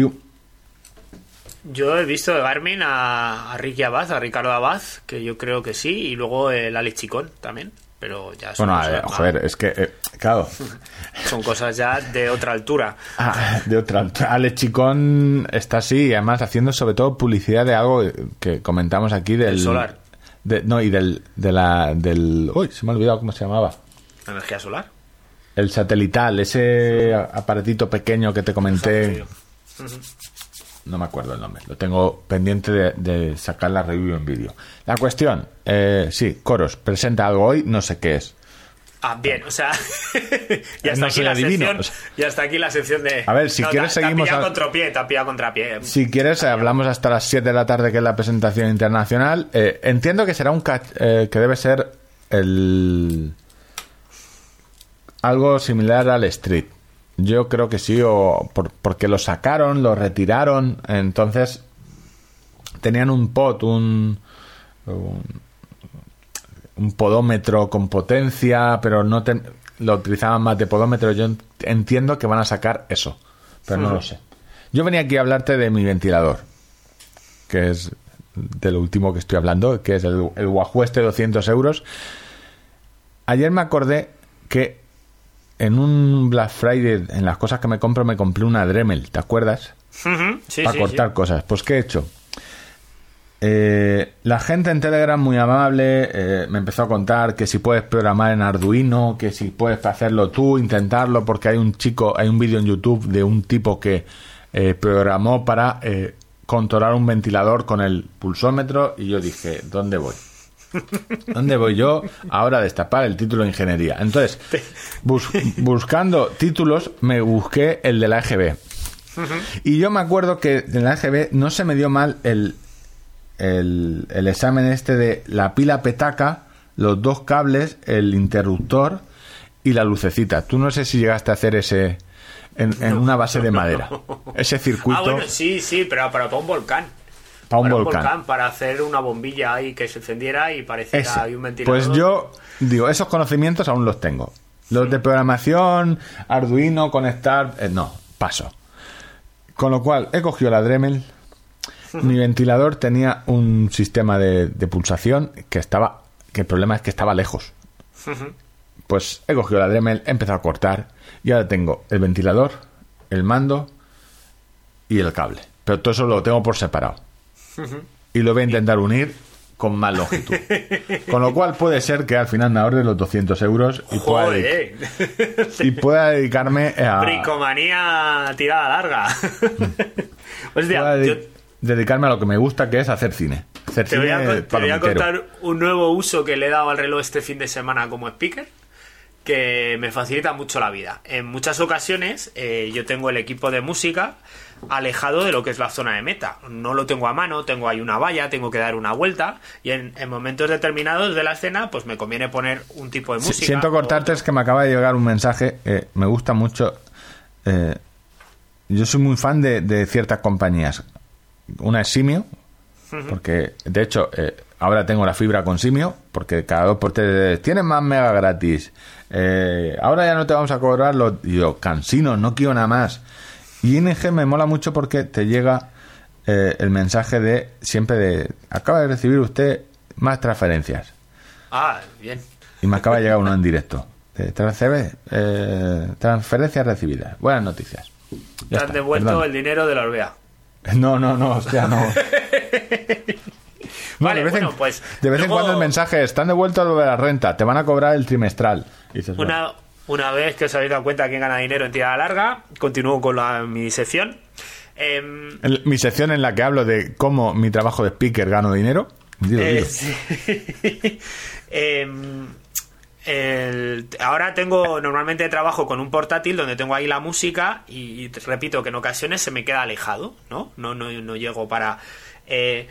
Yo he visto de Garmin a, a Ricky Abad, a Ricardo Abad, que yo creo que sí, y luego el Alex Chicón también. Pero ya son, Bueno, eh, joder, es que, eh, claro, son cosas ya de otra altura. Ah, de otra. Alex Chicón está así, y además haciendo sobre todo publicidad de algo que comentamos aquí del. El solar. de- no, y del. De la, del. Uy, se me ha olvidado cómo se llamaba. Energía solar. El satelital, ese aparatito pequeño que te comenté. No me acuerdo el nombre. Lo tengo pendiente de, de sacar la review en vídeo. La cuestión, eh, sí, Coros, presenta algo hoy, no sé qué es. Ah, bien, o sea, ya está No aquí la adivino, sección. o sea. Ya está aquí la sección de. A ver, si quieres seguimos pillado a- contra pie, pillado contra pie. Si quieres, hablamos hasta las 7 de la tarde, que es la presentación internacional. Eh, entiendo que será un eh, que debe ser el algo similar al Street. Yo creo que sí, o por- porque lo sacaron, lo retiraron, entonces tenían un pot, un, un, un podómetro con potencia, pero no ten- lo utilizaban más de podómetro. Yo ent- entiendo que van a sacar eso, pero no lo sé. Yo venía aquí a hablarte de mi ventilador, que es de lo último que estoy hablando, que es el, el Wahoo este 200 euros. Ayer me acordé que en un Black Friday, en las cosas que me compro, me compré una Dremel, ¿te acuerdas? Ujú, sí, para sí, cortar sí. cosas. Pues, ¿qué he hecho? Eh, la gente en Telegram muy amable eh, me empezó a contar que si puedes programar en Arduino, que si puedes hacerlo tú, intentarlo, porque hay un chico, hay un vídeo en YouTube de un tipo que eh, programó para eh, controlar un ventilador con el pulsómetro y yo dije, ¿dónde voy? ¿Dónde voy yo ahora a destapar el título de ingeniería? Entonces, bus- buscando títulos, me busqué el de la EGB. Y yo me acuerdo que en la EGB no se me dio mal el, el, el examen este de la pila petaca, los dos cables, el interruptor y la lucecita. Tú no sé si llegaste a hacer ese en, en una base de madera. Ese circuito Ah, bueno, sí, sí, pero para un volcán. Para un volcán. Para hacer una bombilla ahí que se encendiera y pareciera ahí un ventilador. Pues yo digo, esos conocimientos aún los tengo. Los de programación, Arduino, conectar, eh, no, paso. Con lo cual, he cogido la Dremel. Mi ventilador tenía un sistema de, de pulsación que estaba, que el problema es que estaba lejos. Pues he cogido la Dremel, he empezado a cortar y ahora tengo el ventilador, el mando y el cable. Pero todo eso lo tengo por separado. Y lo voy a intentar unir con más longitud. Con lo cual puede ser que al final me ahorre los 200 euros y pueda, y pueda dedicarme a... Bricomanía tirada larga. Hostia, pueda yo dedicarme a lo que me gusta, que es hacer cine. Hacer te voy, a, te voy a contar un nuevo uso que le he dado al reloj este fin de semana como speaker que me facilita mucho la vida. En muchas ocasiones eh, yo tengo el equipo de música alejado de lo que es la zona de meta. No lo tengo a mano, tengo ahí una valla, tengo que dar una vuelta y en, en momentos determinados de la escena pues me conviene poner un tipo de Si- música. Siento o- cortarte, es que me acaba de llegar un mensaje. eh, me gusta mucho. eh, yo soy muy fan de, de ciertas compañías. Una es Simio, porque de hecho eh, ahora tengo la fibra con Simio, porque cada dos por tres tienes más mega gratis. Eh, ahora ya no te vamos a cobrar los. yo, cansino, no quiero nada más. Y ING me mola mucho porque te llega eh, el mensaje de siempre de. Acaba de recibir usted más transferencias. Ah, bien. Y me acaba de llegar uno en directo. Eh, transfer- eh, transferencias recibidas. Buenas noticias. Te Ya han está, devuelto perdón. el dinero de la Orbea. No, no, no, hostia, no. No, Vale, de vez, bueno, en, pues, de vez en cuando el mensaje es, están devuelto lo de la renta, te van a cobrar el trimestral. Bueno, Una, vez que os habéis dado cuenta quién gana dinero en tirada larga, continúo con la, mi sección. El- mi sección en la que hablo de cómo mi trabajo de speaker gano dinero. Eh, sí. Em, el- ahora tengo, normalmente trabajo con un portátil donde tengo ahí la música y, y repito que en ocasiones se me queda alejado, ¿no? No, no, no llego para... eh,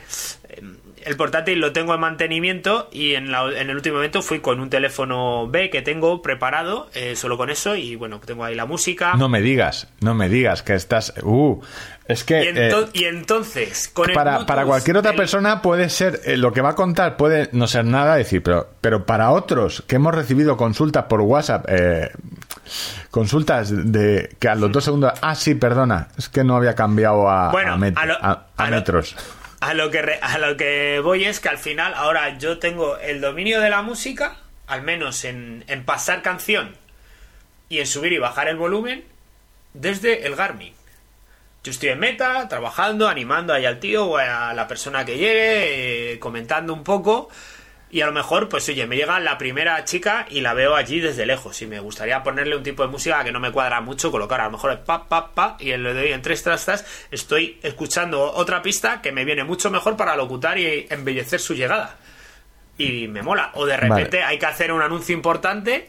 em, el portátil lo tengo en mantenimiento y en, la- en el último momento fui con un teléfono B que tengo preparado, eh, solo con eso y bueno, tengo ahí la música. No me digas, no me digas que estás... Uh, es que... y, eh, y entonces, con el para, Bluetooth, para cualquier otra el- persona puede ser, eh, lo que va a contar puede no ser nada, decir, pero, pero para otros que hemos recibido consultas por WhatsApp, eh, consultas de que a los dos segundos, ah, sí, perdona, es que no había cambiado a, Bueno, a, met- a lo- a- a a lo- metros. A lo, que re- a lo que voy es que al final ahora yo tengo el dominio de la música, al menos en, en pasar canción y en subir y bajar el volumen, desde el Garmin. Yo estoy en meta, trabajando, animando ahí al tío o a la persona que llegue, eh, comentando un poco. Y a lo mejor, pues oye, me llega la primera chica y la veo allí desde lejos. Y me gustaría ponerle un tipo de música que no me cuadra mucho, colocar a lo mejor el pa, pa, pa, y le doy en tres trastas. Estoy escuchando otra pista que me viene mucho mejor para locutar y embellecer su llegada. Y me mola. O de repente hay que hacer un anuncio importante.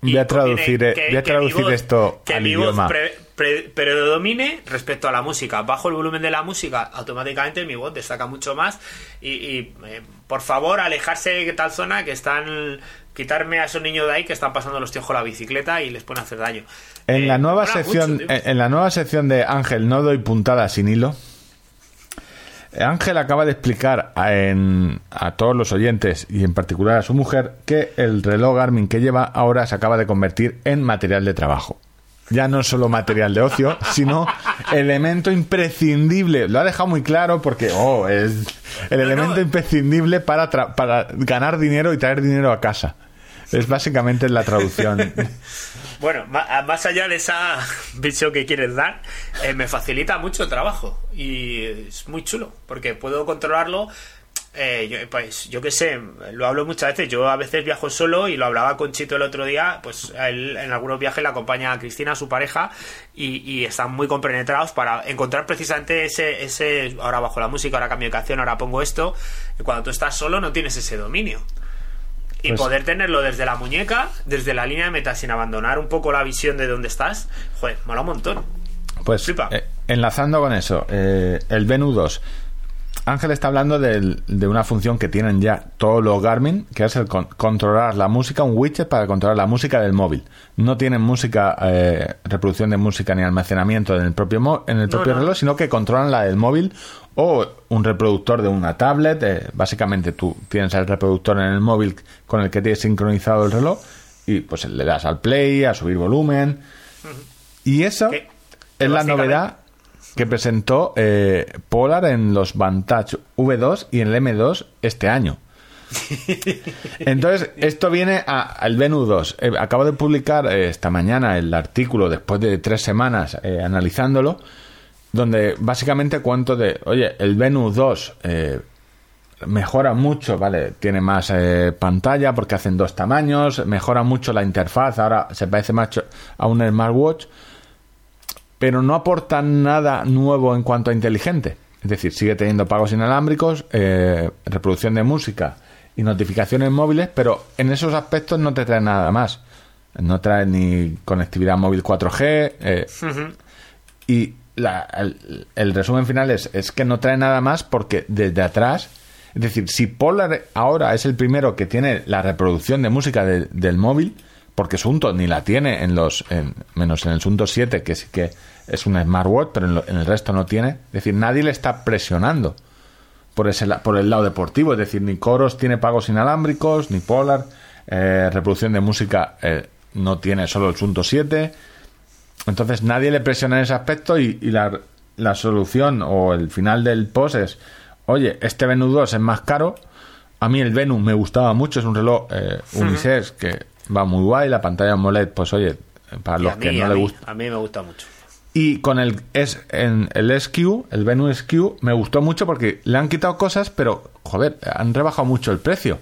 y Voy a conviene traducir, eh, voy a traducir voz- esto que al mi idioma. voz pre- pre- predomine respecto a la música. Bajo el volumen de la música, automáticamente mi voz destaca mucho más. Y, y, eh, por favor, alejarse de tal zona que están. Quitarme a esos niños de ahí que están pasando los tíos con la bicicleta y les pueden hacer daño. En Eh, la nueva mola sección, mucho, tío. en, en la nueva sección de Ángel no doy puntada sin hilo. Ángel acaba de explicar a, en- a todos los oyentes y en particular a su mujer que el reloj Garmin que lleva ahora se acaba de convertir en material de trabajo. Ya no solo material de ocio, sino elemento imprescindible. Lo ha dejado muy claro porque oh, es el No, elemento no. imprescindible para, tra- para ganar dinero y traer dinero a casa. Es básicamente la traducción. Bueno, más allá de esa visión que quieres dar, eh, me facilita mucho el trabajo y es muy chulo porque puedo controlarlo. Eh, yo, pues yo qué sé, lo hablo muchas veces. Yo a veces viajo solo y lo hablaba con Chito el otro día. Pues él en algunos viajes le acompaña a Cristina, su pareja, y, y están muy compenetrados para encontrar precisamente ese, ese. Ahora bajo la música, ahora cambio de canción, ahora pongo esto. Y cuando tú estás solo no tienes ese dominio. Y Pues- poder tenerlo desde la muñeca, desde la línea de meta, sin abandonar un poco la visión de dónde estás, joder, mola un montón. Pues Flipa. eh, enlazando con eso, eh, el Venue 2. Ángel está hablando del- de una función que tienen ya todos los Garmin, que es el con- controlar la música, un widget para controlar la música del móvil. No tienen música, eh, reproducción de música ni almacenamiento en el propio, en el propio no. reloj, sino que controlan la del móvil o un reproductor de una tablet. eh, básicamente tú tienes el reproductor en el móvil con el que tienes sincronizado el reloj y pues le das al play, a subir volumen. Y eso es la novedad que presentó eh, Polar en los Vantage V2 y en el M2 este año. Entonces, esto viene a- al Venue 2. Eh, acabo de publicar eh, esta mañana el artículo, después de tres semanas eh, analizándolo, donde básicamente cuento de, oye, el Venue 2 eh, mejora mucho, ¿vale? Tiene más eh, pantalla porque hacen dos tamaños, mejora mucho la interfaz, ahora se parece más a un smartwatch, pero no aporta nada nuevo en cuanto a inteligente. Es decir, sigue teniendo pagos inalámbricos, eh, reproducción de música y notificaciones móviles, pero en esos aspectos no te trae nada más. No trae ni conectividad móvil 4G eh, y la- el, el resumen final es, es que no trae nada más porque desde atrás, es decir, si Polar ahora es el primero que tiene la reproducción de música de- del móvil, porque Sunto ni la tiene en los, en- menos en el Sunto 7, que sí que es un smartwatch, pero en, lo- en el resto no tiene, es decir, nadie le está presionando por, ese, por el lado deportivo, es decir, ni Coros tiene pagos inalámbricos, ni Polar, eh, reproducción de música eh, no tiene solo el Sunto 7, entonces nadie le presiona en ese aspecto y, y la, la solución o el final del post es, oye, este Venus 2 es más caro, a mí el Venus me gustaba mucho, es un reloj eh, unisex que va muy guay, la pantalla AMOLED, pues oye, para Y los que no le gusta. a mí me gusta mucho. Y con el, es, en el SQ, el Venus SQ, me gustó mucho porque le han quitado cosas, pero, joder, han rebajado mucho el precio.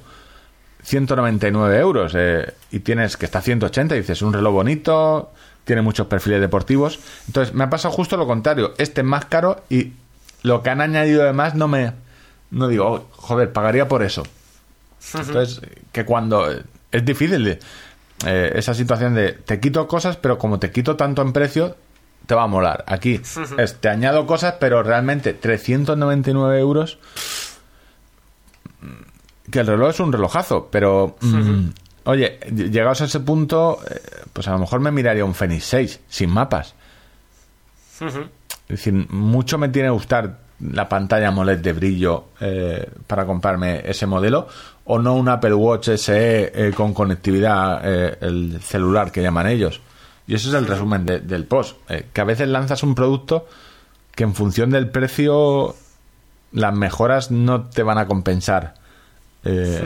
199 euros eh, y tienes que está a 180 y dices, es un reloj bonito, tiene muchos perfiles deportivos. Entonces, me ha pasado justo lo contrario. Este es más caro y lo que han añadido además no me... No digo, "Oh, joder, pagaría por eso. Entonces, que cuando... eh, Es difícil de- eh, esa situación de te quito cosas, pero como te quito tanto en precio, te va a molar. Aquí es, te añado cosas, pero realmente 399 euros. Que el reloj es un relojazo, pero. mm, Oye, ll- llegados a ese punto, eh, pues a lo mejor me miraría un Fenix 6 sin mapas. Es decir, mucho me tiene que gustar la pantalla AMOLED de brillo eh, para comprarme ese modelo o no un Apple Watch SE eh, con conectividad, eh, el celular que llaman ellos. Y ese es el resumen de- del post. eh, que a veces lanzas un producto que en función del precio las mejoras no te van a compensar eh,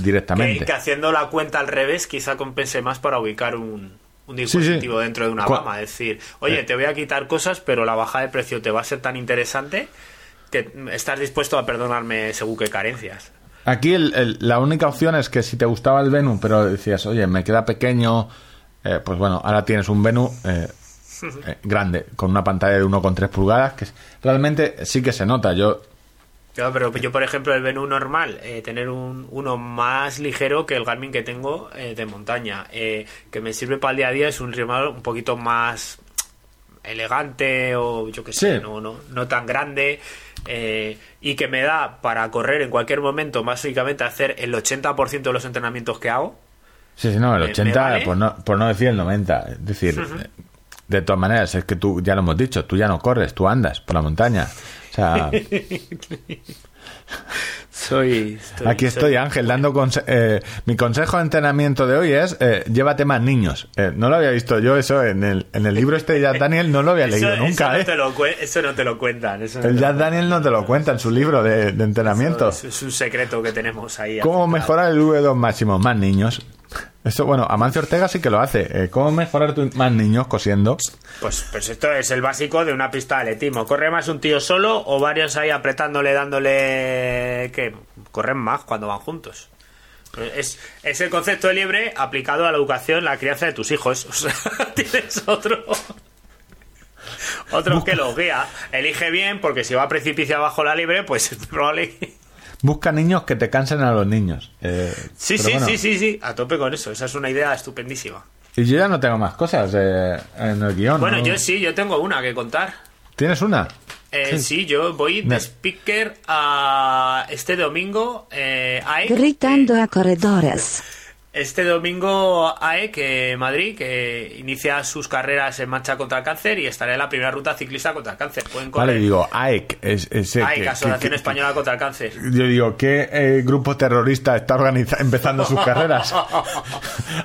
directamente. Que, que haciendo la cuenta al revés quizá compense más para ubicar un, un dispositivo sí. dentro de una gama. Es decir, oye, te voy a quitar cosas, pero la bajada de precio te va a ser tan interesante que estás dispuesto a perdonarme según qué carencias. Aquí el- el- la única opción es que si te gustaba el Venus, pero decías, oye, me queda pequeño, eh, pues bueno, ahora tienes un Venus eh, eh, grande, con una pantalla de 1,3 pulgadas, que realmente sí que se nota. Yo, pero yo, por ejemplo, el Venus normal, eh, tener un, uno más ligero que el Garmin que tengo eh, de montaña, que me sirve para el día a día, es un rival un poquito más elegante o yo que sé, Sí. no, no, no tan grande. eh, y que me da para correr en cualquier momento, básicamente hacer el 80% de los entrenamientos que hago. Sí, sí, no, el ¿Me- me 80, vale? por, no, por no decir el 90. Es decir, de todas maneras, es que tú, ya lo hemos dicho, tú ya no corres, tú andas por la montaña. O sea, Soy. Aquí estoy, Ángel, dando conse- eh, mi consejo de entrenamiento de hoy es eh, llévate más niños. Eh, no lo había visto yo eso en el, en el libro este de Jack Daniel, no lo había leído nunca. no eh. te lo, eso no te lo cuentan. Eso no El Jack Daniel no te lo cuenta en su libro de, de entrenamiento. eso es un secreto que tenemos ahí. ¿Cómo mejorar el V2 máximo? Más niños. Eso, bueno, Amancio Ortega sí que lo hace. Eh, ¿Cómo mejorar tu- más niños cosiendo? Pues, pues esto es el básico de una pista de atletismo. ¿Corre más un tío solo o varios ahí apretándole, dándole... que Corren más cuando van juntos. Es, es el concepto de liebre aplicado a la educación, la crianza de tus hijos. O sea, tienes otro... Otro que lo guía. Elige bien, porque si va a precipicio abajo la liebre, pues es probable que... Busca niños que te cansen a los niños. Eh, Sí, sí, bueno. sí, sí, sí. A tope con eso. Esa es una idea estupendísima. Y yo ya no tengo más cosas eh, en el guion. Bueno, ¿no? yo sí, yo tengo una que contar. ¿Tienes una? Eh, sí. yo voy de speaker a este domingo eh. Gritando a corredores. Este domingo AEC eh, Madrid, que inicia sus carreras en marcha contra el cáncer y estará en la primera ruta ciclista contra el cáncer. Pueden correr. Vale, digo, AEC. Es, ese AEC, que- Asociación que- que- Española contra el Cáncer. Yo digo, ¿qué eh, grupo terrorista está empezando sus carreras?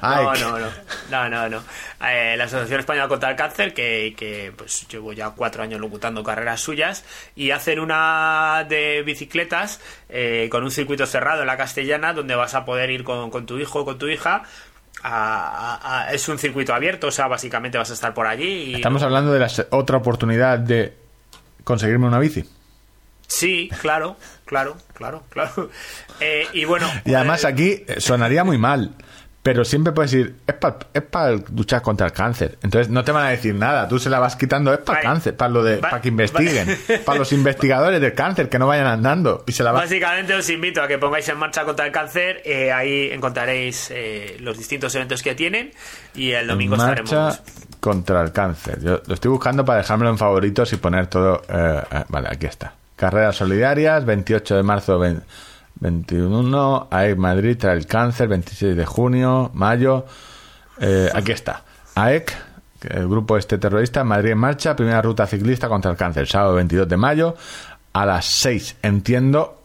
No, AEC. no, no, no, no, no. Eh, la Asociación Española contra el Cáncer, que, que pues llevo ya cuatro años locutando carreras suyas, y hacen una de bicicletas eh, con un circuito cerrado en la castellana, donde vas a poder ir con, con tu hijo o con tu hija. a- a- a- es un circuito abierto, o sea, básicamente vas a estar por allí. Y Estamos hablando de la otra oportunidad de conseguirme una bici. Sí, claro, claro, claro, claro. Eh, y bueno. Y además eh, aquí sonaría muy mal. Pero siempre puedes decir, es para es pa luchar contra el cáncer. Entonces no te van a decir nada. Tú se la vas quitando, es para el cáncer, para lo de, para que investiguen. Para los investigadores del cáncer, que no vayan andando. Y se la vas Básicamente os invito a que pongáis en marcha contra el cáncer. eh, ahí encontraréis eh, los distintos eventos que tienen. Y el domingo en marcha estaremos. contra el cáncer. Yo lo estoy buscando para dejármelo en favoritos y poner todo. eh, eh, vale, aquí está. Carreras solidarias, 28 de marzo, 20 21. AEC Madrid trae el cáncer, 26 de junio, mayo. Eh, aquí está. AEC, el grupo este terrorista, Madrid en marcha, primera ruta ciclista contra el cáncer, sábado 22 de mayo, a las 6. Entiendo,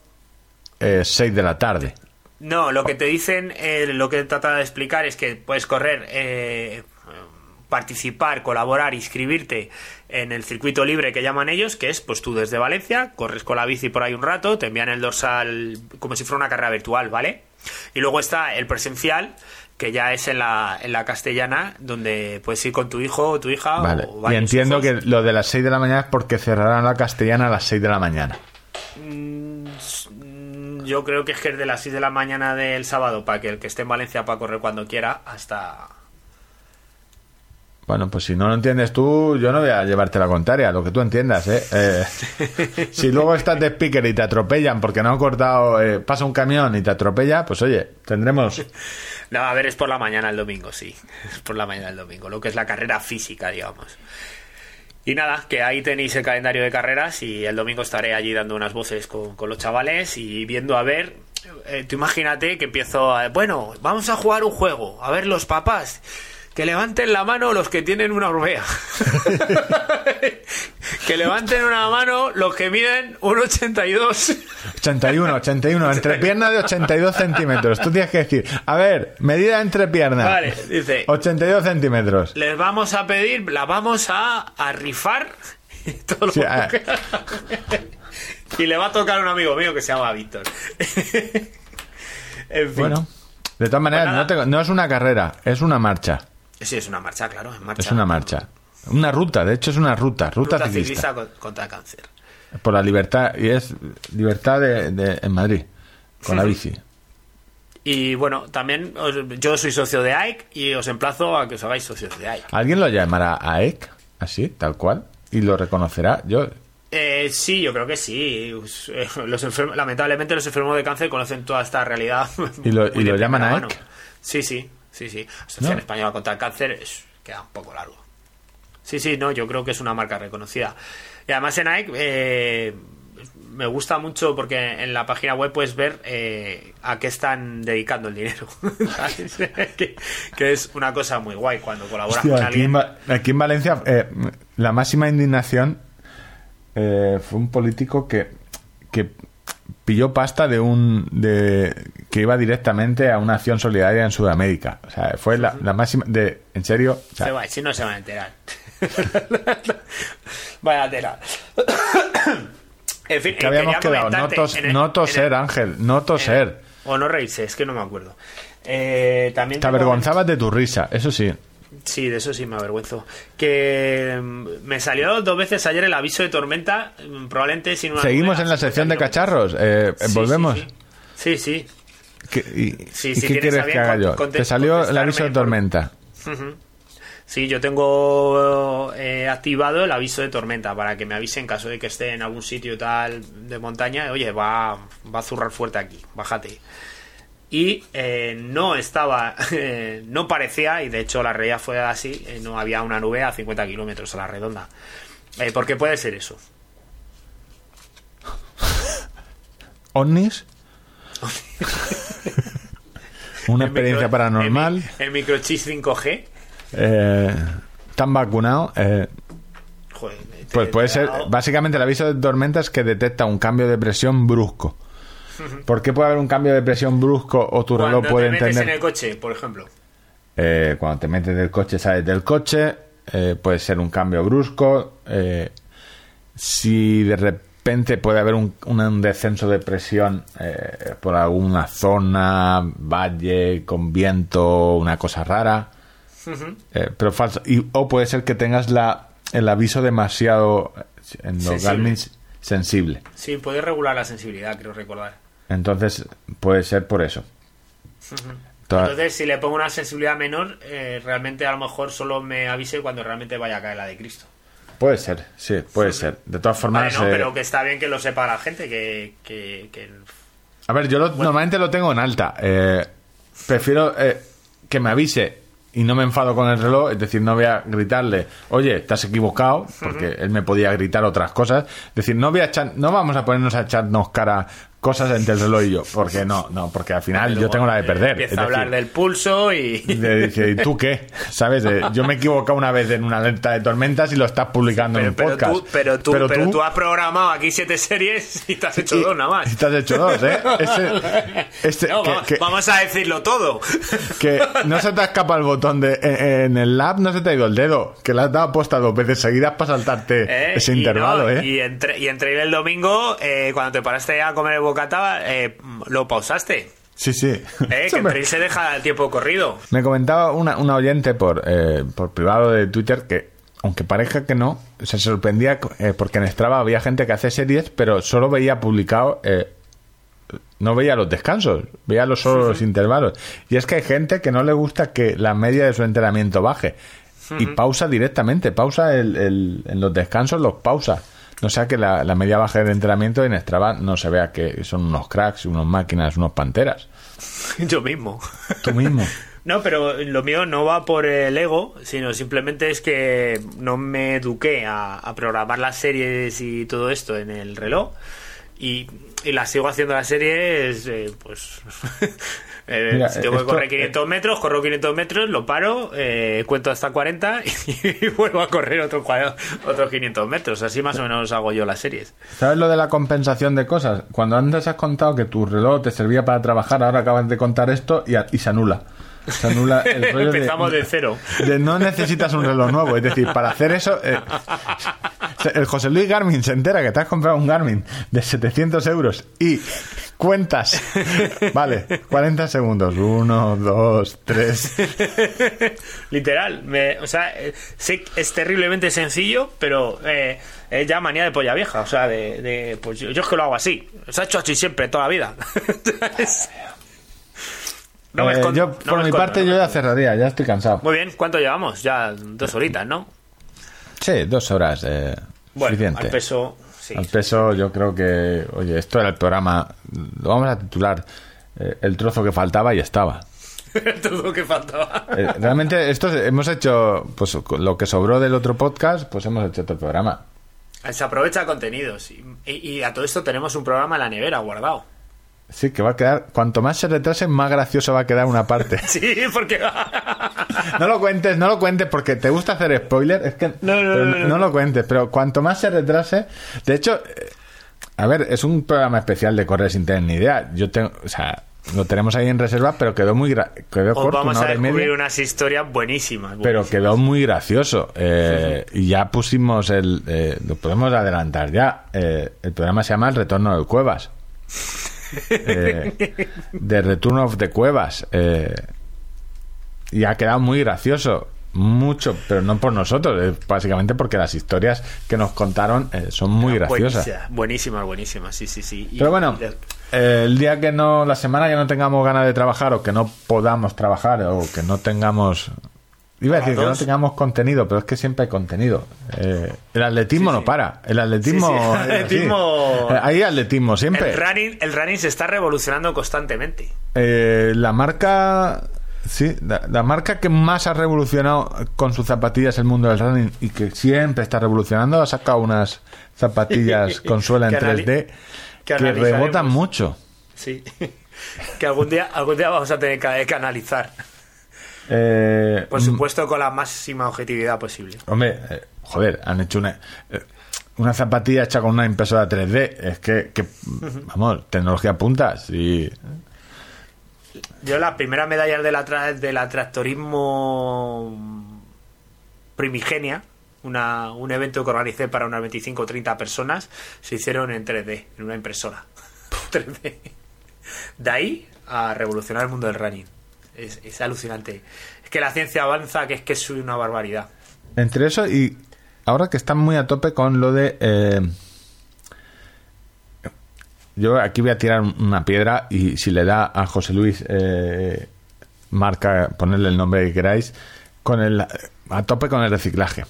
eh, 6 de la tarde. No, lo que te dicen, eh, lo que he tratado de explicar es que puedes correr, eh, participar, colaborar, inscribirte en el circuito libre que llaman ellos, que es pues tú desde Valencia, corres con la bici por ahí un rato, te envían el dorsal como si fuera una carrera virtual, ¿vale? Y luego está el presencial, que ya es en la, en la castellana, donde puedes ir con tu hijo o tu hija. Vale. o Y entiendo hijos. que lo de las 6 de la mañana es porque cerrarán la castellana a las 6 de la mañana. Mm, Yo creo que es que es de las 6 de la mañana del sábado para que el que esté en Valencia para correr cuando quiera hasta Bueno, pues si no lo entiendes tú, yo no voy a llevarte la contraria, lo que tú entiendas, ¿eh? Eh, si luego estás de speaker y te atropellan porque no han cortado, eh, pasa un camión y te atropella, pues oye, tendremos... No, a ver, es por la mañana el domingo, sí. Es por la mañana el domingo, lo que es la carrera física, digamos. Y nada, que ahí tenéis el calendario de carreras y el domingo estaré allí dando unas voces con, con los chavales y viendo a ver. eh, tú imagínate que empiezo a. Bueno, vamos a jugar un juego. A ver, los papás. Que levanten la mano los que tienen una Orbea. que levanten una mano los que miden un 82. 81, 81, entrepierna de 82 centímetros. Tú tienes que decir, a ver, medida entrepierna. Vale, dice. 82 centímetros. Les vamos a pedir, la vamos a, a rifar. y todo lo Sí, que- ah. y le va a tocar a un amigo mío que se llama Víctor. en fin. Bueno, de todas maneras, Pues nada. no, te- no es una carrera, es una marcha. Sí, es una marcha, claro, en marcha. Es una marcha. Una ruta, de hecho es una ruta, ruta, Ruta ciclista. ciclista con- contra el cáncer. Por la libertad, y es libertad de, de- en Madrid, con la bici. Y bueno, también os- yo soy socio de AIC y os emplazo a que os hagáis socios de AIC. ¿Alguien lo llamará AEC? Así, tal cual. Y lo reconocerá. Yo, Eh, sí, yo creo que sí. Eh, Los enfermos- lamentablemente los enfermos de cáncer conocen toda esta realidad. ¿Y lo- y lo llaman AEC? mano. Sí, sí, sí, sí. Asociación No. Española contra el Cáncer es- queda un poco largo. Sí, sí, no, yo creo que es una marca reconocida. Y además en AEC eh, me gusta mucho porque en la página web puedes ver eh, a qué están dedicando el dinero. Que, que es una cosa muy guay cuando colaboras Hostia, con aquí, en, alguien. Aquí en Valencia, eh, la máxima indignación fue un político que, que pilló pasta de un de que iba directamente a una acción solidaria en Sudamérica. O sea, fue la, la máxima de en serio. o sea, Se va, si no se van a enterar. Vaya tela. en fin, que habíamos quedado. No, tos- el- no toser, el- Ángel, no toser. O no reírse, es que no me acuerdo. Eh, también Te avergonzabas de tu risa, eso sí. Sí, de eso sí me avergüenzo. Que mm, me salió dos veces ayer el aviso de tormenta, mm, probablemente sin una Seguimos en la 50 sección de cacharros. eh, eh, Sí, volvemos. Sí, sí. sí. ¿Qué, y, Sí, y qué quieres que haga yo? Te salió el aviso de por- tormenta. Sí, yo tengo eh, activado el aviso de tormenta para que me avise en caso de que esté en algún sitio tal de montaña. Oye, va, va a zurrar fuerte aquí, bájate. Y eh, no estaba, eh, no parecía, y de hecho la realidad fue así, eh, no había una nube a 50 kilómetros a la redonda. Eh, ¿Por qué puede ser eso? ¿Ovnis? Una El experiencia micro- paranormal. El, el microchip 5G. eh, ¿Están vacunados? Eh, Joder, te- pues puede ser. dado- Básicamente, el aviso de tormenta es que detecta un cambio de presión brusco. ¿Por qué puede haber un cambio de presión brusco o tu reloj puede te metes entender? en el coche, por ejemplo. Eh, cuando te metes del coche, sales del coche, eh, puede ser un cambio brusco. eh, si de repente puede haber un, un descenso de presión eh, por alguna zona, valle, con viento, una cosa rara. Pero falso. Y, o puede ser que tengas la, el aviso demasiado. En los Sensible. Garmin sensible. Sí, puede regular la sensibilidad, creo recordar. Entonces puede ser por eso. Entonces, si le pongo una sensibilidad menor, eh, realmente a lo mejor solo me avise cuando realmente vaya a caer la de Cristo. Puede ser, sí, puede ser. De todas Vale, formas, no, eh, pero que está bien que lo sepa la gente, que... que, que- a ver, yo lo- normalmente lo tengo en alta. Eh, prefiero que me avise y no me enfado con el reloj, es decir, no voy a gritarle, oye, has equivocado, porque él me podía gritar otras cosas. Es decir, no voy a echar, no vamos a ponernos a echarnos cara cosas entre el reloj y yo, porque no, no, porque al final yo tengo la de eh, perder. Empieza a hablar del pulso y... Le dice, ¿y tú qué? ¿Sabes? Eh, yo me he equivocado una vez en una alerta de tormentas y lo estás publicando en Pero, un pero podcast. tú, pero, tú, pero, tú has programado aquí siete series y te has hecho y- dos nada más. y te has hecho dos, ¿eh? Ese- este- No, que- vamos, que- vamos a decirlo todo. que no se te escapa el botón de en, en el lab no se te ha ido el dedo que le has dado aposta dos veces seguidas para saltarte ¿Eh? ese Y intervalo no, eh Y entre, y entre el domingo, eh, cuando te paraste a comer el bocata, eh, lo pausaste. sí sí ¿eh? Que se deja el tiempo corrido. me comentaba una, una oyente por eh, por privado de Twitter que aunque parezca que no se sorprendía eh, porque en Strava había gente que hace series pero solo veía publicado eh, no veía los descansos, veía los solo los intervalos. Y es que hay gente que no le gusta que la media de su entrenamiento baje. Y pausa directamente, pausa el, el- en los descansos, los pausa. No sea que la, la media baje de entrenamiento en Strava no se vea que son unos cracks, unos máquinas, unos panteras. Yo mismo. Tú mismo. No, pero lo mío no va por el ego, sino simplemente es que no me eduqué a, a programar las series y todo esto en el reloj. Y, y las sigo haciendo las series, eh, pues. eh, Mira, si tengo que correr 500 metros, corro 500 metros, lo paro, eh, cuento hasta 40 y, vuelvo a correr otros otros 500 metros. Así más o menos hago yo las series. ¿Sabes lo de la compensación de cosas? Cuando antes has contado que tu reloj te servía para trabajar, ahora acabas de contar esto y se anula. Se anula el rollo de- Empezamos de cero. de no necesitas un reloj nuevo. Es decir, para hacer eso, eh, el José Luis Garmin se entera que te has comprado un Garmin de 700 euros y cuentas, vale, 40 segundos, 1, 2, 3. Literal, me- o sea, eh, sé que es terriblemente sencillo, pero eh, es ya manía de polla vieja, o sea, de, de- pues yo, yo es que lo hago así, se ha hecho así siempre, toda la vida. No Eh, yo, no por mi parte, no yo ya cerraría, ya estoy cansado. Muy bien, ¿cuánto llevamos? Ya dos horitas, ¿no? Sí, dos horas, eh, Bueno, suficiente. al peso, sí. Al peso, yo creo que, oye, esto era el programa, lo vamos a titular eh, El trozo que faltaba y estaba. Todo lo que faltaba. Realmente, esto hemos hecho, pues lo que sobró del otro podcast, pues hemos hecho otro programa. Se aprovecha contenidos. Y, y- y a todo esto tenemos un programa en la nevera guardado. Sí, que va a quedar, cuanto más se retrase, más gracioso va a quedar una parte. Sí, porque... No lo cuentes, no lo cuentes, porque te gusta hacer spoiler. Es que No, no, no, no. lo cuentes, pero cuanto más se retrase. De hecho, eh, a ver, es un programa especial de correr sin tener ni idea. Yo tengo, o sea, lo tenemos ahí en reserva, pero quedó muy gra- quedó corto, vamos una a y descubrir media. unas historias buenísimas. Pero quedó muy gracioso. eh, y ya pusimos el. eh, lo podemos adelantar ya. eh, el programa se llama El Retorno del Cuevas. Eh, The Return of the Cuevas. eh, y ha quedado muy gracioso. Mucho, pero no por nosotros, es básicamente porque las historias que nos contaron eh, son muy graciosas. Buenísimas, buenísimas, buenísimas, sí, sí, sí. Y- Pero bueno, de- eh, el día que no, la semana ya no tengamos ganas de trabajar o que no podamos trabajar o que no tengamos... Iba a decir que no tengamos contenido, pero es que siempre hay contenido. Eh, el atletismo no para. El atletismo... Sí, el atletismo- Eh, Hay atletismo siempre. el, running, el running se está revolucionando constantemente. Eh, la marca... Sí, la, la marca que más ha revolucionado con sus zapatillas el mundo del running y que siempre está revolucionando ha sacado unas zapatillas con suela en Que anali- 3D que rebotan mucho. Sí. que algún día, algún día vamos a tener que, que analizar. Eh, Por supuesto, con la máxima objetividad posible. Hombre, eh, joder, han hecho una, eh, una zapatilla hecha con una impresora 3D. Es que, que, vamos, tecnología punta. Sí. Yo las primeras medallas de la, tra- de la tractorismo primigenia, una, un evento que organicé para unas 25 o 30 personas, se hicieron en 3D, en una impresora. 3D. De ahí a revolucionar el mundo del running. Es, es alucinante. Es que la ciencia avanza, que es que es una barbaridad. Entre eso y ahora que están muy a tope con lo de... eh, yo aquí voy a tirar una piedra y si le da a José Luis eh, marca, ponerle el nombre que queráis, con el a tope con el reciclaje.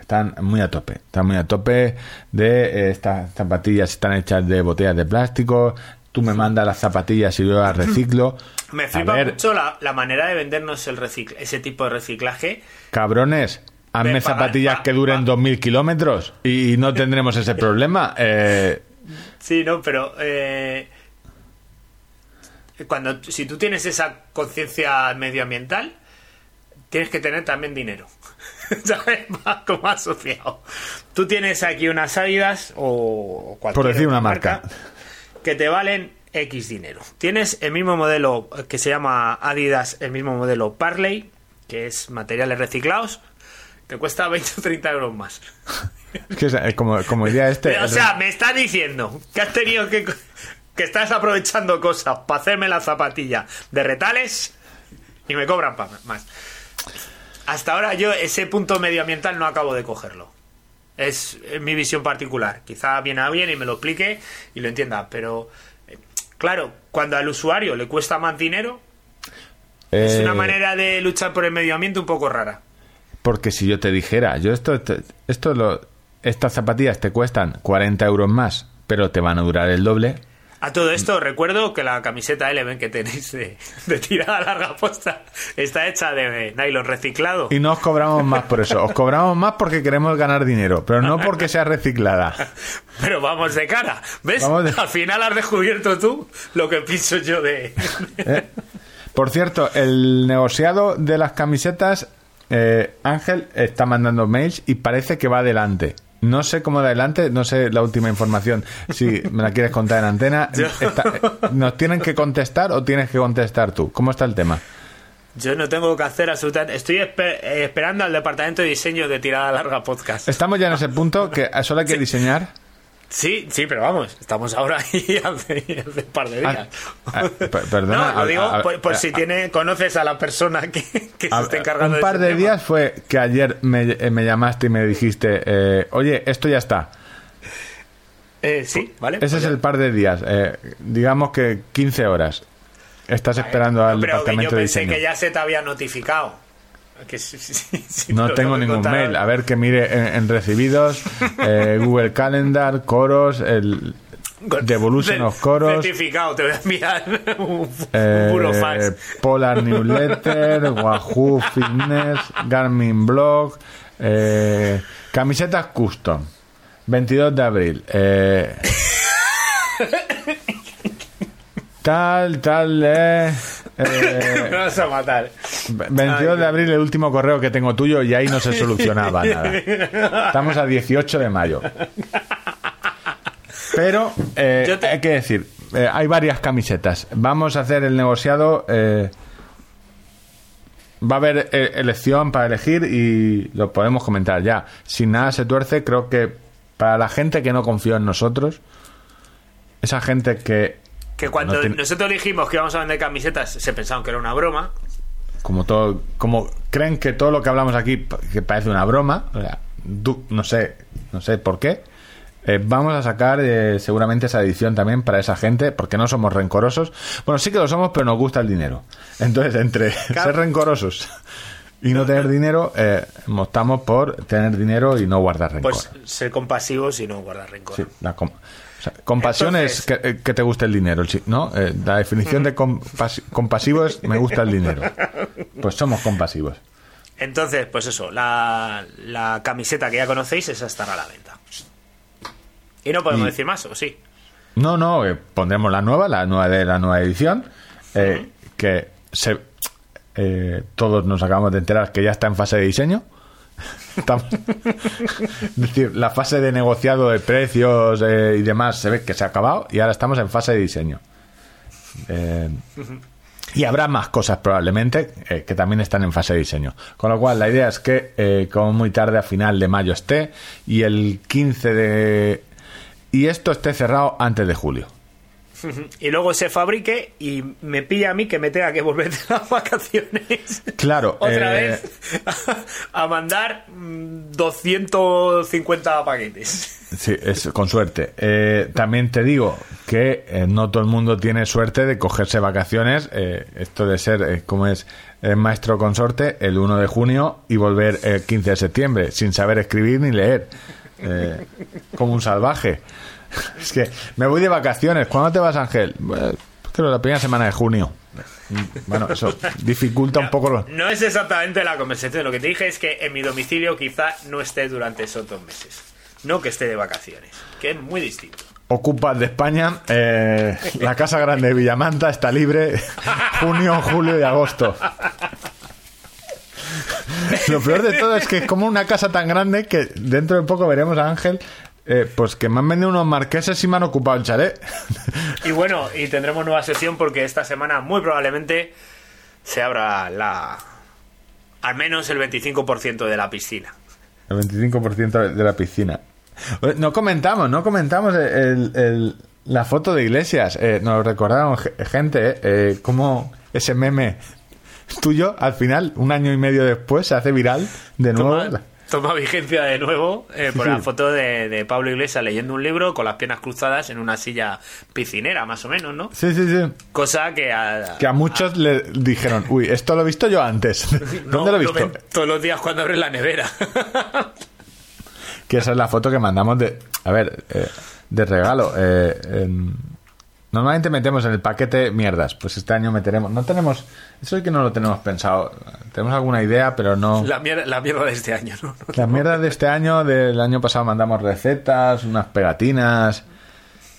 Están muy a tope, están muy a tope de eh, estas zapatillas están hechas de botellas de plástico. Tú me mandas las zapatillas y yo las reciclo. Me flipa ver, mucho la, la manera de vendernos el recicl ese tipo de reciclaje. Cabrones, hazme zapatillas pa- que duren pa- 2000 kilómetros y no tendremos ese problema. Eh, Sí, no, pero eh, cuando si tú tienes esa conciencia medioambiental, tienes que tener también dinero. ¿Sabes? Va como asociado. Tú tienes aquí unas Adidas o cualquier Por decir una marca. Que te valen X dinero. Tienes el mismo modelo que se llama Adidas, el mismo modelo Parley, que es materiales reciclados, te cuesta 20 o 30 euros más. es que eh, como, como diría este. o sea, me estás diciendo que has tenido que. que estás aprovechando cosas para hacerme la zapatilla de retales y me cobran más. Hasta ahora yo ese punto medioambiental no acabo de cogerlo. Es, mi visión particular. Quizá viene alguien y me lo explique y lo entienda, pero eh, claro, cuando al usuario le cuesta más dinero, es eh, una manera de luchar por el medio ambiente un poco rara. Porque si yo te dijera, yo esto, esto lo, estas zapatillas te cuestan 40 euros más, pero te van a durar el doble. A todo esto, recuerdo que la camiseta Eleven que tenéis de, de tirada larga posta está hecha de nylon reciclado. Y no os cobramos más por eso. Os cobramos más porque queremos ganar dinero, pero no porque sea reciclada. Pero vamos de cara. ¿Ves? De- Al final has descubierto tú lo que pienso yo de... ¿eh? Por cierto, el negociado de las camisetas, eh, Ángel está mandando mails y parece que va adelante. No sé cómo de adelante, no sé la última información. Si me la quieres contar en antena, Está- ¿nos tienen que contestar o tienes que contestar tú? ¿Cómo está el tema? Yo no tengo que hacer absolutamente... Estoy espe- esperando al departamento de diseño de tirada larga podcast. Estamos ya en ese punto que solo hay que diseñar. Sí, sí, pero vamos, estamos ahora ahí hace, hace un par de días. Ah, ah, per- perdona, no, lo digo a- por, por a- si tiene, conoces a la persona que, que se está encargando un par de tema. días fue que ayer me, eh, me llamaste y me dijiste, eh, oye, esto ya está. Eh, sí, ¿vale? Ese pues es ya. el par de días, eh, digamos que 15 horas. Estás esperando al pero que departamento yo de pensé diseño. que ya se te había notificado. Que sí, sí, sí, sí, No tengo ningún mail. A ver que mire en, en recibidos, eh, Google Calendar, Coros, el Devolution Ce- of Coros, Certificado, te voy a enviar un, eh, puro fax. Polar Newsletter, Wahoo Fitness, Garmin Blog, eh, camisetas custom. 22 de abril. eh, tal, tal, eh, eh, Me vas a matar. 22 de abril el último correo que tengo tuyo y ahí no se solucionaba nada. Estamos a 18 de mayo. Pero eh, te- hay que decir, eh, hay varias camisetas. Vamos a hacer el negociado. eh, va a haber elección para elegir y lo podemos comentar ya. Si nada se tuerce, creo que para la gente que no confió en nosotros, esa gente que Que cuando No nosotros dijimos que íbamos a vender camisetas, se pensaban que era una broma. como todo como creen que todo lo que hablamos aquí que parece una broma o sea, du- no sé no sé por qué eh, vamos a sacar eh, seguramente esa edición también para esa gente porque no somos rencorosos bueno sí que lo somos pero nos gusta el dinero entonces entre ser rencorosos y no tener dinero eh, optamos por tener dinero y no guardar rencor Pues ser compasivos y no guardar rencor. Sí, la com- o sea, compasión es que, eh, que te guste el dinero. Eh, la definición de compas- compasivo es me gusta el dinero. Pues somos compasivos. Entonces, pues eso, la, la camiseta que ya conocéis, esa estará a la venta. Y no podemos Y- decir más, ¿o sí? No, no, eh, pondremos la nueva, la nueva de la nueva edición, eh, que se, eh, todos nos acabamos de enterar que ya está en fase de diseño. La fase de negociado de precios eh, y demás se ve que se ha acabado y ahora estamos en fase de diseño. Eh, y habrá más cosas probablemente eh, que también están en fase de diseño. Con lo cual, la idea es que, como muy tarde a final de mayo esté y el 15 de. Y esto esté cerrado antes de julio. Y luego se fabrique y me pilla a mí que me tenga que volver de las vacaciones. Claro, Otra eh, vez a mandar mm, 250 paquetes. Sí, es, con suerte. Eh, también te digo que eh, no todo el mundo tiene suerte de cogerse vacaciones, eh, esto de ser, como es maestro consorte, el 1 de junio y volver el 15 de septiembre, sin saber escribir ni leer, como un salvaje. Es que me voy de vacaciones. ¿Cuándo te vas, Ángel? Pues, creo la primera semana de junio. Bueno, eso dificulta un poco los... No es exactamente la conversación. Lo que te dije es que en mi domicilio quizá no esté durante esos dos meses. No que esté de vacaciones. Que es muy distinto. Ocupas de España, eh, la Casa Grande de Villamanta está libre junio, julio y agosto. Lo peor de todo es que es como una casa tan grande que dentro de poco veremos a Ángel, eh, pues que me han vendido unos marqueses y me han ocupado el chalet. Y bueno, y tendremos nueva sesión porque esta semana muy probablemente se abra la... Al menos el 25% de la piscina. El 25% de la piscina. No comentamos, no comentamos el- el- la foto de Iglesias. Eh, nos recordaron ge- gente, eh, eh, cómo ese meme tuyo, al final, un año y medio después, se hace viral de nuevo. Toma, toma vigencia de nuevo eh, por la foto de, de Pablo Iglesias leyendo un libro con las piernas cruzadas en una silla piscinera, más o menos, ¿no? Sí, sí, sí. Cosa que a, Que a muchos le dijeron, uy, esto lo he visto yo antes. no, ¿Dónde lo he visto? ven todos los días cuando abres la nevera. Que esa es la foto que mandamos de, a ver, eh, de regalo. eh, en- normalmente metemos en el paquete mierdas. Pues este año meteremos. No tenemos. Eso es que no lo tenemos pensado. Tenemos alguna idea, pero no. la, mierda, la mierda de este año, ¿no? Las mierdas de este año, del año pasado mandamos recetas, unas pegatinas.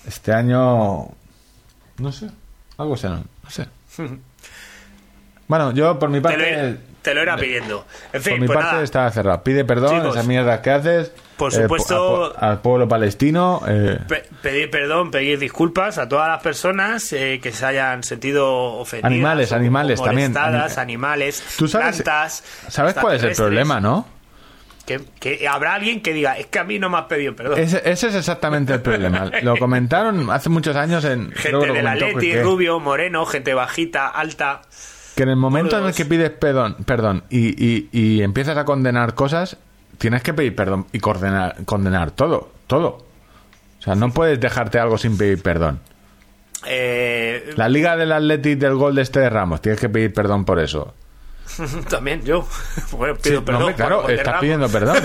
Este año. No sé. Algo sé, no, no sé. Bueno, yo por mi Te lo, parte. te lo era pidiendo. En fin, Por mi pues parte nada. estaba cerrado. Pide perdón Chicos, esas mierdas que haces. Por eh, supuesto- al pueblo palestino. eh, Pe- pedir perdón, pedir disculpas a todas las personas eh, que se hayan sentido ofendidas. Animales, o- o animales también, animales, ¿Tú sabes, plantas. ¿sabes cuál es el problema, no? Que, que habrá alguien que diga, es que a mí no me has pedido perdón. Ese, ese es exactamente el problema. Lo comentaron hace muchos años en... gente comentó Atleti, que- rubio, moreno, gente bajita, alta. Que en el momento en el que pides perdón, perdón y, y- y empiezas a condenar cosas, tienes que pedir perdón y condenar, condenar todo, todo. O sea, no puedes dejarte algo sin pedir perdón. Eh, La liga del Atleti del gol de este de Ramos, tienes que pedir perdón por eso. También yo. Bueno, pido Sí, perdón. hombre, claro, estás pidiendo perdón.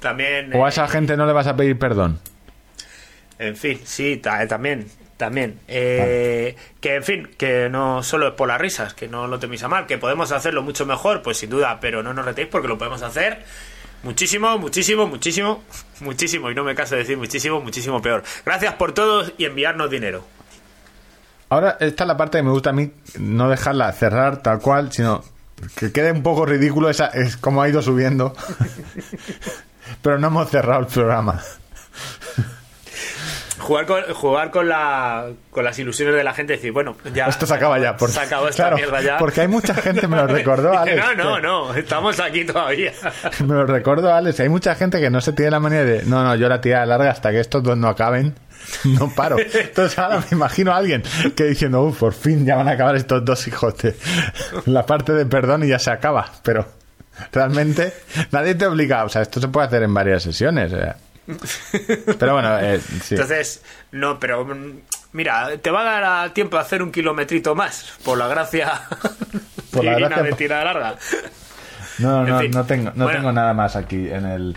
también. O a eh, esa gente no le vas a pedir perdón. En fin, sí, ta- también, también. Eh, Que, en fin, que no solo es por las risas, que no lo teméis a mal, que podemos hacerlo mucho mejor, pues sin duda, pero no nos retéis porque lo podemos hacer muchísimo, muchísimo, muchísimo, muchísimo, y no me caso de decir muchísimo, muchísimo peor. Gracias por todo y enviarnos dinero. Ahora, esta es la parte que me gusta a mí, no dejarla cerrar tal cual, sino que quede un poco ridículo esa, es como ha ido subiendo. Pero no hemos cerrado el programa. Jugar con, jugar con, la, con las ilusiones de la gente y decir, bueno, ya. Esto se acaba ya. Se acabó esta claro, mierda ya. Porque hay mucha gente, me lo recordó Alex. no, no, que- no, estamos aquí todavía. Me lo recordó Alex. Hay mucha gente que no se tiene la manía de, no, no, yo la tira larga hasta que estos dos no acaben. No paro. Entonces ahora me imagino a alguien que diciendo, uff, por fin ya van a acabar estos dos hijos de la parte de perdón y ya se acaba. Pero realmente nadie te obliga. O sea, esto se puede hacer en varias sesiones. o sea. Pero bueno, eh, sí. Entonces, no, pero mm, mira, te va a dar tiempo a hacer un kilometrito más, por la gracia, Por la gracia- de tirada larga. No, no, en fin. no tengo, no Bueno. tengo nada más aquí en el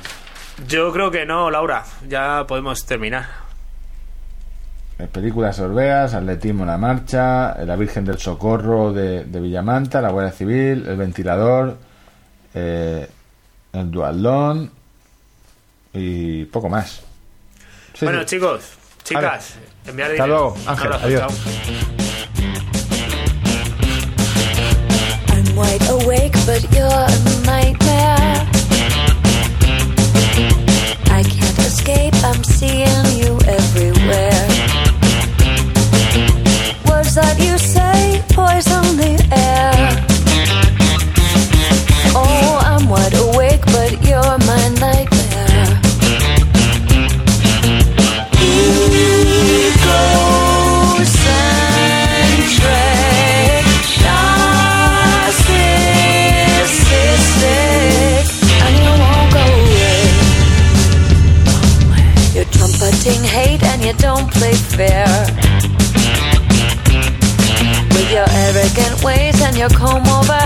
Yo creo que no, Laura, ya podemos terminar. en películas Orbeas, Atletismo La Marcha, La Virgen del Socorro de, de Villamanta, La Guardia Civil, El Ventilador, eh, El Dualdón y poco más. Sí, bueno, sí. chicos, chicas, enviar Hasta dinero. luego, Ángel, abrazo, adiós. chao. I'm wide awake, but you're a nightmare. I can't escape, I'm seeing you everywhere. Words that you say poison the air. Fair. With your arrogant ways and your comb over.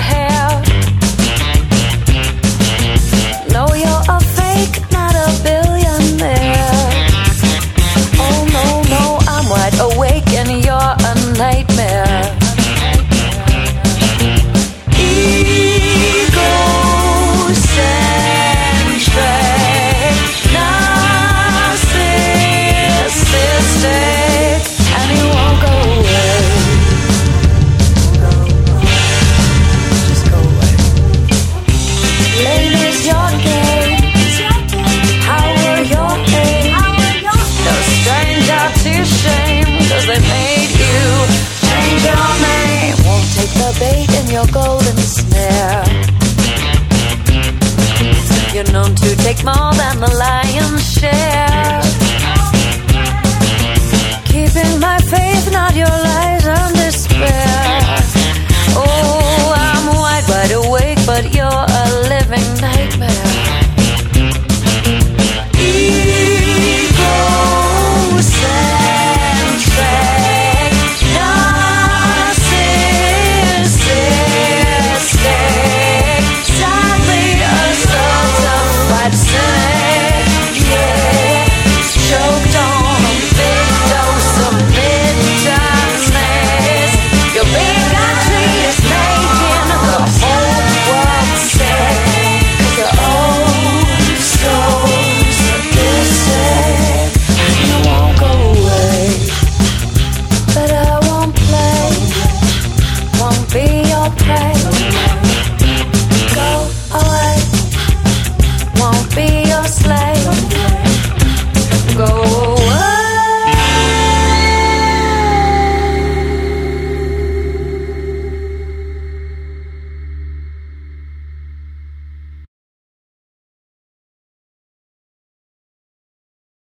take more than the lion's share.